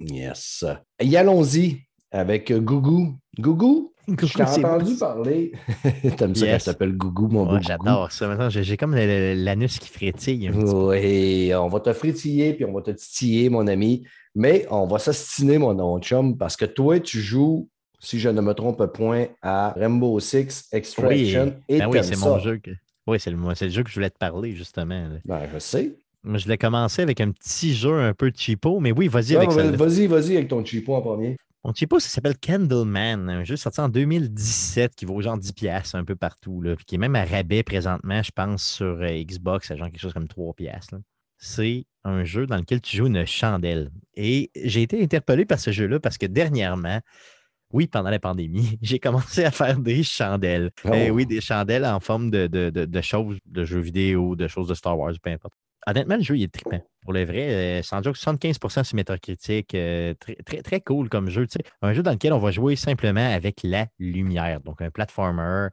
Yes. Et allons-y avec Gougou. Gougou? Je t'ai entendu parler. T'aimes ça qu'elle s'appelle Gougou, mon Ouais? J'adore ça. Maintenant, j'ai comme l'anus qui frétille. Oui, on va te frétiller puis on va te titiller, mon ami. Mais on va s'astiner, mon, mon chum, parce que toi, tu joues, si je ne me trompe point, à Rainbow Six Extraction. et Ben oui, c'est mon jeu. Que... Oui, c'est le, le jeu que je voulais te parler, justement. Ben, je sais. Je l'ai commencé avec un petit jeu un peu cheapo, mais oui, vas-y Ouais, avec vas- ça. vas-y, vas-y avec ton chipo en premier. On ne sait pas, ça s'appelle Candleman, un jeu sorti en 2017 qui vaut genre 10$ un peu partout, là, puis qui est même à rabais présentement, je pense, sur euh, Xbox, à genre quelque chose comme 3$. là. C'est un jeu dans lequel tu joues une chandelle. Et j'ai été interpellé par ce jeu-là parce que dernièrement, oui, pendant la pandémie, j'ai commencé à faire des chandelles. Eh Oh. oui, des chandelles en forme de, de- de- de choses, de jeux vidéo, de choses de Star Wars, peu importe. Honnêtement, le jeu, il est trippant. Pour le vrai, euh, sans joke, 75 sur Metacritic, euh, très, très, très cool comme jeu. Un jeu dans lequel on va jouer simplement avec la lumière. Donc, un platformer,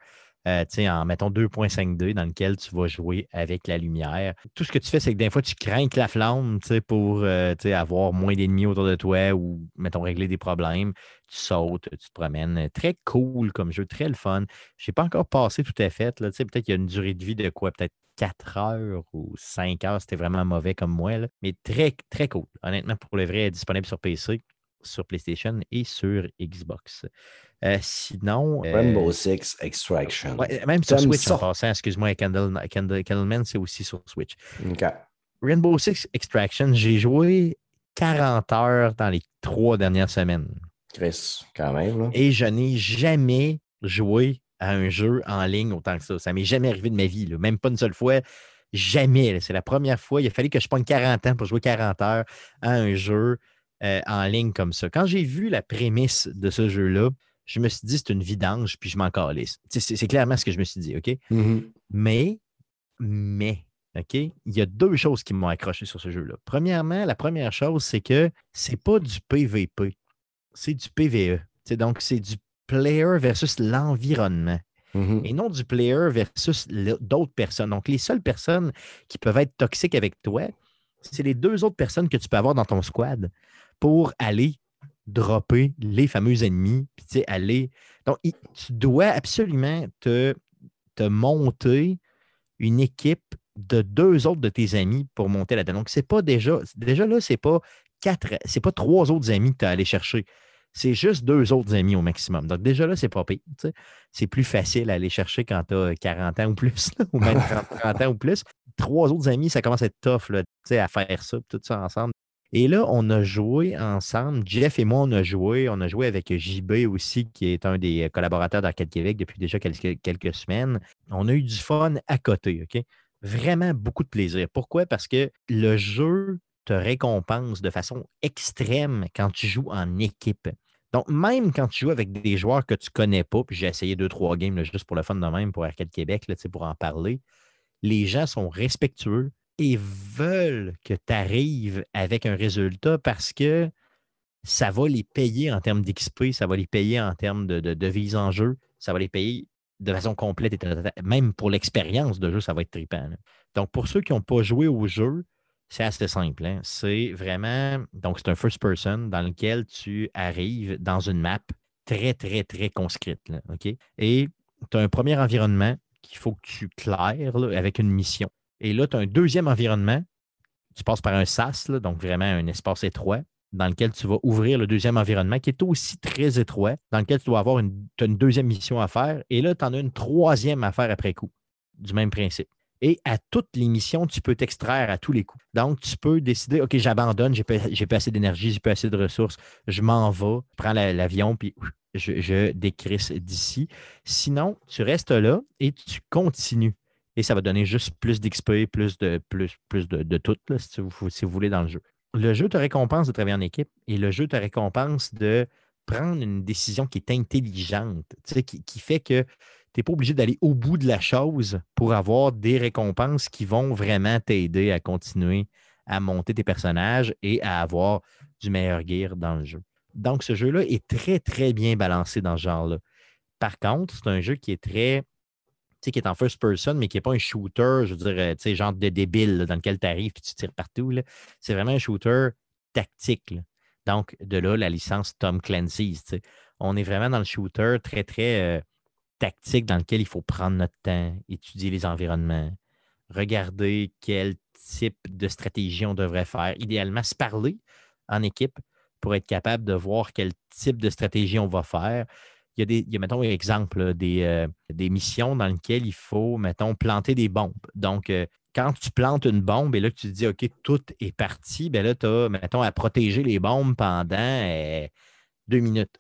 euh, en, mettons, 2.5D, dans lequel tu vas jouer avec la lumière. Tout ce que tu fais, c'est que des fois, tu crains que la flamme, pour euh, avoir moins d'ennemis autour de toi ou, mettons, régler des problèmes. Tu sautes, tu te promènes. Très cool comme jeu, très le fun. Je n'ai pas encore passé tout à fait. Peut-être qu'il y a une durée de vie de quoi? Peut-être 4 heures ou 5 heures. C'était vraiment mauvais comme moi. là. Mais très, très cool. Honnêtement, pour le vrai, disponible sur PC, sur PlayStation et sur Xbox. Euh, sinon. euh, Rainbow Six Extraction. ouais, même sur Switch ça? en passant, excuse-moi, Candle, Candle, Candleman, c'est aussi sur Switch. Rainbow Six Extraction, j'ai joué 40 heures dans les trois dernières semaines. Chris, quand même. Là. Et je n'ai jamais joué à un jeu en ligne autant que ça. Ça m'est jamais arrivé de ma vie, là. même pas une seule fois. Jamais. C'est la première fois. Il a fallu que je prenne 40 ans pour jouer 40 heures à un jeu euh, en ligne comme ça. Quand j'ai vu la prémisse de ce jeu-là, je me suis dit c'est une vidange, puis je m'en calisse. C'est clairement ce que je me suis dit, OK? Mhm. Mais, mais, OK, il y a deux choses qui m'ont accroché sur ce jeu-là. Premièrement, la première chose, c'est que c'est pas du PVP, c'est du PVE. Donc, c'est du player versus l'environnement Mhm. et non du player versus d'autres personnes. Donc, les seules personnes qui peuvent être toxiques avec toi, c'est les deux autres personnes que tu peux avoir dans ton squad pour aller dropper les fameux ennemis, puis tu sais, aller. Donc, il- tu dois absolument te, te monter une équipe de deux autres de tes amis pour monter là-dedans. Donc, c'est pas déjà. Déjà là, c'est pas quatre, c'est pas trois autres amis que tu as allé chercher. C'est juste deux autres amis au maximum. Donc, déjà là, c'est pas pire. c'est plus facile à aller chercher quand tu as 40 ans ou plus, là, ou même 30, 30 ans ou plus. Trois autres amis, ça commence à être tough là, tu sais, à faire ça, tout ça ensemble. Et là, on a joué ensemble. Jeff et moi, on a joué. On a joué avec JB aussi, qui est un des collaborateurs d'Arcade Québec depuis déjà quelques, semaines. On a eu du fun à côté, OK? Vraiment beaucoup de plaisir. Pourquoi? Parce que le jeu te récompense de façon extrême quand tu joues en équipe. Donc, même quand tu joues avec des joueurs que tu connais pas, puis j'ai essayé deux, trois games juste pour le fun de même, pour Arcade Québec, là, pour en parler, les gens sont respectueux et veulent que tu arrives avec un résultat parce que ça va les payer en termes d'XP, ça va les payer en termes de, de, vise en jeu, ça va les payer de façon complète et même pour l'expérience de jeu, ça va être trippant. Donc, pour ceux qui n'ont pas joué au jeu, c'est assez simple. hein. C'est vraiment. Donc, c'est un first person dans lequel tu arrives dans une map très, très, très conscrite. Et tu as un premier environnement qu'il faut que tu claires avec une mission. Et là, tu as un deuxième environnement. Tu passes par un SAS, donc vraiment un espace étroit, dans lequel tu vas ouvrir le deuxième environnement qui est aussi très étroit, dans lequel tu dois avoir une, deuxième mission à faire. Et là, tu en as une troisième à faire après coup, du même principe. Et à toutes les missions, tu peux t'extraire à tous les coups. Donc, tu peux décider, OK, j'abandonne, j'ai pas, assez d'énergie, j'ai pas assez de ressources, je m'en vais, je prends la- l'avion, puis je, je décrisse d'ici. Sinon, tu restes là et tu continues. Et ça va donner juste plus d'XP, plus de, plus, plus de, tout, là, si, vous, voulez, dans le jeu. Le jeu te récompense de travailler en équipe et le jeu te récompense de prendre une décision qui est intelligente, qui, qui fait que tu n'es pas obligé d'aller au bout de la chose pour avoir des récompenses qui vont vraiment t'aider à continuer à monter tes personnages et à avoir du meilleur gear dans le jeu. Donc, ce jeu-là est très, très bien balancé dans ce genre-là. Par contre, c'est un jeu qui est très. Qui est en first person, mais qui n'est pas un shooter, je veux dire, euh, tu sais, genre de débile dans lequel tu arrives et tu tires partout. C'est vraiment un shooter tactique. Donc, de là, la licence Tom Clancy's. tu sais. On est vraiment dans le shooter très, très euh, tactique dans lequel il faut prendre notre temps, étudier les environnements, regarder quel type de stratégie on devrait faire. Idéalement, se parler en équipe pour être capable de voir quel type de stratégie on va faire. Il y a, des, il y a mettons, exemple, euh, des missions dans lesquelles il faut, mettons, planter des bombes. Donc, euh, quand tu plantes une bombe et là, tu te dis, OK, tout est parti, bien là, tu as, mettons, à protéger les bombes pendant euh, deux minutes.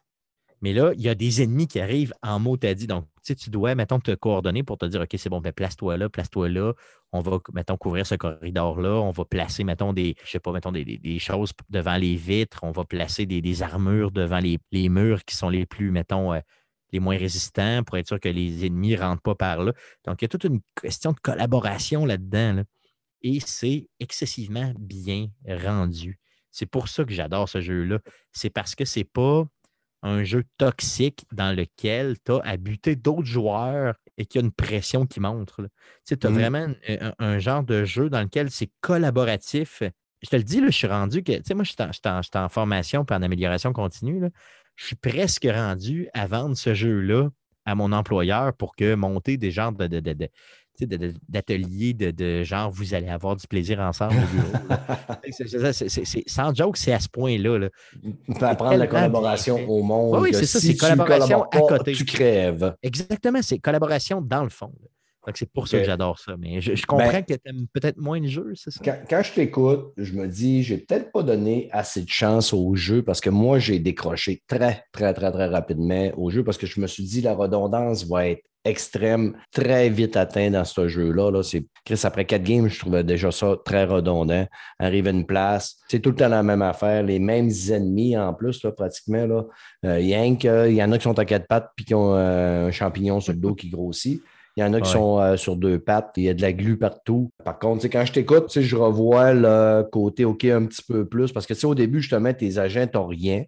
Mais là, il y a des ennemis qui arrivent en mot t'as dit. Donc, tu sais, tu dois, mettons, te coordonner pour te dire, OK, c'est bon, ben, place-toi là, place-toi là. On va, mettons, couvrir ce corridor-là. On va placer, mettons, des, je sais pas, mettons, des, choses devant les vitres. On va placer des, des armures devant les, murs qui sont les plus, mettons, euh, les moins résistants pour être sûr que les ennemis ne rentrent pas par là. Donc, il y a toute une question de collaboration là-dedans. là. Et c'est excessivement bien rendu. C'est pour ça que j'adore ce jeu-là. C'est parce que c'est pas un jeu toxique dans lequel tu as à buter d'autres joueurs et qu'il y a une pression qui montre. Tu sais, as Mhm. vraiment un, un genre de jeu dans lequel c'est collaboratif. Je te le dis, là, je suis rendu que, tu sais, moi, je suis en, en- formation puis en amélioration continue. là. Je suis presque rendu à vendre ce jeu-là à mon employeur pour que monter des genres de, de- de- de- d'ateliers de, de genre vous allez avoir du plaisir ensemble au bureau. sans joke, c'est à ce point-là. là. Apprendre la collaboration bien au monde. Oui, c'est ça, c'est collaboration à côté. Tu crèves. Exactement, c'est collaboration dans le fond. là. C'est pour ça que j'adore ça. Mais je, je comprends Ben, que tu aimes peut-être moins le jeu, c'est ça? Quand, quand je t'écoute, je me dis, j'ai peut-être pas donné assez de chance au jeu parce que moi, j'ai décroché très, très, très, très rapidement au jeu parce que je me suis dit, la redondance va être extrême, très vite atteinte dans ce jeu-là. Là. C'est, Chris, après quatre games, je trouvais déjà ça très redondant. Arrive à une place, c'est tout le temps la même affaire, les mêmes ennemis en plus, là, pratiquement. Là. Euh, rien que, il y en a qui sont à quatre pattes puis qui ont euh, un champignon sur le dos qui grossit. Il y en a qui Ouais. sont euh, sur deux pattes, il y a de la glu partout. Par contre, quand je t'écoute, je revois le côté OK un petit peu plus parce que au début, justement, tes agents n'ont rien.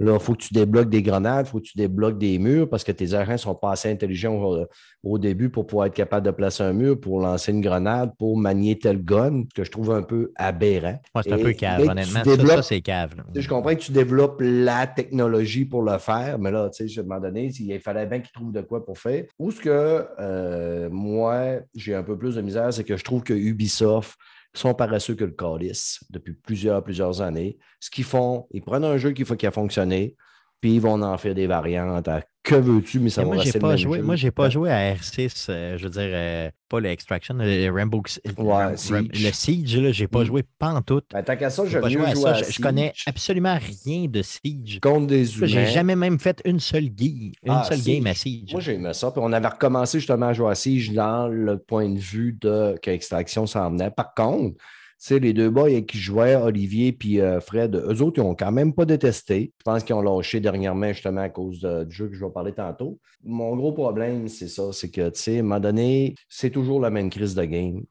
Là, il faut que tu débloques des grenades, il faut que tu débloques des murs parce que tes agents ne sont pas assez intelligents au, au début pour pouvoir être capable de placer un mur, pour lancer une grenade, pour manier tel gun, ce que je trouve un peu aberrant. Ouais, c'est un peu cave, honnêtement. Ça, développes- ça, c'est cave. je comprends que tu développes la technologie pour le faire, mais là, tu sais, à un moment donné, il fallait bien qu'ils trouvent de quoi pour faire. Ou ce que euh, moi, j'ai un peu plus de misère, c'est que je trouve que Ubisoft sont paresseux que le calice depuis plusieurs, plusieurs années. Ce qu'ils font, ils prennent un jeu qu'il faut qu'il a fonctionné, puis ils vont en faire des variantes. à que veux-tu, mais ça Mais va moi, rester pas joué. jeu. Moi, j'ai pas joué à R6, euh, je veux dire, euh, pas le Extraction, le Rainbow le Ouais, Ram- le Siege, là, j'ai pas Mm. joué pas en tout. ben, tant qu'à ça, joué à à Je, je connais absolument rien de Siege. contre des humains. J'ai jamais même fait une seule, gui- une Ah, seule Siege. game à Siege. Moi, j'ai aimé ça. Puis on avait recommencé justement à jouer à Siege dans le point de vue de que Extraction s'en venait. Par contre, sais, les deux boys qui jouaient, Olivier et Fred, eux autres, ils n'ont quand même pas détesté. Je pense qu'ils ont lâché dernièrement justement à cause de- du jeu que je vais parler tantôt. Mon gros problème, c'est ça, c'est que, tu sais, à un moment donné, c'est toujours la même crise de game.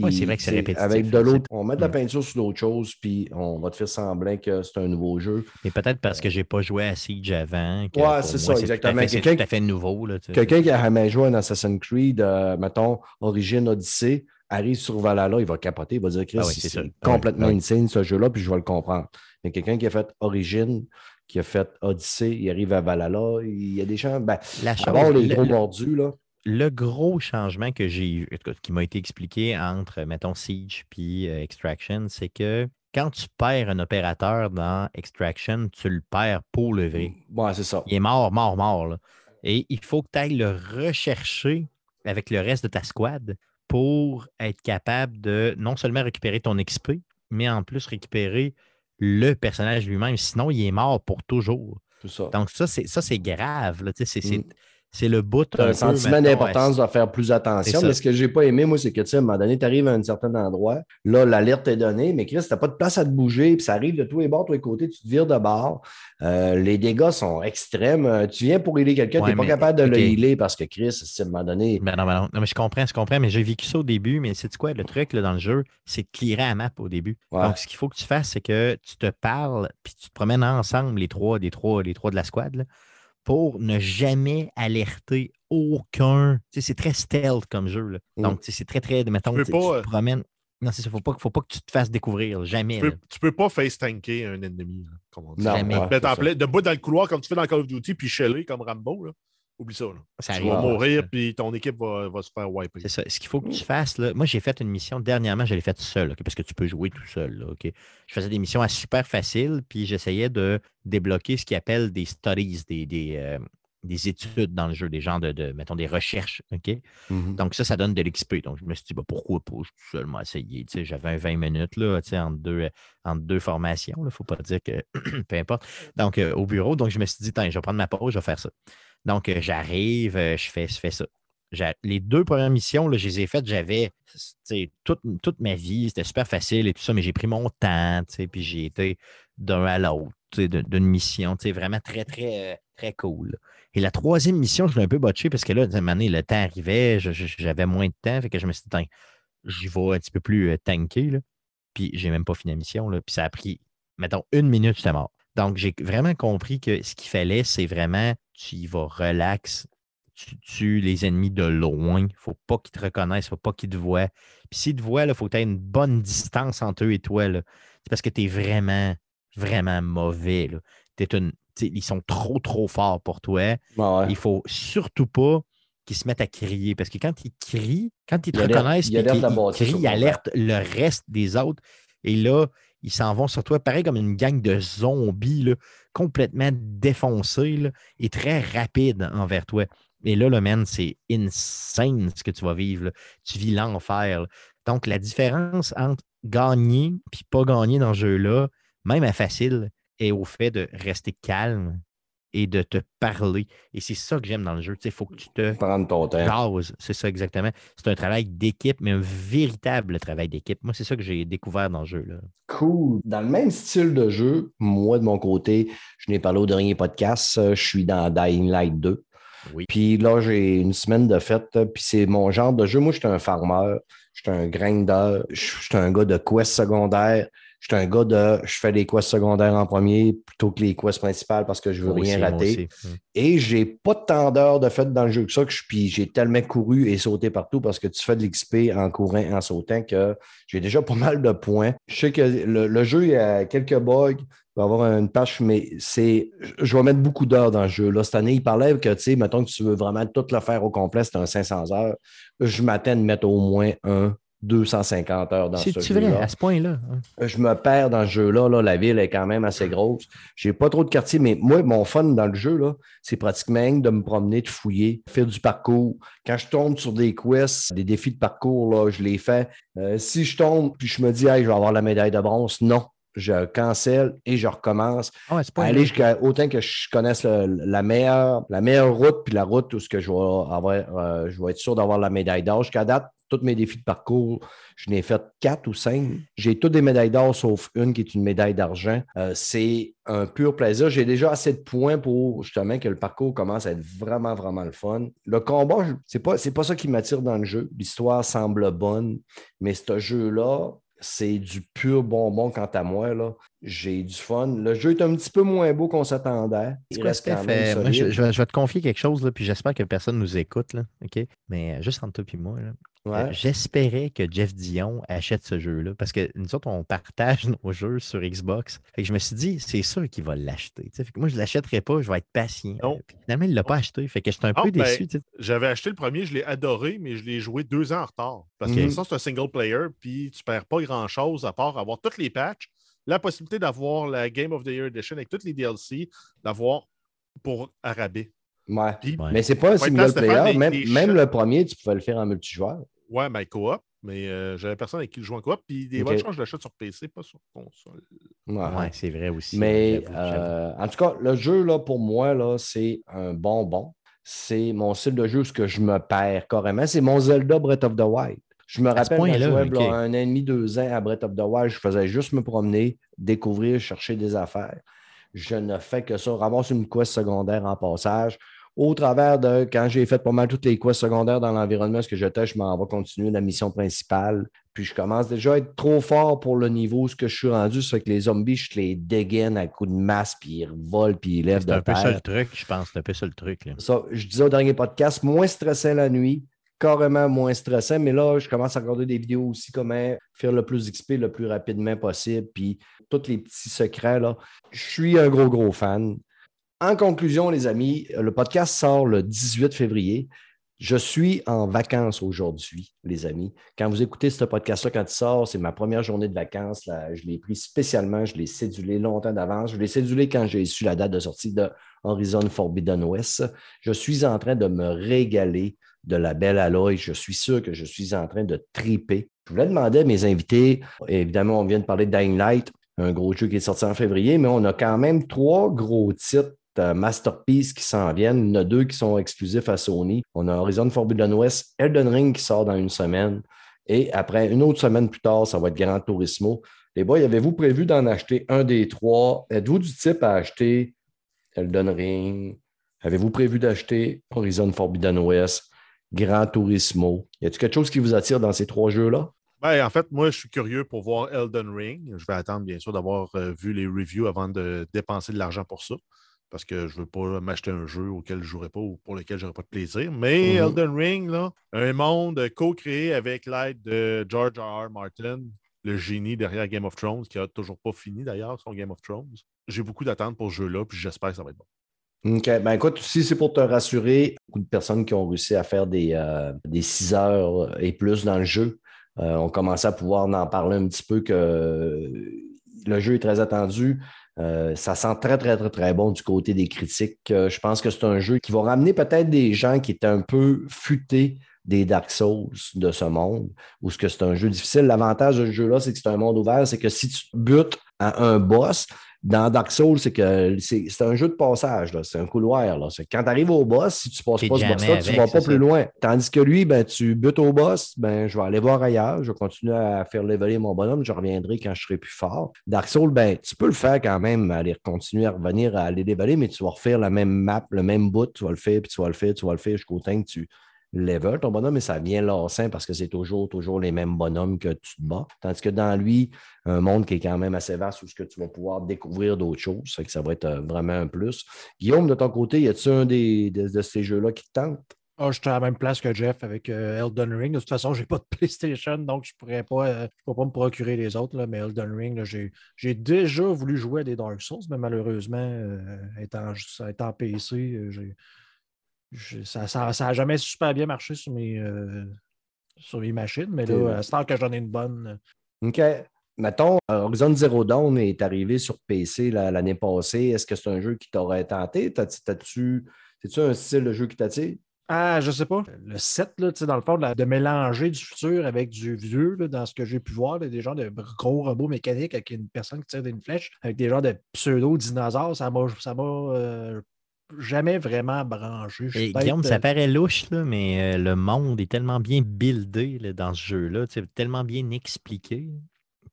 Ouais, c'est vrai que c'est répétitif, Avec de l'autre, on met de la Mm. peinture sur d'autres choses, puis on va te faire semblant que c'est un nouveau jeu. Mais peut-être parce que j'ai pas joué à Siege avant. pour c'est ça, exactement. C'est Quelqu'un- tout à fait nouveau. Quelqu'un qui a jamais joué à Assassin's Creed, euh, mettons, Origin Odyssey, arrive sur Valhalla, il va capoter, il va dire Chris, Ah oui, c'est complètement insane ce jeu-là, puis je vais le comprendre. Mais quelqu'un qui a fait Origin, qui a fait Odyssey, il arrive à Valhalla, il y a des gens. Ben, La chose, les le- gros le- mordus, là. le gros changement que j'ai qui m'a été expliqué entre, mettons, Siege puis euh, Extraction, c'est que quand tu perds un opérateur dans Extraction, tu le perds pour le vrai. Ouais, c'est ça. Il est mort, mort, mort. là. Et il faut que tu ailles le rechercher avec le reste de ta squad pour être capable de non seulement récupérer ton XP, mais en plus récupérer le personnage lui-même. Sinon, il est mort pour toujours. Ça. Donc, ça, c'est, ça, c'est grave. c'est, Mm. C'est le bout. T'as un un peu, sentiment d'importance de faire plus attention. Mais ce que j'ai pas aimé, moi, c'est que, tu sais, à un moment donné, tu arrives à un certain endroit, là, l'alerte est donnée, mais Chris, t'as pas de place à te bouger, puis ça arrive de tous les bords, tous les côtés, tu te vires de bord. Euh, les dégâts sont extrêmes. Euh, tu viens pour healer quelqu'un, Ouais, tu n'es pas mais- capable de le healer parce que Chris, à un moment donné. Ben non, ben non. Non, mais je comprends, je comprends, mais j'ai vécu ça au début, mais c'est quoi? Le truc là, dans le jeu, c'est de clearer la map au début. Ouais. Donc, ce qu'il faut que tu fasses, c'est que tu te parles, puis tu te promènes ensemble, les trois, les trois, les trois de la squad, là, pour ne jamais alerter aucun. Tu sais, c'est très stealth comme jeu. là. Mm. Donc, c'est très, très. Mettons, peux tu, pas, tu euh, te promènes. Non, c'est ça. Faut pas, faut pas que tu te fasses découvrir. là, Jamais. Tu peux, tu peux pas face tanker un ennemi, là, comme on dit. Non, Jamais. ouais, Mettre en c'est ça. plein- debout dans le couloir comme tu fais dans Call of Duty, puis sheller comme Rambo. Là. Oublie ça. Là. Ça Tu arrive vas mourir, puis ton équipe va, va se faire wiper. C'est ça. Ce qu'il faut que tu fasses, là, moi j'ai fait une mission dernièrement, je l'ai faite seul, ok, parce que tu peux jouer tout seul. là. Je faisais des missions à super faciles, puis j'essayais de débloquer ce qu'ils appellent des studies, des, des, euh, des études dans le jeu, des gens de, de, mettons, des recherches. OK? Mhm. Donc, ça, ça donne de l'XP. Donc, je me suis dit, bah, pourquoi pas? Je suis seulement essayé. Tu sais, J'avais un 20 minutes là, tu sais, entre, deux, entre deux formations. Il ne faut pas dire que peu importe. Donc, euh, au bureau. Donc, je me suis dit, Tiens, je vais prendre ma pause, je vais faire ça. Donc, euh, j'arrive, euh, je fais, ça. Les deux premières missions, là, je les ai faites, j'avais toute, toute ma vie, c'était super facile et tout ça, mais j'ai pris mon temps, puis j'ai été d'un à l'autre, d'une mission, vraiment très, très, euh, très cool. Et la troisième mission, je l'ai un peu botché parce que là, donné, le temps arrivait, j'avais moins de temps, fait que je me suis dit, j'y vais un petit peu plus là. puis j'ai même pas fini la mission, puis ça a pris, mettons, une minute, j'étais mort. Donc, j'ai vraiment compris que ce qu'il fallait, c'est vraiment, tu y vas relax, tu tues les ennemis de loin. Il ne faut pas qu'ils te reconnaissent, il ne faut pas qu'ils te voient. Puis s'ils te voient, il faut que tu aies une bonne distance entre eux et toi. C'est parce que tu es vraiment, vraiment mauvais. là. Une- ils sont trop, trop forts pour toi. Ah ouais. Il faut surtout pas qu'ils se mettent à crier. Parce que quand ils crient, quand ils te reconnaissent, ils crient, ils alertent le reste des autres. Et là, ils s'en vont sur toi, pareil comme une gang de zombies, là, complètement défoncés là, et très rapides envers toi. Et là, le man, c'est insane ce que tu vas vivre. Tu vis l'enfer. Donc, la différence entre gagner et pas gagner dans ce jeu-là, même à facile, est au fait de rester calme et de te parler. Et c'est ça que j'aime dans le jeu. Il faut que tu te Prendre ton temps. C'est ça exactement. C'est un travail d'équipe, mais un véritable travail d'équipe. Moi, c'est ça que j'ai découvert dans le jeu. Là. Cool. Dans le même style de jeu, moi, de mon côté, je n'ai parlé au dernier podcast, euh, je suis dans Dying Light 2. Oui. Puis là, j'ai une semaine de fête, euh, puis c'est mon genre de jeu. Moi, je suis un farmer, je suis un grinder, je suis un gars de quest secondaire, je suis un gars de je fais les quests secondaires en premier plutôt que les quests principales parce que je veux Moi rien aussi, rater. Mm. Et j'ai pas tant d'heures de fête dans le jeu que ça, que je, puis j'ai tellement couru et sauté partout parce que tu fais de l'XP en courant, en sautant, que j'ai déjà pas mal de points. Je sais que le, le jeu, il y a quelques bugs, il va y avoir une patch, mais c'est. Je vais mettre beaucoup d'heures dans le jeu. Là, cette année, il parlait que, tu sais, mettons que tu veux vraiment tout le faire au complet, c'est un 500 heures. Je m'attends de mettre au moins un 250 heures dans ce vrai jeu-là. à ce point-là? hein? Je me perds dans ce jeu-là. là. La ville est quand même assez grosse. J'ai pas trop de quartier, mais moi, mon fun dans le jeu, c'est pratiquement de me promener, de fouiller, faire du parcours. Quand je tombe sur des quests, des défis de parcours, là, je les fais. Euh, si je tombe puis je me dis, hey, je vais avoir la médaille de bronze, non. Je cancelle et je recommence. Ah, Aller jusqu'à autant que je connaisse le- la, meilleure, la meilleure route, puis la route où ce que je vais avoir, euh, je vais être sûr d'avoir la médaille d'or. Jusqu'à date, tous mes défis de parcours, je n'ai fait quatre ou cinq. J'ai toutes des médailles d'or, sauf une qui est une médaille d'argent. Euh, c'est un pur plaisir. J'ai déjà assez de points pour justement que le parcours commence à être vraiment, vraiment le fun. Le combat, c'est pas, c'est pas ça qui m'attire dans le jeu. L'histoire semble bonne, mais ce jeu-là, c'est du pur bonbon quant à moi. Là. J'ai du fun. Le jeu est un petit peu moins beau qu'on s'attendait. C'est Il quoi, reste quand Steph? même Euh, moi, je, vais, je vais te confier quelque chose, là, puis j'espère que personne nous écoute. Là? Mais euh, juste entre toi et moi, là, Ouais. euh, j'espérais que Jeff Dion achète ce jeu-là parce que nous autres, on partage nos jeux sur Xbox. Fait que je me suis dit, c'est sûr qu'il va l'acheter. moi, je ne l'achèterai pas, je vais être patient. Non. Euh, puis finalement, il ne l'a pas acheté. Fait que j'étais un Ah, peu ben, déçu. J'avais acheté le premier, je l'ai adoré, mais je l'ai joué deux ans en retard. Parce Mhm. que ça, c'est un single player, puis tu perds pas grand-chose à part avoir toutes les patchs, la possibilité d'avoir la Game of the Year Edition avec toutes les DLC, d'avoir pour Arabais. Ouais. Puis, Ouais. Mais c'est pas un single player. des- même, des même le premier, tu pouvais le faire en multijoueur. ouais, mais coop, mais euh, j'avais personne avec qui le jouer en coop, puis des Ok. bonnes chances, je l'achète sur PC, pas sur console. Ouais. Ouais, c'est vrai aussi. Mais euh, en tout cas, le jeu, là, pour moi, là, c'est un bonbon. C'est mon style de jeu où ce que je me perds carrément. C'est mon Zelda Breath of the Wild. Je me rappelle quand je jouais un an et demi, deux ans à Breath of the Wild, je faisais juste me promener, découvrir, chercher des affaires. Je ne fais que ça, ramasse une quest secondaire en passage. Au travers de quand j'ai fait pas mal toutes les quests secondaires dans l'environnement, ce que j'étais, je m'en vais continuer la mission principale. Puis je commence déjà à être trop fort pour le niveau ce que je suis rendu. Ça fait que les zombies, je les dégaine à coups de masse, puis ils volent, puis ils lèvent c'est de un peu ça terre. le truc, je pense. C'est un peu ça le truc. Là. Ça, je disais au dernier podcast, moins stressant la nuit, carrément moins stressant, mais là, je commence à regarder des vidéos aussi comment faire le plus XP le plus rapidement possible, puis tous les petits secrets, là. Je suis un gros, gros fan. En conclusion, les amis, le podcast sort le 18 février. Je suis en vacances aujourd'hui, les amis. Quand vous écoutez ce podcast-là, quand il sort, c'est ma première journée de vacances. Là, je l'ai pris spécialement, je l'ai cédulé longtemps d'avance. Je l'ai cédulé quand j'ai su la date de sortie de Horizon Forbidden West. Je suis en train de me régaler de la belle alloy. Je suis sûr que je suis en train de triper. Je voulais demander à mes invités, évidemment, on vient de parler de Dying Light, un gros jeu qui est sorti en février, mais on a quand même trois gros titres Masterpiece qui s'en viennent. Il y en a deux qui sont exclusifs à Sony. On a Horizon Forbidden West, Elden Ring qui sort dans une semaine. Et après, une autre semaine plus tard, ça va être Grand Turismo. Les boys, avez-vous prévu d'en acheter un des trois? Êtes-vous du type à acheter Elden Ring? Avez-vous prévu d'acheter Horizon Forbidden West, Grand Turismo? Y a-t-il quelque chose qui vous attire dans ces trois jeux-là? Ben, en fait, moi, je suis curieux pour voir Elden Ring. Je vais attendre, bien sûr, d'avoir euh, vu les reviews avant de dépenser de l'argent pour ça parce que je ne veux pas m'acheter un jeu auquel je ne jouerai pas ou pour lequel je n'aurai pas de plaisir. Mais mm-hmm. Elden Ring, là, un monde co-créé avec l'aide de George R. R. Martin, le génie derrière Game of Thrones, qui n'a toujours pas fini d'ailleurs son Game of Thrones. J'ai beaucoup d'attentes pour ce jeu-là, puis j'espère que ça va être bon. OK. Ben écoute, si c'est pour te rassurer, beaucoup de personnes qui ont réussi à faire des, euh, des 6 heures et plus dans le jeu euh, ont commencé à pouvoir en parler un petit peu que le jeu est très attendu. Euh, ça sent très, très, très, très bon du côté des critiques. Euh, je pense que c'est un jeu qui va ramener peut-être des gens qui étaient un peu futés des Dark Souls de ce monde, ou ce que c'est un jeu difficile. L'avantage de ce jeu-là, c'est que c'est un monde ouvert, c'est que si tu butes à un boss, dans Dark Souls, c'est que c'est un jeu de passage, c'est un couloir. Là. Quand tu arrives au boss, si tu ne passes pas ce boss-là, tu ne vas pas plus loin. Tandis que lui, ben, tu butes au boss, ben, je vais aller voir ailleurs, je vais continuer à faire leveler mon bonhomme, je reviendrai quand je serai plus fort. Dark Souls, ben, tu peux le faire quand même, aller continuer à revenir à aller leveler, mais tu vas refaire la même map, le même bout, tu vas le faire, puis tu vas le faire, tu vas le faire jusqu'au temps que tu level ton bonhomme, mais ça vient lassant parce que c'est toujours, toujours les mêmes bonhommes que tu te bats. Tandis que dans lui, un monde qui est quand même assez vaste où ce que tu vas pouvoir découvrir d'autres choses. Ça, que ça va être euh, vraiment un plus. Guillaume, de ton côté, y a-t-il un des, de, ces jeux-là qui te tente? Ah, je suis à la même place que Jeff avec euh, Elden Ring. De toute façon, je n'ai pas de PlayStation, donc je ne pourrais pas, euh, pas me procurer les autres. Là, mais Elden Ring, j'ai déjà voulu jouer à des Dark Souls, mais malheureusement, étant, étant PC, j'ai ça n'a jamais super bien marché sur mes, euh, sur mes machines, mais là, c'est tant que j'en ai une bonne. OK. Mettons, Horizon Zero Dawn est arrivé sur PC l'année passée. Est-ce que c'est un jeu qui t'aurait tenté? C'est-tu un style de jeu qui t'attire? Ah, je sais pas. Le 7, là, dans le fond, de, mélanger du futur avec du vieux, dans ce que j'ai pu voir, des gens de gros robots mécaniques avec une personne qui tire d'une flèche, avec des gens de pseudo-dinosaures, ça m'a euh, jamais vraiment branché. Et Guillaume, ça euh, paraît louche, là, mais euh, le monde est tellement bien buildé dans ce jeu-là, tellement bien expliqué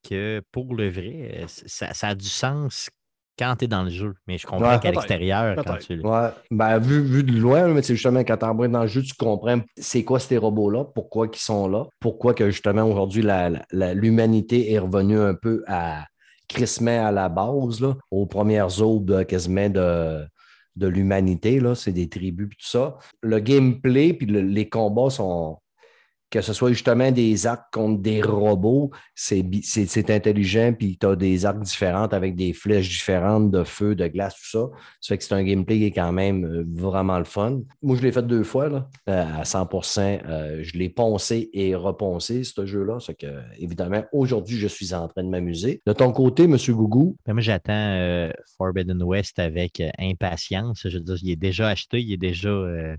que pour le vrai, euh, ça, a du sens quand tu es dans le jeu. Mais je comprends qu'à l'extérieur, quand tu ouais. ben, vu, vu de loin, mais justement, quand tu embrayes dans le jeu, tu comprends c'est quoi ces robots-là, pourquoi ils sont là, pourquoi que justement aujourd'hui l'humanité est revenue un peu à crissement à la base, là, aux premières aubes quasiment de de l'humanité, là, c'est des tribus tout ça. Le gameplay puis les combats sont, que ce soit justement des arcs contre des robots, c'est intelligent, puis tu as des arcs différentes avec des flèches différentes de feu, de glace, tout ça. Ça fait que c'est un gameplay qui est quand même euh, vraiment le fun. Moi, je l'ai fait deux fois là, euh, à 100% euh, Je l'ai poncé et reponcé, ce jeu-là. C'est que, évidemment, aujourd'hui, je suis en train de m'amuser. De ton côté, M. Gougou? Ben, moi, j'attends Forbidden West avec impatience. Je veux dire, il est déjà acheté, il est déjà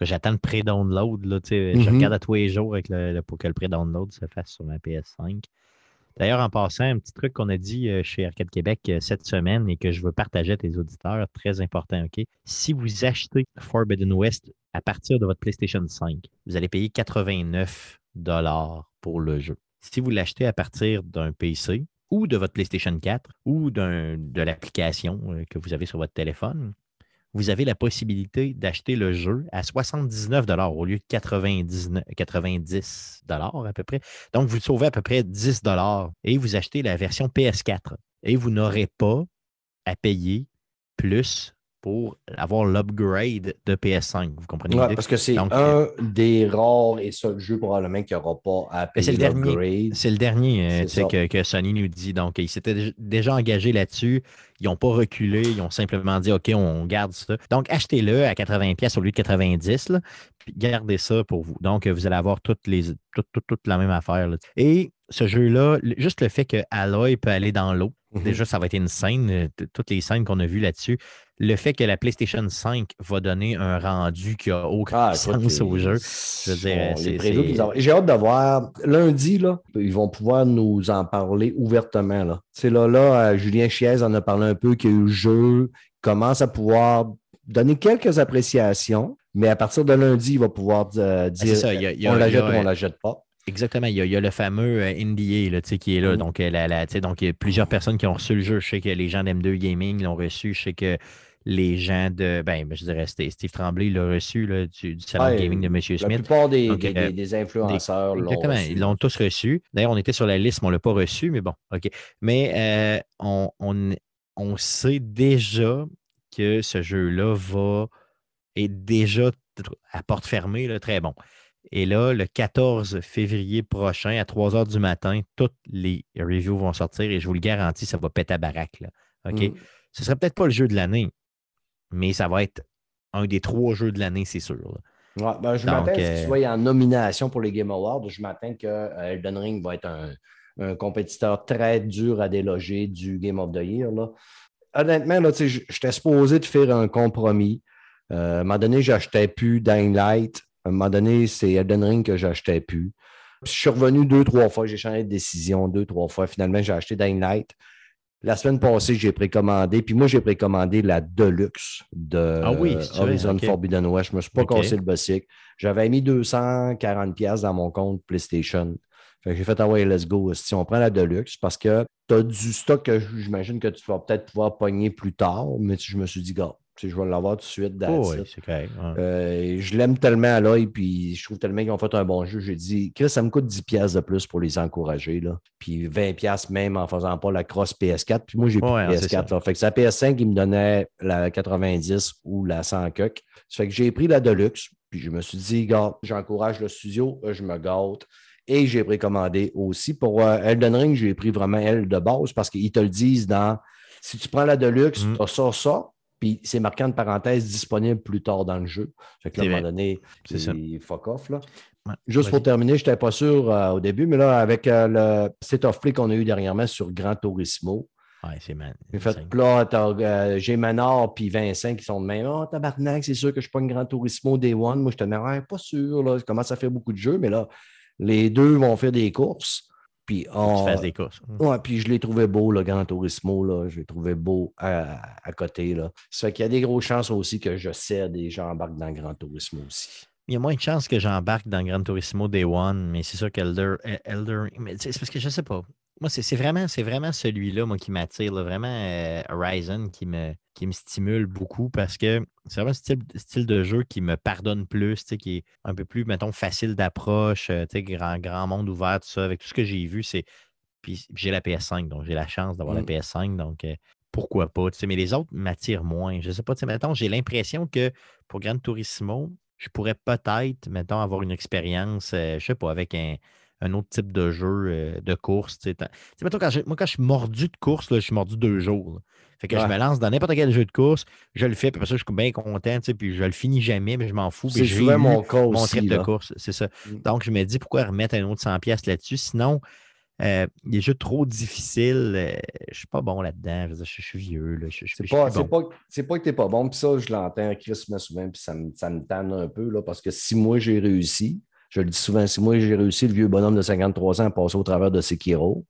j'attends le pré-download. Je mm-hmm. regarde à tous les jours avec le, pour que le pré-download se fasse sur ma PS5. D'ailleurs, en passant, un petit truc qu'on a dit euh, chez Arcade Québec euh, cette semaine et que je veux partager à tes auditeurs, très important, OK? Si vous achetez Forbidden West à partir de votre PlayStation 5, vous allez payer 89 pour le jeu. Si vous l'achetez à partir d'un PC ou de votre PlayStation 4 ou de l'application euh, que vous avez sur votre téléphone, vous avez la possibilité d'acheter le jeu à 79 au lieu de 90 à peu près. Donc, vous sauvez à peu près 10 et vous achetez la version PS4. Et vous n'aurez pas à payer plus pour avoir l'upgrade de PS5. Vous comprenez? Ouais, parce que c'est un des rares et seuls jeux probablement qu'il n'y aura pas à c'est payer le dernier. C'est le dernier euh, C'est sais, ça. que, que Sony nous dit. Donc, ils s'étaient dé- déjà engagés là-dessus. Ils n'ont pas reculé. Ils ont simplement dit OK, on garde ça. Donc, achetez-le à 80$ au lieu de 90$. là, puis gardez ça pour vous. Donc, vous allez avoir toutes les, toute, toute- toute la même affaire. là. Et ce jeu-là, le- juste le fait que Aloy peut aller dans l'eau, Mhm. déjà, ça va être une scène. euh, Toutes les scènes qu'on a vues là-dessus. Le fait que la PlayStation 5 va donner un rendu qui a aucun Ah, écoute, sens au jeu. Je veux dire, c'est- c'est- J'ai hâte de voir. Lundi, là, ils vont pouvoir nous en parler ouvertement. Là. Sais, là, là, euh, Julien Chiez en a parlé un peu, qu'il y a eu le jeu, commence à pouvoir donner quelques appréciations, mais à partir de lundi, il va pouvoir euh, Ah, dire c'est ça, il y a- il y a- on la jette ou on la jette pas. Exactement. Il y a, il y a le fameux euh, NDA là, qui est là. Mm. Donc, la- donc, il y a plusieurs personnes qui ont reçu le jeu. Je sais que les gens d'M2 Gaming l'ont reçu. Je sais que les gens de. Ben, je dirais Steve Steve Tremblay l'a reçu là, du, du salon Ouais, de gaming de M. La Smith. plupart des, Donc, des- euh, des- influenceurs l'ont Exactement. reçu. Ils l'ont tous reçu. D'ailleurs, on était sur la liste, mais on ne l'a pas reçu, mais bon, OK. Mais euh, on, on- on sait déjà que ce jeu-là va est déjà à porte fermée, là, très bon. Et là, le 14 février prochain, à 3 h du matin, toutes les reviews vont sortir et je vous le garantis, ça va péter à baraque. Là. OK? Mm. Ce ne serait peut-être pas le jeu de l'année, mais ça va être un des trois jeux de l'année, c'est sûr. Ouais, ben, je m'attends euh, qu'il soit en nomination pour les Game Awards. Je m'attends que euh, Elden Ring va être un, un compétiteur très dur à déloger du Game of the Year. Là. Honnêtement, là, j'étais supposé de faire un compromis. Euh, à un moment donné, j'achetais plus Dying Light. À un moment donné, c'est Elden Ring que j'achetais plus. Puis je suis revenu deux, trois fois. J'ai changé de décision deux, trois fois. Finalement, j'ai acheté Dying Light. La semaine passée, j'ai précommandé. Puis moi, j'ai précommandé la Deluxe de Ah oui, Horizon. Forbidden West. Je ne me suis pas Ok. cassé le bossic. J'avais mis 240$ piastres dans mon compte PlayStation. Fait que j'ai fait ah ouais, let's go. Si on prend la Deluxe, parce que tu as du stock que j'imagine que tu vas peut-être pouvoir pogner plus tard, mais je me suis dit, gars, je vais l'avoir tout de suite. Oh, oui, c'est correct. ouais. Euh, je l'aime tellement à l'œil, puis je trouve tellement qu'ils ont fait un bon jeu. J'ai dit, Chris, ça me coûte 10$ piastres de plus pour les encourager. Là. Puis 20$ piastres même en faisant pas la cross PS4. Puis moi, j'ai plus Ouais, de c'est ça. PS4. Là. Fait que c'est la PS5 qui me donnait la 90 ou la 100 coque. Ça fait que j'ai pris la Deluxe, puis je me suis dit, gars, j'encourage le studio, euh, je me gâte. Et j'ai précommandé aussi. Pour euh, Elden Ring, j'ai pris vraiment elle de base parce qu'ils te le disent dans si tu prends la Deluxe, Mm. tu as ça, ça, puis c'est marqué en parenthèse disponible plus tard dans le jeu. Fait que là, à un moment donné, C'est ça. fuck off. Là. Ouais, Juste pour terminer, je n'étais pas sûr euh, au début, mais là, avec euh, le State of Play qu'on a eu dernièrement sur Gran Turismo, Ouais, c'est man. j'ai fait, là, euh, j'ai Manor puis Vincent qui sont de même. Oh, tabarnak, c'est sûr que je suis pas une Gran Turismo Day One. Moi, je te ouais, pas sûr. Là, je commence à faire beaucoup de jeux, mais là, les deux vont faire des courses. Puis, on... tu des courses. Ouais, puis je l'ai trouvé beau, le Gran Turismo. Là. Je l'ai trouvé beau à, à côté. Là. Ça fait qu'il y a des grosses chances aussi que je cède et j'embarque dans le Gran Turismo aussi. Il y a moins de chances que j'embarque dans Gran Turismo Day One, mais c'est sûr qu'Elder. Elder, mais c'est c'est parce que je sais pas. Moi, c'est vraiment, vraiment celui-là, moi, qui m'attire. Vraiment euh, Horizon qui me, qui me stimule beaucoup parce que c'est vraiment un style, style de jeu qui me pardonne plus, qui est un peu plus, mettons, facile d'approche, euh, grand, grand monde ouvert, tout ça. Avec tout ce que j'ai vu, c'est. Puis j'ai la PS5, donc j'ai la chance d'avoir Mm. la PS5, donc euh, pourquoi pas, tu sais. Mais les autres m'attirent moins. Je sais pas, tu sais, mettons, j'ai l'impression que pour Gran Turismo, je pourrais peut-être, mettons, avoir une expérience, euh, je sais pas, avec un, un autre type de jeu euh, de course. Tu sais, Tant- tu sais, mettons, quand j'ai- moi, quand je suis mordu de course, là, je suis mordu deux jours. là. Fait que je me lance dans n'importe quel jeu de course, je le fais, puis après ça, je suis bien content, puis je le finis jamais, mais je m'en fous. C'est souvent mon cas mon aussi. trip de course, c'est ça. Mm. Donc, je me dis, pourquoi remettre un autre 100$ piastres là-dessus? Sinon, euh, les jeux trop difficiles, euh, je suis pas bon là-dedans. Je, suis vieux, là, je, je, C'est pas, c'est bon. pas, pas que t'es pas bon. Puis ça, je l'entends Chris me souvent, puis ça me, ça me tanne un peu, là, parce que si moi j'ai réussi, je le dis souvent, si moi j'ai réussi, le vieux bonhomme de 53 ans, à passer au travers de Sekiro,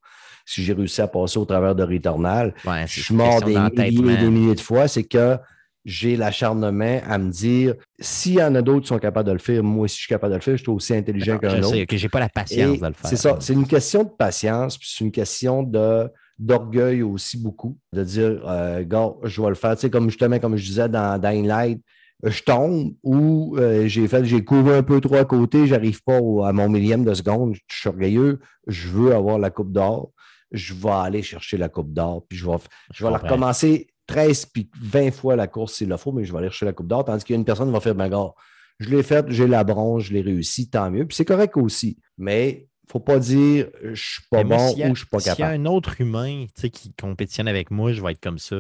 si j'ai réussi à passer au travers de Returnal, Ouais, je suis mort des milliers et des milliers de fois, c'est que j'ai l'acharnement à me dire, s'il y en a d'autres qui sont capables de le faire, moi aussi je suis capable de le faire, je suis aussi intelligent qu'un Je autre. sais que j'ai pas la patience Et de le faire. C'est ça, c'est une question de patience, puis c'est une question de d'orgueil aussi beaucoup, de dire, euh, gars, je vais le faire. Tu sais, comme justement, comme je disais dans Dying Light, je tombe ou euh, j'ai fait, j'ai couru un peu trop à côté, j'arrive pas au- à mon millième de seconde, je suis orgueilleux, je veux avoir la coupe d'or, je vais aller chercher la coupe d'or, puis je vais, je vais recommencer 13 puis 20 fois la course s'il le faut, mais je vais aller chercher la Coupe d'or. Tandis qu'une personne va faire, ben, gars, je l'ai faite, j'ai la bronze, je l'ai réussi, tant mieux. Puis c'est correct aussi. Mais il ne faut pas dire je suis pas Mais bon a- ou je suis pas S'il y a capable. un autre humain qui compétitionne avec moi, je vais être comme ça.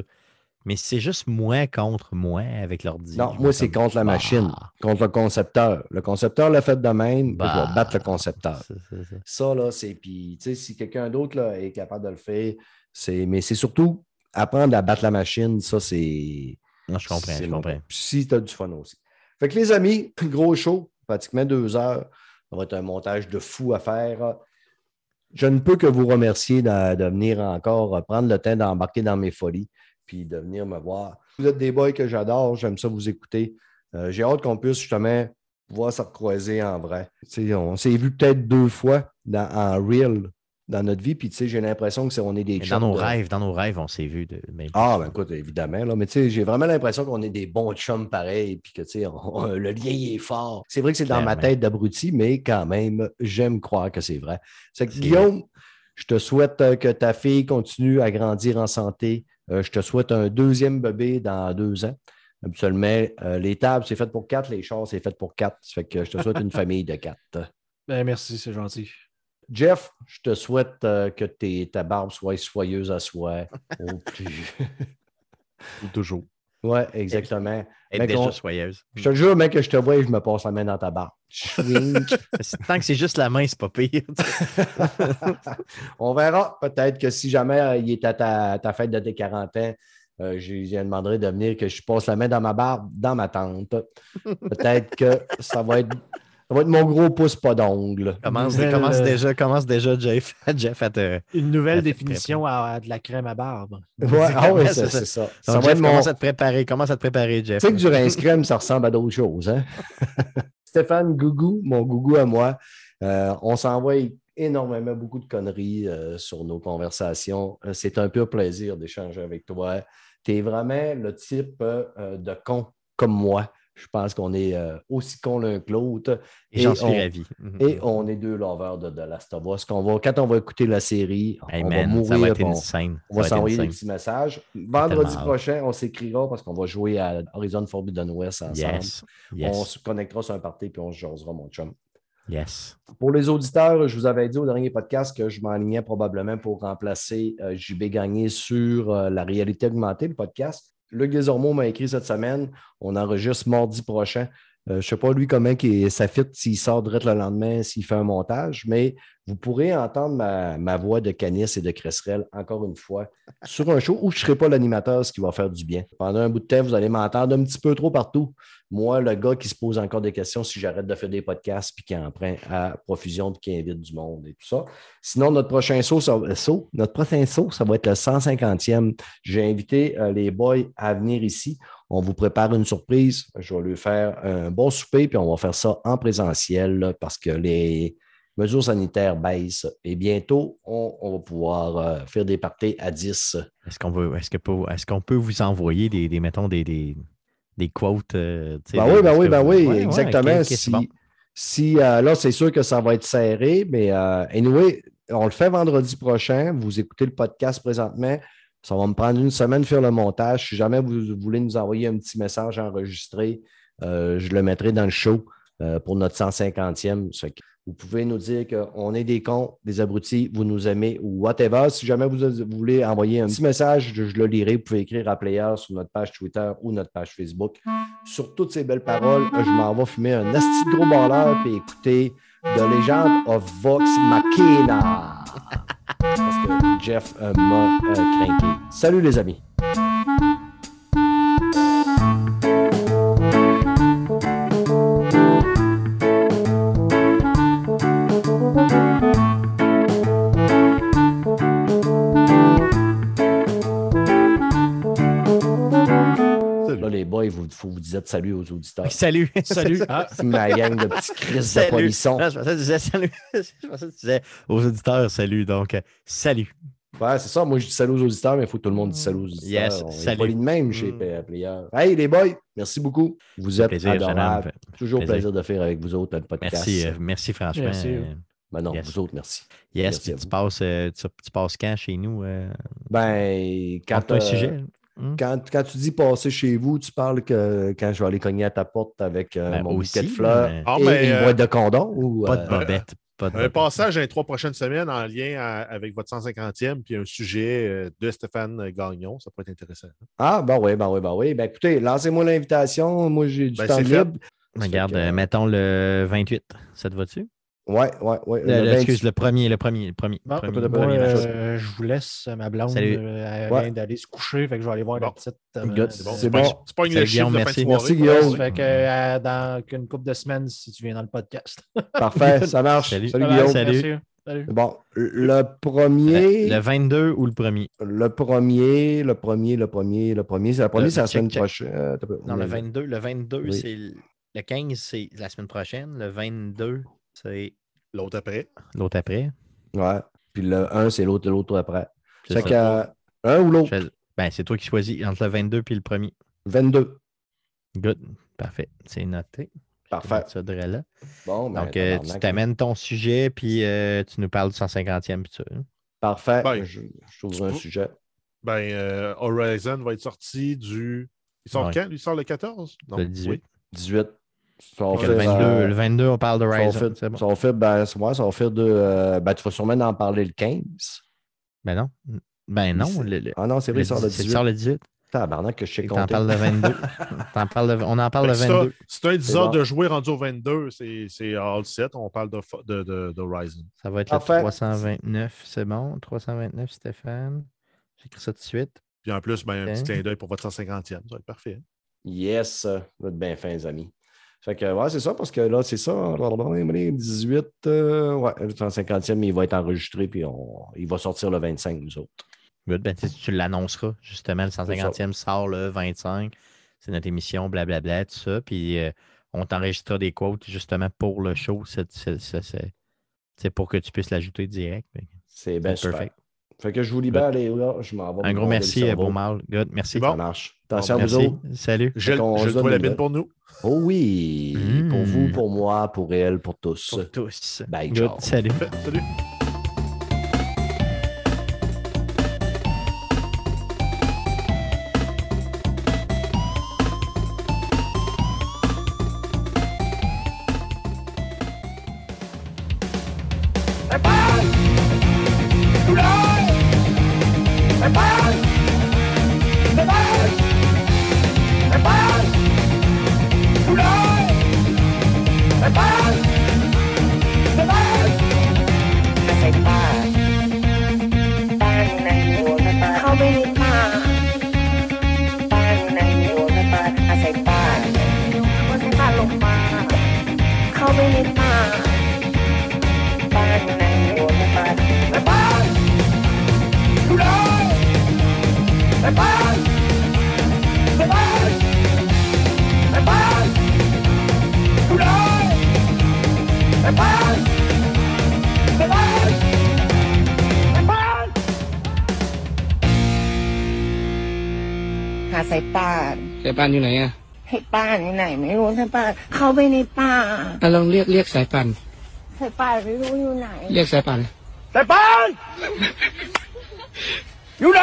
Mais c'est juste moi contre moi avec l'ordi. Non, Je moi, c'est contre la machine, contre le concepteur. Le concepteur l'a fait de même, je bah, vais battre le concepteur. ça. Ça, là, c'est. Puis, tu sais, si quelqu'un d'autre est capable de le faire, c'est. Mais c'est surtout apprendre à battre la machine, ça, c'est. Non, je comprends, je comprends. Si tu as du fun aussi. Fait que les amis, gros show, pratiquement deux heures. Ça va être un montage de fou à faire. Je ne peux que vous remercier de, de venir encore euh, prendre le temps d'embarquer dans mes folies puis de venir me voir. Vous êtes des boys que j'adore, j'aime ça vous écouter. Euh, J'ai hâte qu'on puisse justement pouvoir se recroiser en vrai. Tu sais, on s'est vu peut-être deux fois dans- en real dans notre vie, puis tu sais, j'ai l'impression que c'est on est des Mais Dans chums nos de- rêves, dans nos rêves, on s'est vu. De... ben, ah, ben écoute, évidemment, là, mais tu sais, j'ai vraiment l'impression qu'on est des bons chums pareils, puis que, tu sais, on- le lien il est fort. C'est vrai que c'est dans ma tête d'abruti, mais quand même, j'aime croire que c'est vrai. C'est que, C'est Guillaume, je te souhaite euh, que ta fille continue à grandir en santé. Euh, je te souhaite un deuxième bébé dans deux ans. Habituellement, euh, les tables, c'est fait pour quatre, les chars, c'est fait pour quatre. Ça fait que je te souhaite une famille de quatre. Ben, merci, c'est gentil. Jeff, je te souhaite euh, que tes- ta barbe soit soyeuse à soi. au plus- Ou toujours. Oui, exactement. Être déjà soyeuse. Je te jure, mec, que je te vois et je me passe la main dans ta barbe. Chouing. Tant que c'est juste la main, c'est pas pire. On verra. Peut-être que si jamais euh, il est à ta, ta fête de tes 40 ans, euh, je lui demanderai de venir que je passe la main dans ma barbe, dans ma tente. Peut-être que ça va être, ça va être mon gros pouce pas d'ongle. commence, Nouvelle, commence euh, déjà, commence déjà, Jeff, Jeff à te. Une nouvelle définition à, à de la crème à barbe. Ouais, ah oui, c'est ça. Donc, Ça va Jeff, être mon, commence à te préparer, commence à te préparer, Jeff. Tu sais que du rince crème, ça ressemble à d'autres choses. Hein? Stéphane Gougou, mon Gougou à moi, euh, on s'envoie énormément beaucoup de conneries euh, sur nos conversations. C'est un pur plaisir d'échanger avec toi. Tu es vraiment le type euh, de con comme moi. Je pense qu'on est euh, aussi con l'un que l'autre. Et j'en suis on- ravi. Mhm. Et on est deux lovers de, de Last of Us. Va, quand on va écouter la série, Hey, on man, va mourir. va on- scène. on va s'envoyer des petits messages. Vendredi prochain, on s'écrira parce qu'on va jouer à Horizon Forbidden West ensemble. Yes. On se connectera sur un party puis on se jasera, mon chum. Yes. Pour les auditeurs, je vous avais dit au dernier podcast que je m'enlignais probablement pour remplacer euh, JB Gagné sur euh, la réalité augmentée, le podcast. Luc Desormeaux m'a écrit cette semaine. On enregistre mardi prochain. Euh, je ne sais pas lui comment qui, ça fit s'il sort direct le lendemain, s'il fait un montage, mais vous pourrez entendre ma, voix de Canis et de Cresserelle encore une fois sur un show où je ne serai pas l'animateur, ce qui va faire du bien. Pendant un bout de temps, vous allez m'entendre un petit peu trop partout. Moi, le gars qui se pose encore des questions si j'arrête de faire des podcasts puis qui en prend à profusion puis qui invite du monde et tout ça. Sinon, notre prochain saut, ça, notre prochain saut, ça va être le 150e. J'ai invité euh, les boys à venir ici. On vous prépare une surprise. Je vais lui faire un bon souper, puis on va faire ça en présentiel parce que les mesures sanitaires baissent. Et bientôt, on, on va pouvoir euh, faire des parties à 10. Est-ce qu'on veut, est-ce que est-ce qu'on peut vous envoyer des, des mettons, des, des, des quotes? euh, Ben oui, ben oui, ben vous- oui, Ouais, ouais, exactement. si bon. si, euh, là, c'est sûr que ça va être serré, mais anyway, on le fait vendredi prochain. Vous écoutez le podcast présentement. Ça va me prendre une semaine de faire le montage. Si jamais vous voulez nous envoyer un petit message enregistré, je le mettrai dans le show pour notre 150e. Vous pouvez nous dire qu'on est des cons, des abrutis, vous nous aimez ou whatever. Si jamais vous, voulez envoyer un petit message, je, le lirai. Vous pouvez écrire à Player sur notre page Twitter ou notre page Facebook. Sur toutes ces belles paroles, je m'en vais fumer un asti gros balleur et écouter The Legend of Vox Machina. Parce que Jeff euh, m'a euh, craqué. Salut les amis. Les il faut vous dire salut aux auditeurs. Salut. Salut. Ah, C'est ma gang de petits Chris de polissons. Je pensais que tu disais salut. Je pensais que tu disais aux auditeurs salut. Donc, euh, salut. Ouais, c'est ça. Moi, je dis salut aux auditeurs, mais il faut que tout le monde dise salut aux auditeurs. Yes, On est salut. poli de même chez Mm. Play- Player. Hey, les boys, merci beaucoup. Vous êtes Plaisir, adorables. Toujours Plaisir. plaisir de faire avec vous autres un podcast. Merci, euh, merci franchement. Merci. euh, Ben non, Yes. vous autres, merci. yes, Merci tu passes, tu, tu passes quand chez nous? Euh, Ben, quand un sujet. Hmm. Quand, quand tu dis passer chez vous, tu parles que quand je vais aller cogner à ta porte avec euh, Ben, mon aussi, bouquet de fleurs mais- Ah, et mais, une euh, boîte de condoms? Ou, Pas de euh, bobette. Pas de Un passage dans les trois prochaines semaines en lien à- avec votre 150e, puis un sujet euh, de Stéphane Gagnon. Ça peut être intéressant. Ah, ben oui, ben oui, ben oui. Ben écoutez, lancez-moi l'invitation. Moi, j'ai du Ben, temps libre. Regarde, que, mettons le 28. Ça te va-tu? Ouais, ouais, ouais. Le- Le le- 20 excuse, le premier, le premier, le premier. Premier, premier euh, je vous laisse, ma blonde. Salut. euh, elle Ouais. vient d'aller se coucher, fait que je vais aller voir la Bon. petite. Good. C'est bon. C'est pas, bon. c'est pas une Guillaume, merci. Merci, Guillaume. Fait que euh, dans qu'une couple de semaines, si tu viens dans le podcast. Parfait, ça marche. Salut. Salut, Guillaume. Salut. merci. Salut. Bon, le premier, Le 22 ou le premier? le premier, le premier, le premier, le premier, la Le- c'est la semaine prochaine. Euh, Non, le oui, 22, le 22, Oui. c'est le le 15, c'est la semaine prochaine. Le 22, c'est L'autre après. l'autre après. Ouais. Puis le 1, c'est l'autre, l'autre après. C'est Fait ça. que, euh, un ou l'autre, Ben, c'est toi qui choisis entre le 22 puis le premier. 22. Good. Parfait. C'est noté. Parfait. ça là. Bon, ben, Donc, euh, tu t'amènes ton sujet, puis euh, tu nous parles du 150e. Puis ça. hein. Parfait. Ben, je, je trouve un sujet. Ben, euh, Horizon va être sorti du. Il sort Ouais. quand? Il sort le 14? Non. Le 18. Oui. 18. Le, 22, euh, le 22, on parle de ça va Horizon. faire- C'est bon. ça va faire, ben, c'est- ouais, de. euh, ben, tu vas sûrement en parler le 15. Ben non. Ben non. c'est- le- le- Ah non, c'est vrai, le il sort le 10 c'est 18. sort le 18. Tabarnak que je sais T'en compter. parles le 22. T'en parles le- on en parle que ça, 22. C'est un 10 C'est heures bon. de jouer rendu au 22, c'est c'est all set. On parle de, de, de, de Horizon. Ça va être Parfait. le 329. C'est bon. 329, Stéphane. J'écris ça tout de suite. Puis en plus, ben, un petit clin d'œil pour votre 150e. Ça va être parfait. Yes, euh, vous êtes bien fins, les amis. Fait que, ouais, c'est ça, parce que là, c'est ça. 18, euh, ouais, le 150e, il va être enregistré, puis on, il va sortir le 25, nous autres. Good. Ben, tu l'annonceras. Justement, le 150e sort le 25. C'est notre émission, blablabla, tout ça. Puis euh, on t'enregistrera des quotes justement pour le show. C'est- pour que tu puisses l'ajouter direct. C'est bien perfect. Fait que je vous libère, les là, je m'en vais. Un gros merci, euh. Beau Mal. Good. Merci. bon. Ça marche. Attention à vous Merci. autres? Salut. Gèle donne toi la notes. pour nous. Oh oui, pour Mm. vous, pour moi, pour elle, pour tous. Pour tous. Bye, Good. ciao. Salut. Salut. ป่านอยู่ไหนอะให้ป่านอยู่ไหน ไม่รู้สายป่านเข้าไปในป่าอะลองเรียกเรียกสายป่านสายป่านไม่รู้อยู่ไหน เรียกสายป่านสายป่านอยู่ไหน